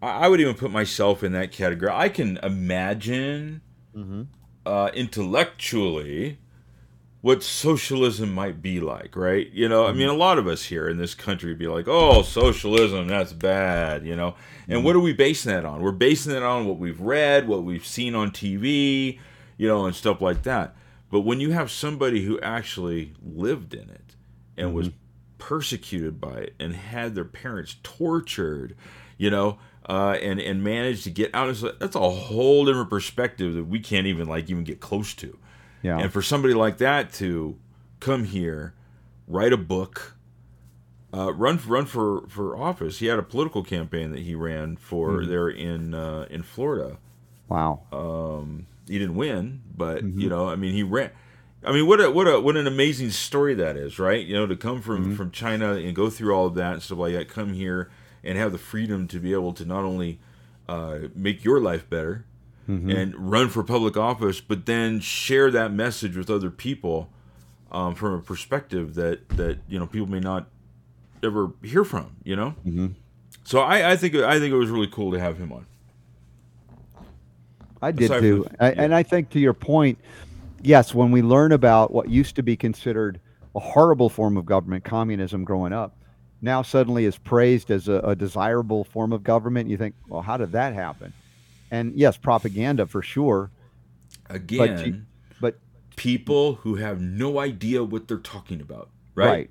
I, I would even put myself in that category. I can imagine mm-hmm. uh, intellectually what socialism might be like, right? You know, I mean, mm-hmm. a lot of us here in this country be like, oh, socialism, that's bad, you know? And mm-hmm. what are we basing that on? We're basing it on what we've read, what we've seen on TV, you know, and stuff like that. But when you have somebody who actually lived in it and mm-hmm. was persecuted by it and had their parents tortured, you know, uh, and and managed to get out, that's a whole different perspective that we can't even like even get close to. Yeah. And for somebody like that to come here, write a book, uh, run run for, for office. He had a political campaign that he ran for mm-hmm. there in uh, in Florida. Wow. Um, he didn't win, but mm-hmm. you know, I mean, he ran. I mean, what a what a what an amazing story that is, right? You know, to come from mm-hmm. from China and go through all of that and stuff like that, come here and have the freedom to be able to not only uh, make your life better, mm-hmm. and run for public office, but then share that message with other people um, from a perspective that that you know people may not ever hear from. You know, mm-hmm. so I, I think I think it was really cool to have him on. I did Aside too, from, yeah. and I think to your point, yes, when we learn about what used to be considered a horrible form of government, communism, growing up, now suddenly is praised as a, a desirable form of government. You think, well, how did that happen? And yes, propaganda for sure. Again, but, but people who have no idea what they're talking about, right? right.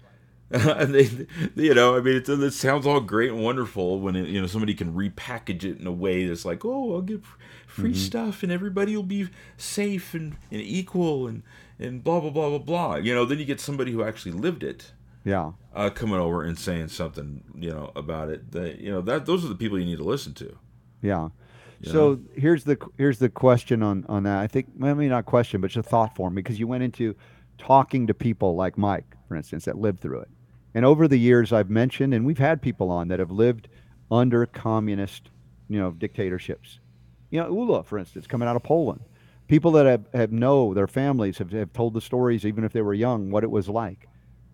[LAUGHS] they, you know, I mean, it, it sounds all great and wonderful when it, you know somebody can repackage it in a way that's like, oh, I'll get free mm-hmm. stuff and everybody will be safe and, and equal and and blah blah blah blah blah. You know, then you get somebody who actually lived it. Yeah. Uh, coming over and saying something, you know, about it. That you know that those are the people you need to listen to. Yeah. So know? here's the here's the question on on that. I think maybe not question, but just a thought form because you went into talking to people like Mike, for instance, that lived through it. And over the years, I've mentioned, and we've had people on that have lived under communist, you know, dictatorships. You know, Ula, for instance, coming out of Poland. People that have, have know their families have, have told the stories, even if they were young, what it was like.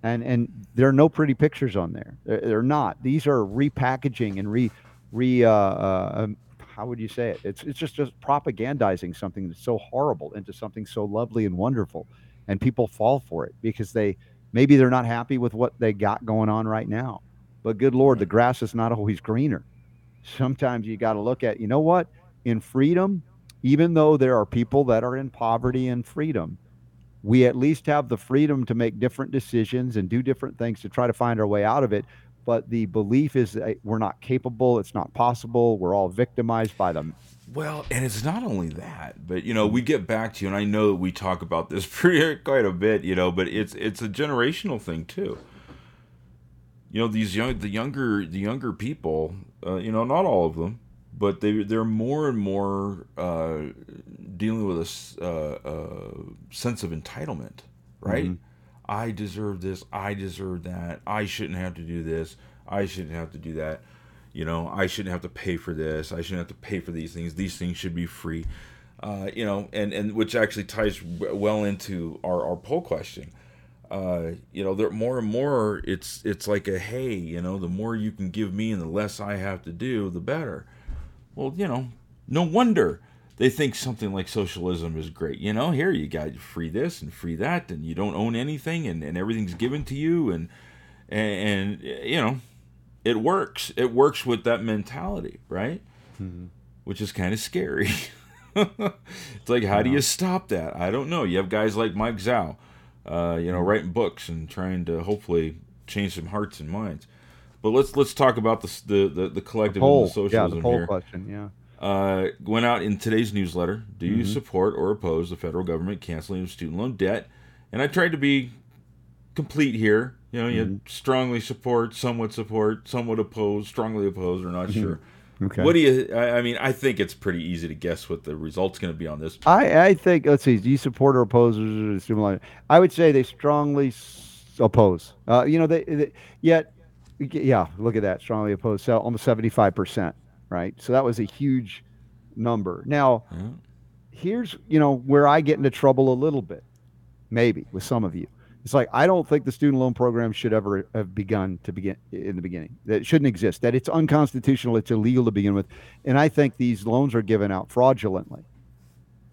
And and there are no pretty pictures on there. They're, they're not. These are repackaging and re re uh, uh, um, how would you say it? It's it's just just propagandizing something that's so horrible into something so lovely and wonderful, and people fall for it because they maybe they're not happy with what they got going on right now. But good lord, the grass is not [LAUGHS] always greener. Sometimes you got to look at you know what in freedom, even though there are people that are in poverty and freedom, we at least have the freedom to make different decisions and do different things to try to find our way out of it but the belief is that we're not capable, it's not possible, we're all victimized by them. Well, and it's not only that, but you know, we get back to you, and I know that we talk about this [LAUGHS] pretty quite a bit, you know, but it's it's a generational thing too. You know, these young the younger the younger people, uh, you know, not all of them, but they they're more and more uh, dealing with a uh, uh sense of entitlement, right? Mm-hmm I deserve this, I deserve that, I shouldn't have to do this, I shouldn't have to do that. You know, I shouldn't have to pay for this, I shouldn't have to pay for these things. These things should be free. Uh, you know, and, and which actually ties well into our, our poll question. Uh, you know, there more and more it's it's like a hey, you know, the more you can give me and the less I have to do, the better. Well, you know, no wonder they think something like socialism is great. You know, here you got free this and free that, and you don't own anything, and, and everything's given to you, and, and, and you know, it works. It works with that mentality, right? Mm-hmm. Which is kind of scary. [LAUGHS] it's like, how do you stop that? I don't know. You have guys like Mike Zhao, uh, you know, mm-hmm. writing books and trying to hopefully change some hearts and minds. But let's let's talk about the the the, the collective the poll, and the socialism yeah, the poll here. question, yeah uh, went out in today's newsletter. Do you mm-hmm. support or oppose the federal government canceling of student loan debt? And I tried to be complete here. You know, mm-hmm. you strongly support, somewhat support, somewhat oppose, strongly oppose, or not mm-hmm. sure. Okay. What do you? I, I, mean, I think it's pretty easy to guess what the result's going to be on this. I, I think. Let's see. Do you support or oppose? The student loan? I would say they strongly oppose. Uh, you know, they, they, yet, yeah. Look at that. Strongly oppose. So almost seventy five percent. Right. So that was a huge number. Now, yeah. here's you know where I get into trouble a little bit, maybe with some of you. It's like I don't think the student loan program should ever have begun to begin in the beginning. That it shouldn't exist. That it's unconstitutional. It's illegal to begin with. And I think these loans are given out fraudulently.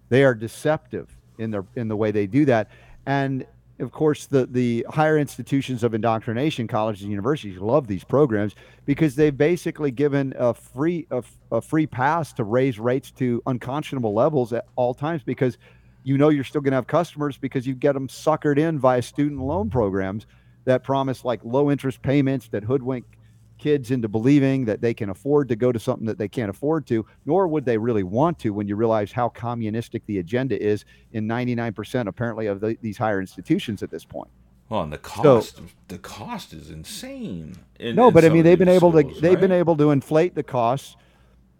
They are deceptive in their in the way they do that. And of course, the the higher institutions of indoctrination, colleges and universities, love these programs because they've basically given a free a, a free pass to raise rates to unconscionable levels at all times because you know you're still going to have customers because you get them suckered in via student loan programs that promise like low interest payments that hoodwink kids into believing that they can afford to go to something that they can't afford to, nor would they really want to when you realize how communistic the agenda is in 99% apparently of the, these higher institutions at this point. Well, and the cost, so, the cost is insane. In, no, in but I mean, they've been able schools, to, they've right? been able to inflate the costs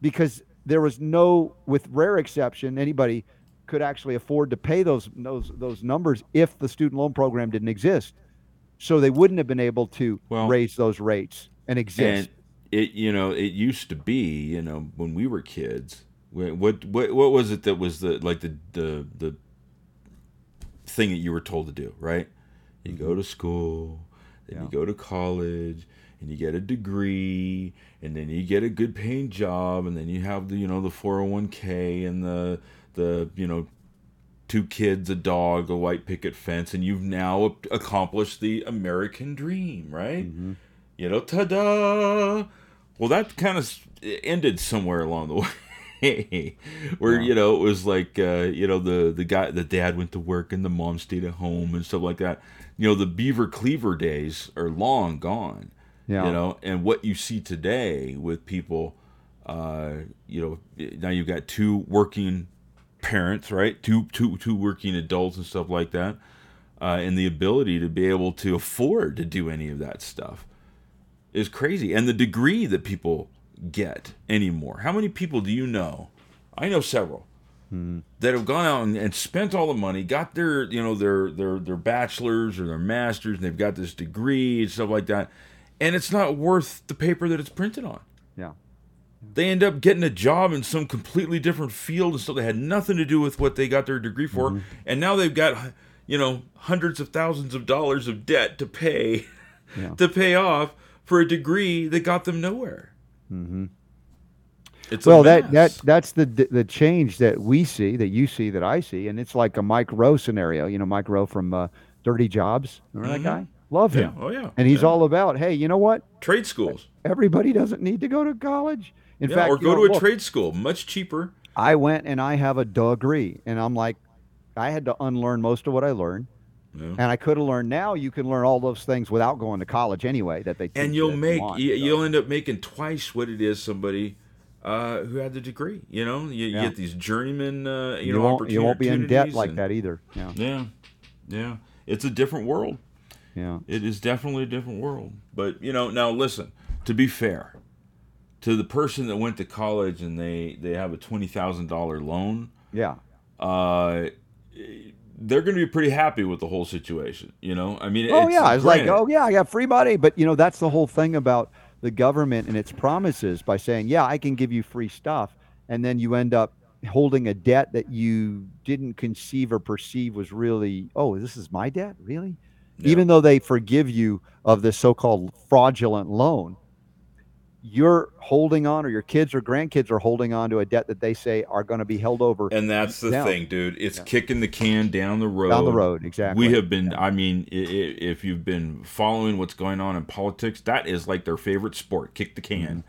because there was no, with rare exception, anybody could actually afford to pay those those those numbers if the student loan program didn't exist. So they wouldn't have been able to well, raise those rates and exist. And it you know it used to be you know when we were kids. What what what was it that was the like the the the thing that you were told to do right? You go mm-hmm. to school, then yeah. you go to college, and you get a degree and then you get a good paying job and then you have the you know the 401k and the the you know two kids, a dog, a white picket fence, and you've now accomplished the American dream, right? Mm-hmm. You know, ta-da! Well, that kind of ended somewhere along the [LAUGHS] way, where yeah. you know it was like uh, you know the the guy, the dad went to work and the mom stayed at home and stuff like that. You know, the beaver cleaver days are long gone. Yeah. You know, and what you see today with people, uh, you know, now you've got two working parents, right? Two two two working adults and stuff like that, uh, and the ability to be able to afford to do any of that stuff is crazy. And the degree that people get anymore. How many people do you know? I know several hmm. that have gone out and, and, spent all the money, got their you know their their their bachelors or their masters, and they've got this degree and stuff like that, and it's not worth the paper that it's printed on. Yeah they end up getting a job in some completely different field and stuff that had nothing to do with what they got their degree for mm-hmm. and now they've got you know hundreds of thousands of dollars of debt to pay yeah. [LAUGHS] to pay off for a degree that got them nowhere mm-hmm. It's well, that that that's the the change that we see, that you see, that I see, and it's like a Mike Rowe scenario. You know, Mike Rowe from uh, Dirty Jobs. Remember mm-hmm. that guy? Love him. Yeah. Oh yeah. And he's yeah. all about, hey, you know what? Trade schools. Everybody doesn't need to go to college. In yeah, fact, or go know, to a look, trade school, much cheaper. I went and I have a degree, and I'm like, I had to unlearn most of what I learned. Yeah. And I could have learned. Now you can learn all those things without going to college anyway. That they and you'll make want, you, will end up making twice what it is somebody uh, who had the degree. You know, you, yeah. you get these journeyman. Uh, you, you, know, won't, you won't be in debt like and, that either. Yeah. yeah, yeah. It's a different world. Yeah, it is definitely a different world. But you know, now listen. To be fair, to the person that went to college and they they have a twenty thousand dollar loan. Yeah. Uh, they're going to be pretty happy with the whole situation. You know, I mean, oh it's, yeah, it's like, oh yeah, I got free money, but you know, that's the whole thing about the government and its promises by saying, yeah, I can give you free stuff, and then you end up holding a debt that you didn't conceive or perceive was really, oh, this is my debt, really. Yeah. Even though they forgive you of this so-called fraudulent loan, you're holding on or your kids or grandkids are holding on to a debt that they say are going to be held over and that's the down. thing dude it's yeah. kicking the can down the road down the road exactly we have been yeah. i mean if you've been following what's going on in politics that is like their favorite sport kick the can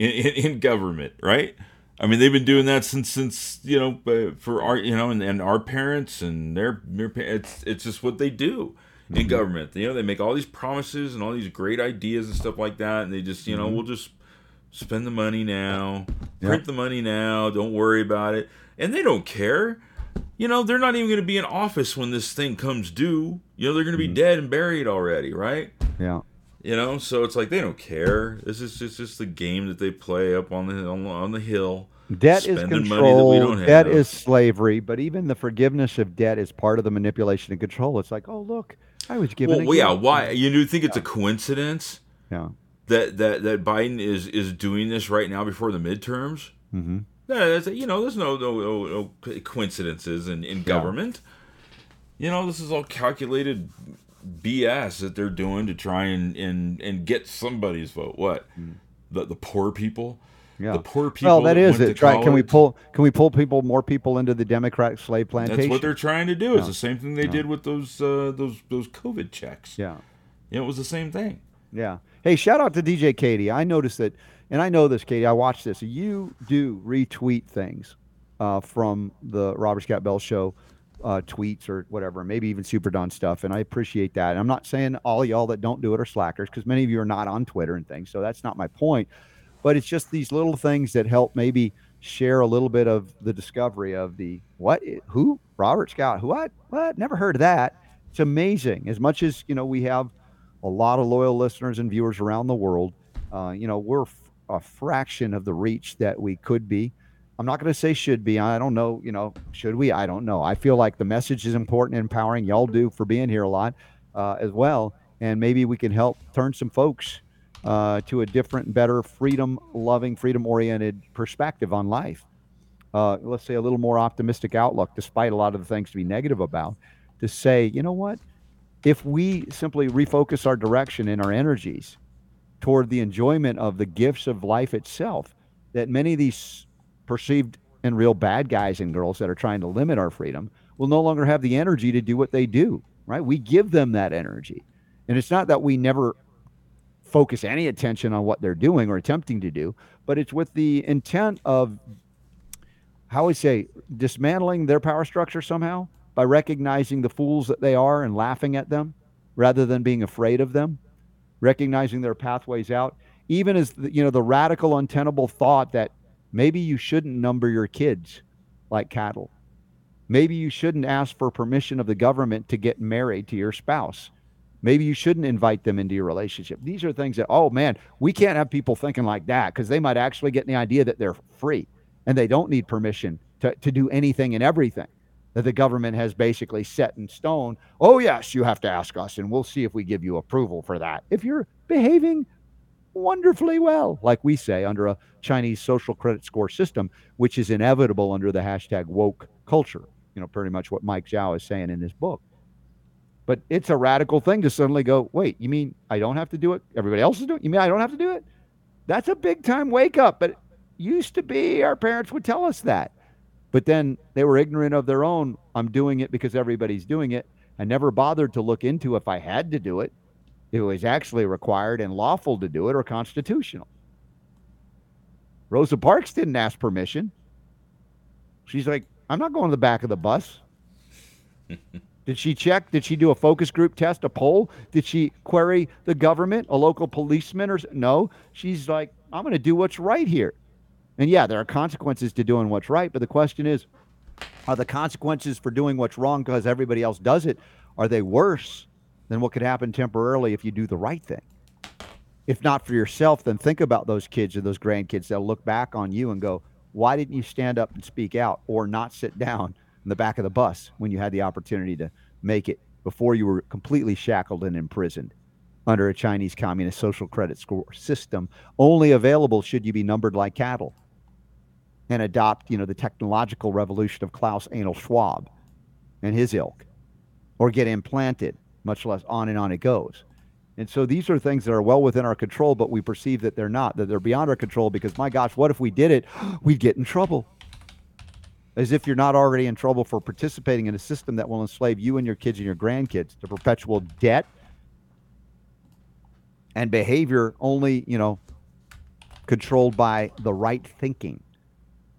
mm-hmm. in, in, in, government right i mean they've been doing that since since you know uh, for our you know and, and our parents and their, their it's it's just what they do in mm-hmm. government. You know, they make all these promises and all these great ideas and stuff like that, and they just, you know, mm-hmm. we'll just spend the money now, print the money now, don't worry about it. And they don't care. You know, they're not even going to be in office when this thing comes due. You know, they're going to be mm-hmm. dead and buried already, right? Yeah. You know, so it's like they don't care. This is just just the game that they play up on the on, on the hill. Debt is control. Debt is slavery. But even the forgiveness of debt is part of the manipulation and control. It's like, oh look, I was given. Well, yeah. Why you do think it's yeah. a coincidence? Yeah. That that that Biden is is doing this right now before the midterms. Mm-hmm. Yeah, you know, there's no no, no, no coincidences in in government. You know, this is all calculated BS that they're doing to try and and and get somebody's vote. What? Mm. The the poor people. Yeah. The poor people. Well, that, that is it. Try, can we pull? Can we pull people, more people into the Democratic slave plantation? That's what they're trying to do. It's yeah. the same thing they yeah. did with those uh, those those COVID checks. Yeah, you know, it was the same thing. Yeah. Hey, shout out to DJ Katie. I noticed that, and I know this, Katie. I watched this. You do retweet things uh, from the Robert Scott Bell Show uh, tweets or whatever, maybe even Super Don stuff. And I appreciate that. And I'm not saying all y'all that don't do it are slackers because many of you are not on Twitter and things. So that's not my point. But it's just these little things that help maybe share a little bit of the discovery of the what, who, Robert Scott, who, what, what, never heard of that. It's amazing. As much as, you know, we have a lot of loyal listeners and viewers around the world, uh, you know, we're a fraction of the reach that we could be. I'm not going to say should be. I don't know. You know, should we? I don't know. I feel like the message is important and empowering. Y'all do for being here a lot uh, as well. And maybe we can help turn some folks uh, to a different, better, freedom loving, freedom oriented perspective on life. Uh, let's say a little more optimistic outlook, despite a lot of the things to be negative about. To say, you know what? If we simply refocus our direction and our energies toward the enjoyment of the gifts of life itself, that many of these perceived and real bad guys and girls that are trying to limit our freedom will no longer have the energy to do what they do, right? We give them that energy. And it's not that we never focus any attention on what they're doing or attempting to do, but it's with the intent of, how we say, dismantling their power structure somehow by recognizing the fools that they are and laughing at them rather than being afraid of them, recognizing their pathways out. Even as, the, you know, the radical, untenable thought that Maybe you shouldn't number your kids like cattle. Maybe you shouldn't ask for permission of the government to get married to your spouse. Maybe you shouldn't invite them into your relationship. These are things that, oh man, we can't have people thinking like that because they might actually get the idea that they're free and they don't need permission to, to do anything and everything that the government has basically set in stone. Oh, yes, you have to ask us and we'll see if we give you approval for that. If you're behaving wonderfully well, like we say, under a Chinese social credit score system, which is inevitable under the hashtag woke culture. You know, pretty much what Mike Zhao is saying in his book. But it's a radical thing to suddenly go, wait, you mean I don't have to do it? Everybody else is doing it? You mean I don't have to do it? That's a big time wake up. But used to be our parents would tell us that. But then they were ignorant of their own, I'm doing it because everybody's doing it. I never bothered to look into if I had to do it it was actually required and lawful to do it or constitutional. Rosa Parks didn't ask permission. She's like, I'm not going to the back of the bus. [LAUGHS] Did she check? Did she do a focus group test, a poll? Did she query the government, a local policeman, or no? She's like, I'm going to do what's right here. And yeah, there are consequences to doing what's right, but the question is, are the consequences for doing what's wrong because everybody else does it? Are they worse than what could happen temporarily if you do the right thing. If not for yourself, then think about those kids or those grandkids. They'll look back on you and go, why didn't you stand up and speak out or not sit down in the back of the bus when you had the opportunity to make it before you were completely shackled and imprisoned under a Chinese communist social credit score system, only available should you be numbered like cattle and adopt, you know, the technological revolution of Klaus Anal Schwab and his ilk, or get implanted much less on and on it goes. And so these are things that are well within our control, but we perceive that they're not, that they're beyond our control because, my gosh, what if we did it? [GASPS] We'd get in trouble. As if you're not already in trouble for participating in a system that will enslave you and your kids and your grandkids to perpetual debt and behavior only, you know, controlled by the right thinking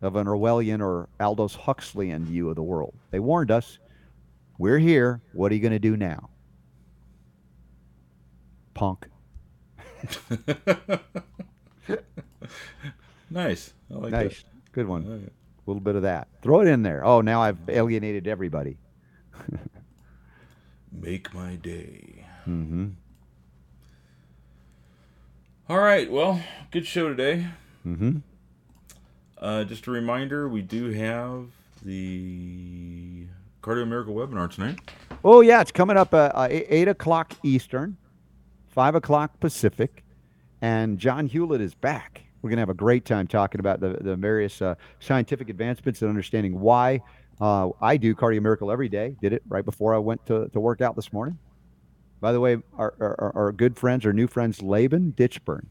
of an Orwellian or Aldous Huxleyan view of the world. They warned us. We're here. What are you going to do now? punk. [LAUGHS] nice. I like nice. That. Good one. Like A little bit of that. Throw it in there. Oh, now I've alienated everybody. [LAUGHS] Make my day. Mm-hmm. All right. Well, good show today. Mm-hmm. Uh, just a reminder, we do have the Cardio Miracle webinar tonight. Oh yeah, it's coming up uh, uh, eight o'clock Eastern, five o'clock Pacific, and John Hewlett is back. We're going to have a great time talking about the the various uh, scientific advancements and understanding why uh, I do Cardio Miracle every day. Did it right before I went to, to work out this morning. By the way, our, our, our good friends, our new friends, Laban Ditchburn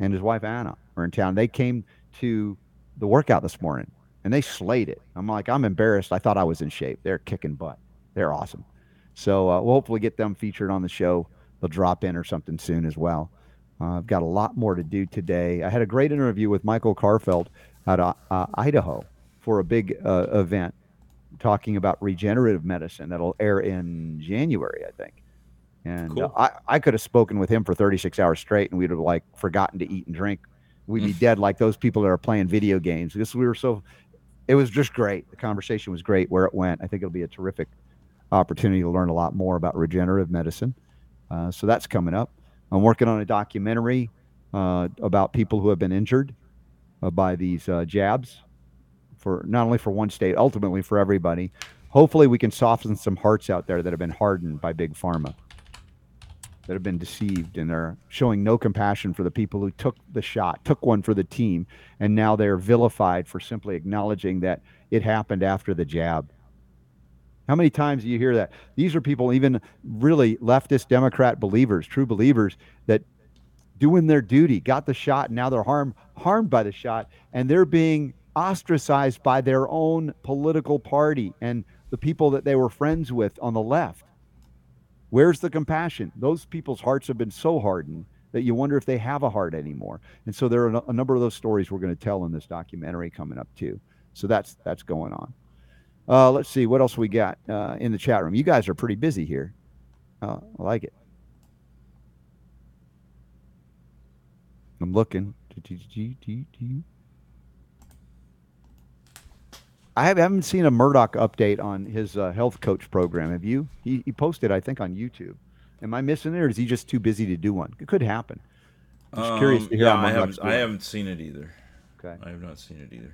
and his wife Anna are in town. They came to the workout this morning and they slayed it. I'm like, I'm embarrassed. I thought I was in shape. They're kicking butt. They're awesome. So uh, we'll hopefully get them featured on the show. They'll drop in or something soon as well. Uh, I've got a lot more to do today. I had a great interview with Michael Carfeld out of uh, Idaho for a big uh, event talking about regenerative medicine that'll air in January, I think. And uh, Cool. I, I could have spoken with him for 36 hours straight and we'd have like forgotten to eat and drink. We'd be dead like those people that are playing video games because we were so, it was just great. The conversation was great where it went. I think it'll be a terrific opportunity to learn a lot more about regenerative medicine. Uh, so that's coming up. I'm working on a documentary uh, about people who have been injured uh, by these uh, jabs for not only for one state, ultimately for everybody. Hopefully, we can soften some hearts out there that have been hardened by big pharma, that have been deceived, and they're showing no compassion for the people who took the shot, took one for the team, and now they're vilified for simply acknowledging that it happened after the jab. How many times do you hear that? These are people, even really leftist Democrat believers, true believers, that doing their duty, got the shot, and now they're harmed harmed by the shot, and they're being ostracized by their own political party and the people that they were friends with on the left. Where's the compassion? Those people's hearts have been so hardened that you wonder if they have a heart anymore. And so there are a number of those stories we're going to tell in this documentary coming up too. So that's that's going on. Uh, let's see what else we got uh, in the chat room. You guys are pretty busy here. Uh, I like it. I'm looking. I have- haven't seen a Murdoch update on his uh, health coach program. Have you? He, he posted, I think, on YouTube. Am I missing it, or is he just too busy to do one? It could happen. Just curious Um, to hear yeah, I haven't, I haven't seen it either. Okay. I have not seen it either.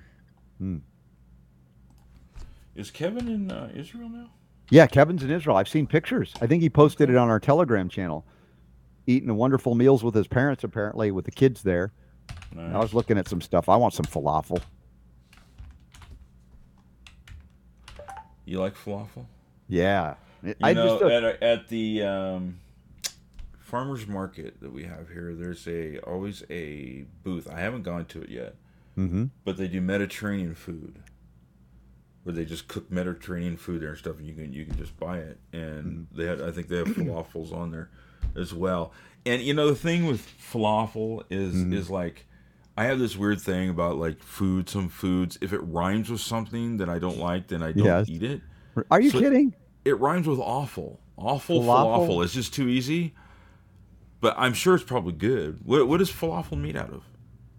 Hmm. Is Kevin in uh, Israel now? Yeah, Kevin's in Israel. I've seen pictures. I think he posted it on our Telegram channel, eating wonderful meals with his parents, apparently, with the kids there. Nice. I was looking at some stuff. I want some falafel. You like falafel? Yeah. You I know, just, at, at the um, farmers market that we have here, there's a always a booth. I haven't gone to it yet, mm-hmm. but they do Mediterranean food, where they just cook Mediterranean food there and stuff, and you can you can just buy it. And Mm-hmm. they had, I think they have [CLEARS THROAT] falafels on there as well. And you know the thing with falafel is Mm-hmm. is like. I have this weird thing about like food. Some foods, if it rhymes with something that I don't like, then I don't Yes. eat it. Are you So- kidding? It rhymes with awful. Awful Falafel? falafel. It's just too easy. But I'm sure it's probably good. What, what is falafel made out of?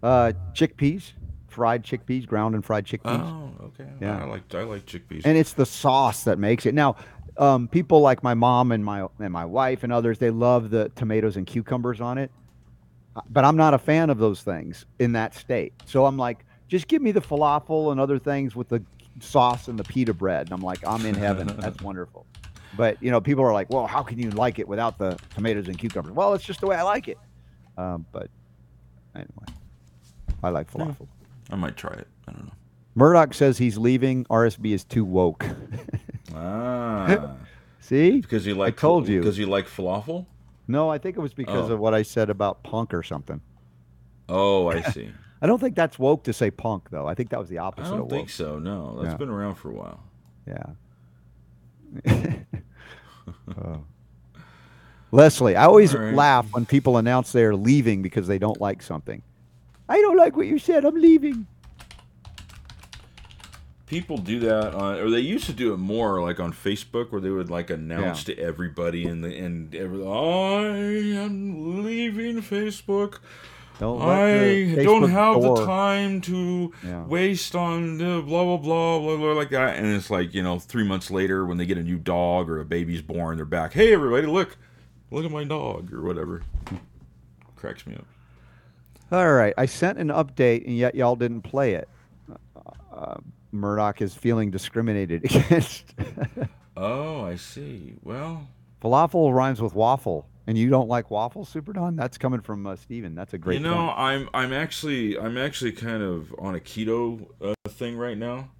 Uh, chickpeas, fried chickpeas, ground and fried chickpeas. Oh, okay. Yeah. I like I like chickpeas. and it's the sauce that makes it. Now, um, people like my mom and my and my wife and others, they love the tomatoes and cucumbers on it. But I'm not a fan of those things in that state. So I'm like, just give me the falafel and other things with the sauce and the pita bread. And I'm like, I'm in heaven. That's [LAUGHS] wonderful. But you know, people are like, well, how can you like it without the tomatoes and cucumbers? Well, it's just the way I like it. Um, but anyway, I like falafel. I might try it. I don't know. Murdoch says he's leaving. RSB is too woke. [LAUGHS] Ah, See? because you like told you. because you like falafel. No, I think it was because Oh. of what I said about punk or something. Oh, I [LAUGHS] see. I don't think that's woke to say punk, though. I think that was the I opposite don't of think woke. so. No, that's Yeah. been around for a while. Yeah. [LAUGHS] Oh. Leslie, I always right. laugh when people announce they're leaving because they don't like something. I don't like what you said. I'm leaving. People do that on, or they used to do it more, like on Facebook, where they would like announce to everybody and the and every, I am leaving Facebook. Don't I the don't have door- the time to Yeah. waste on the blah blah blah blah blah like that. And it's like you know, three months later, when they get a new dog or a baby's born, they're back. Hey, everybody, look, look at my dog or whatever. Cracks me up. All right. I sent an update, and yet y'all didn't play it. Uh, Murdoch is feeling discriminated [LAUGHS] against. oh, I see. Well, falafel rhymes with waffle, and you don't like waffle, Super Don? That's coming from uh, Steven. That's a great. You know, point. I'm I'm actually I'm actually kind of on a keto uh, thing right now.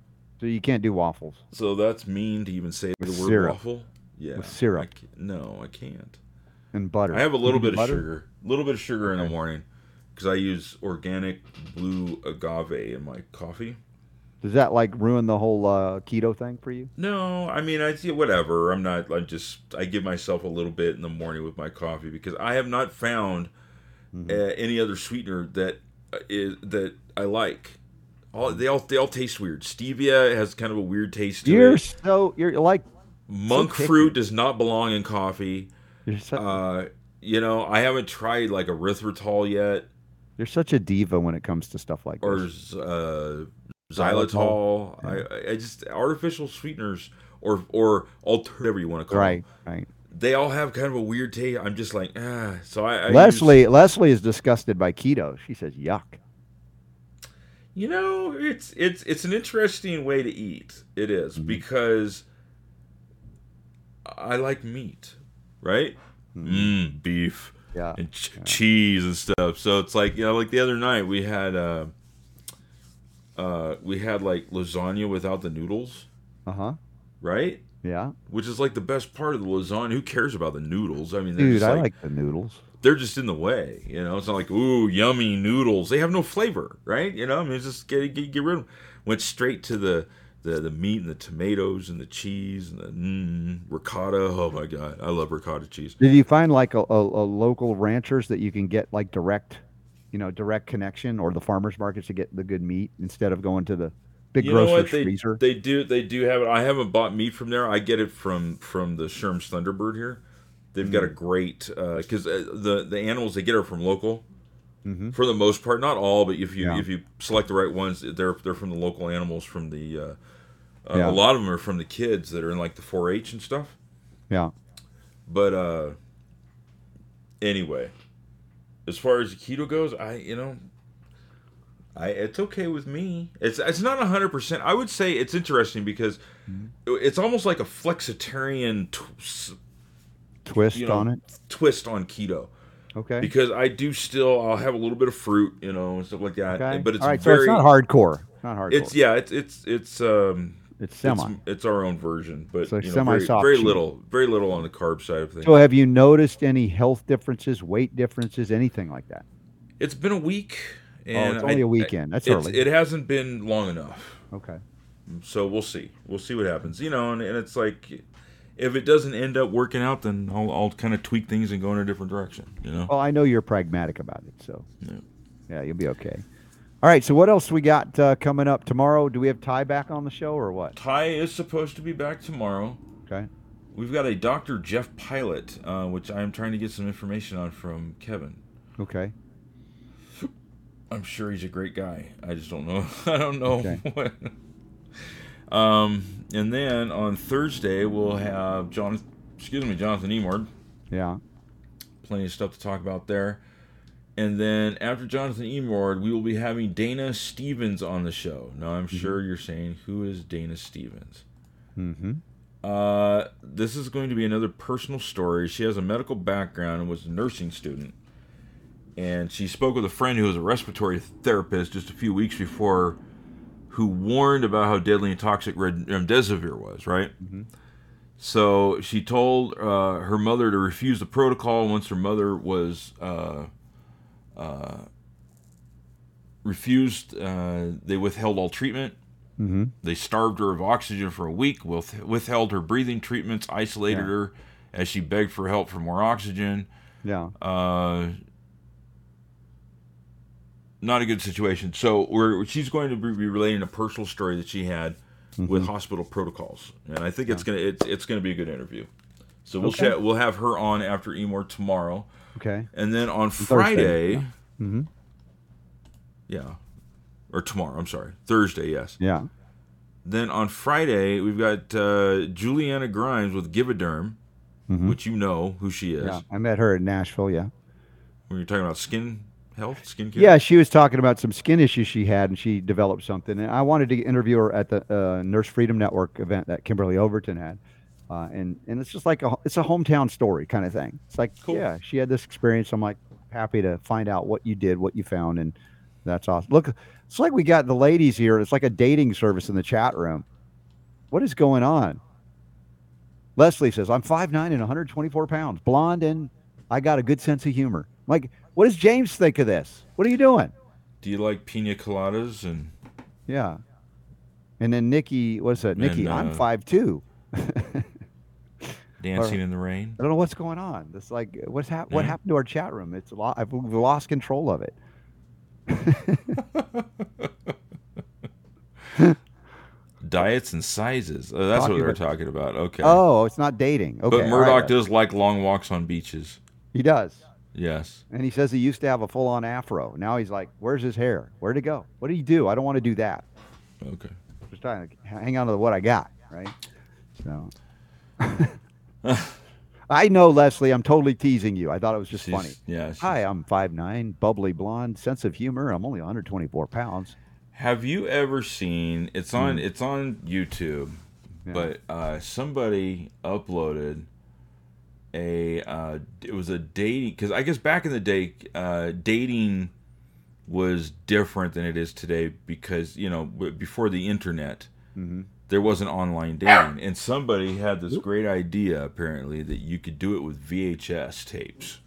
So you can't do waffles. So that's mean to even say With the word syrup. waffle. Yeah, With syrup. I no, I can't. And butter. I have a little bit of butter? sugar, a little bit of sugar in the morning, because I use organic blue agave in my coffee. Does that like ruin the whole uh, keto thing for you? No, I mean I see whatever. I'm not. I'm just I give myself a little bit in the morning with my coffee because I have not found Mm-hmm. uh, any other sweetener that uh, that I like. All they all they all taste weird. Stevia has kind of a weird taste to You're it. so you're like Monk picky. fruit does not belong in coffee. you're, su- Uh, you know, I haven't tried like erythritol yet you're such a diva when it comes to stuff like or this. uh, Xylitol. I, I just artificial sweeteners or or whatever you want to call it. Right, them. right. They all have kind of a weird taste. I'm just like ah. So I, I Leslie Leslie is disgusted by keto. She says yuck. you know, it's it's it's an interesting way to eat. It is, Mhm. because I like meat, right? Mm, beef. Yeah. and ch- cheese and stuff. So it's like you know, like the other night we had uh, uh, we had like lasagna without the noodles, Uh huh. right? Yeah. Which is like the best part of the lasagna. Who cares about the noodles? I mean, they're Dude, just I like, like the noodles. they're just in the way. You know, it's not like ooh yummy noodles. They have no flavor, right? You know, I mean, it's just get get, get rid of. Them. Went straight to the. The, the meat and the tomatoes and the cheese and the mm, ricotta. Oh my god, I love ricotta cheese. Did you find like a, a, a local ranchers that you can get like direct, you know, direct connection, or the farmers markets to get the good meat instead of going to the big you what they freezer? they do they do have it. I haven't bought meat from there. I get it from from the Sherm's Thunderbird here. They've got a Mm-hmm. great because uh, the the animals they get are from local Mhm. for the most part. Not all, but if you Yeah. if you select the right ones, they're they're from the local animals. From the uh, uh, Yeah. a lot of them are from the kids that are in like the 4-H and stuff. Yeah. But uh anyway, as far as keto goes, I you know I it's okay with me. It's it's not hundred percent. I would say it's interesting because Mm-hmm. it's almost like a flexitarian tw- Twist you know, on it. twist on keto Okay. because I do still I'll have a little bit of fruit, you know, and stuff like that. okay. But it's All right, very so it's not hardcore. Not hardcore. it's yeah, it's it's it's um It's it's, semi. it's our own version, but So you know, very, very little, very little on the carb side of things. So have you noticed any health differences, weight differences, anything like that? It's been a week, Oh, it's only I- a weekend. That's it's- early. It hasn't been long enough, Okay. so we'll see. We'll see what happens. You know, and, and it's like, if it doesn't end up working out, then I'll, I'll kind of tweak things and go in a different direction. You know. Well, I know you're pragmatic about it, so Yeah. yeah, you'll be okay. All right. So what else we got uh, coming up tomorrow? Do we have Ty back on the show or what? Ty is supposed to be back tomorrow. Okay. We've got a Dr. Jeff Pilot, uh, which I'm trying to get some information on from Kevin. Okay. [LAUGHS] I'm sure he's a great guy. I just don't know. [LAUGHS] I don't know Okay. [LAUGHS] what. Um, and then on Thursday we'll have John. Excuse me, Jonathan Emord. Yeah. Plenty of stuff to talk about there. And then after Jonathan Emord, we will be having Dana Stevens on the show. Now I'm sure you're saying, who is Dana Stevens? Mm-hmm. Uh, this is going to be another personal story. She has a medical background and was a nursing student. And she spoke with a friend who was a respiratory therapist just a few weeks before, who warned about how deadly and toxic red- remdesivir was, right? Mhm. So she told uh, her mother to refuse the protocol. Once her mother was uh, uh, refused, uh, they withheld all treatment. Mm-hmm. They starved her of oxygen for a week, with- withheld her breathing treatments, isolated Yeah. her as she begged for help for more oxygen. Yeah. Uh, not a good situation. So we're she's going to be relating a personal story that she had with hospital protocols, and I think it's gonna it's, it's gonna be a good interview. So we'll Okay. chat, we'll have her on after Emord tomorrow, Okay. and then on Thursday, Friday, yeah. Mhm. yeah, or tomorrow. I'm sorry, Thursday. Yes. Yeah. Then on Friday, we've got uh, Juliana Grimes with Givaderm, Mhm. which you know who she is. Yeah. I met her in Nashville. Yeah. When you're talking about skin health, skincare? Yeah, she was talking about some skin issues she had, and she developed something. And I wanted to interview her at the uh, Nurse Freedom Network event that Kimberly Overton had, uh, and and it's just like a it's a hometown story kind of thing. It's like, Cool. yeah, she had this experience. I'm like happy to find out what you did, what you found, and that's awesome. Look, it's like we got the ladies here. It's like a dating service in the chat room. What is going on? Leslie says, I'm 5'9 and 124 pounds, blonde, and I got a good sense of humor. Like, what does James think of this? What are you doing? Do you like pina coladas and Yeah. And then Nikki, what's that? Nikki, And, I'm uh, 5'2. [LAUGHS] dancing in the rain? I don't know what's going on. It's like, what's hap- what happened to our chat room? It's a lot. I've lost control of it. [LAUGHS] [LAUGHS] Diets and sizes. Oh, that's Talking what they're about- talking about. Okay. Oh, it's not dating. Okay. but Murdoch right. does like long walks on beaches. He does. Yes. And he says he used to have a full on afro. Now he's like, where's his hair? Where'd it go? What did he do? I don't want to do that. Okay. Just trying to hang on to what I got, right? So. [LAUGHS] [LAUGHS] I know, Leslie. I'm totally teasing you. I thought it was just She's- funny. Yeah. she's- Hi, I'm 5'9, bubbly blonde, sense of humor. I'm only 124 pounds. Have you ever seen? It's on. It's on YouTube, Hmm. Yeah. but uh, somebody uploaded a. Uh, it was a dating because I guess back in the day, uh, dating was different than it is today because you know before the internet. Mhm. There wasn't online dating, and somebody had this great idea apparently that you could do it with VHS tapes.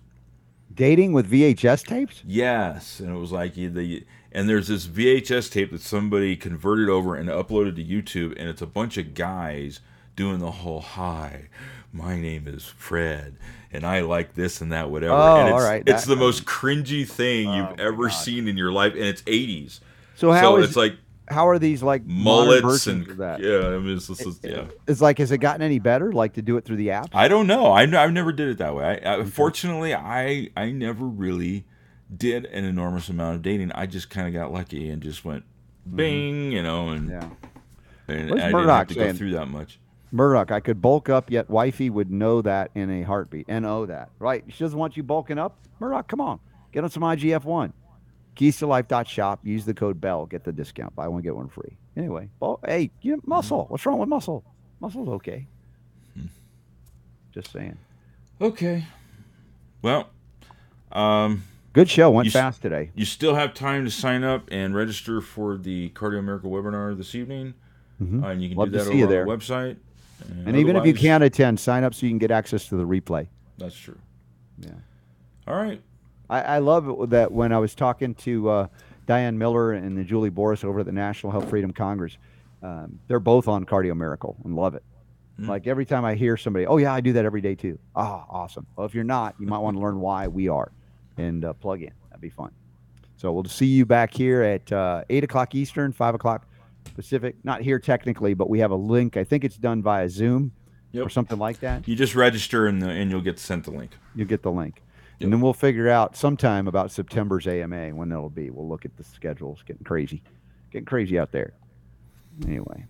Dating with VHS tapes? Yes, and it was like the and there's this VHS tape that somebody converted over and uploaded to YouTube, and it's a bunch of guys doing the whole "Hi, my name is Fred, and I like this and that, whatever." Oh, and it's, all right, It's that- the most um, cringy thing Oh, you've ever God. seen in your life, and it's '80s. So how so is it's like how are these like mullets and that? yeah, I mean, it's, it's, it's- yeah. It's like, has it gotten any better? Like to do it through the app? I don't know. I I never did it that way. I, I fortunately I I never really did an enormous amount of dating. I just kind of got lucky and just went mm-hmm. bing, you know, and, Yeah. and I didn't have to go saying? through that much. Murdoch, I could bulk up, yet wifey would know that in a heartbeat. N-O that. Right. She doesn't want you bulking up. Murdoch, come on. Get on some IGF-1. Keys to life.shop. Use the code BELL. Get the discount. Buy one, get one free. Anyway, bul- hey, you muscle. What's wrong with muscle? Muscle's okay. Hmm. Just saying. Okay. Well, um, Good show. Went You fast today. you still have time to sign up and register for the Cardio Miracle webinar this evening, Mhm. uh, and you can Love do that over there. on the website. And even if you can't attend, sign up so you can get access to the replay. that's true. Yeah. All right. I, I love it that when I was talking to uh, Diane Miller and the Julie Boris over at the National Health Freedom Congress, um, they're both on Cardio Miracle and love it. Mm. Like every time I hear somebody, oh yeah, I do that every day too. Ah, awesome. Well, if you're not, you might want to learn why we are, and uh, plug in. That'd be fun. So we'll see you back here at uh, eight o'clock Eastern, five o'clock Pacific. Not here technically, but we have a link. I think it's done via Zoom or something like that. You just register and the, and you'll get sent the link. You'll get the link. Yep. And then we'll figure out sometime about September's AMA when that'll be. We'll look at the schedules. Getting crazy. Getting crazy out there. Anyway.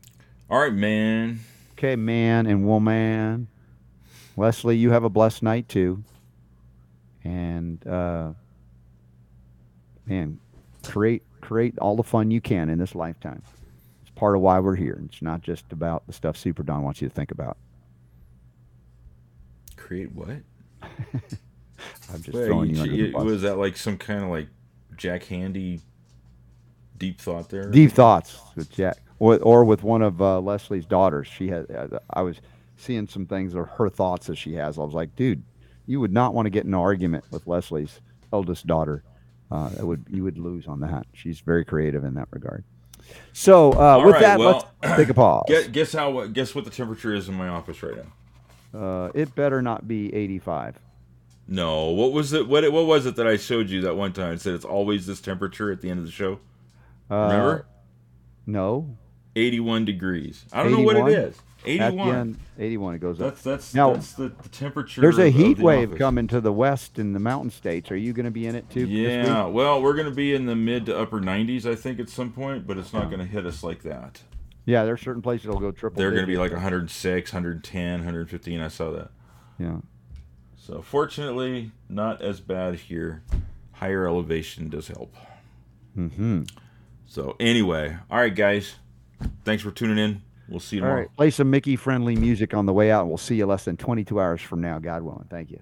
All right, man. Okay, man and woman. Leslie, you have a blessed night too. And uh man, create create all the fun you can in this lifetime. It's part of why we're here. It's not just about the stuff Super Don wants you to think about. Create what? [LAUGHS] I'm just Wait, throwing you- you under you- the bus. was that like some kind of like Jack Handey deep thought there? Deep thoughts with Jack, or, or with one of uh, Leslie's daughters. She had. Uh, I was seeing some things or her thoughts that she has. I was like, dude, you would not want to get in an argument with Leslie's eldest daughter. Uh, it would you would lose on that. She's very creative in that regard. So uh, with right, that, well, let's take a [CLEARS THROAT] pause. Guess, guess how? Guess what the temperature is in my office right now? Uh, it better not be 85. No, what was it? What what was it that I showed you that one time? It said it's always this temperature at the end of the show. Uh, Remember? No. Eighty-one degrees. I don't know what it is. Eighty-one. end, 81. It goes up. That's that's Now, that's the, the temperature. There's a heat the wave office. coming to the west in the mountain states. Are you going to be in it too? this week? Yeah, well, we're going to be in the mid to upper 90s, I think, at some point, but it's not going to hit us like that. Yeah. There's certain places that'll go triple. They're going to be like 106, 110, 115. I saw that. Yeah. So, fortunately, not as bad here. higher elevation does help. Mm-hmm. So anyway, all right, guys. Thanks for tuning in. We'll see you tomorrow. right. Play some Mickey friendly music on the way out. We'll see you less than 22 hours from now, God willing. Thank you.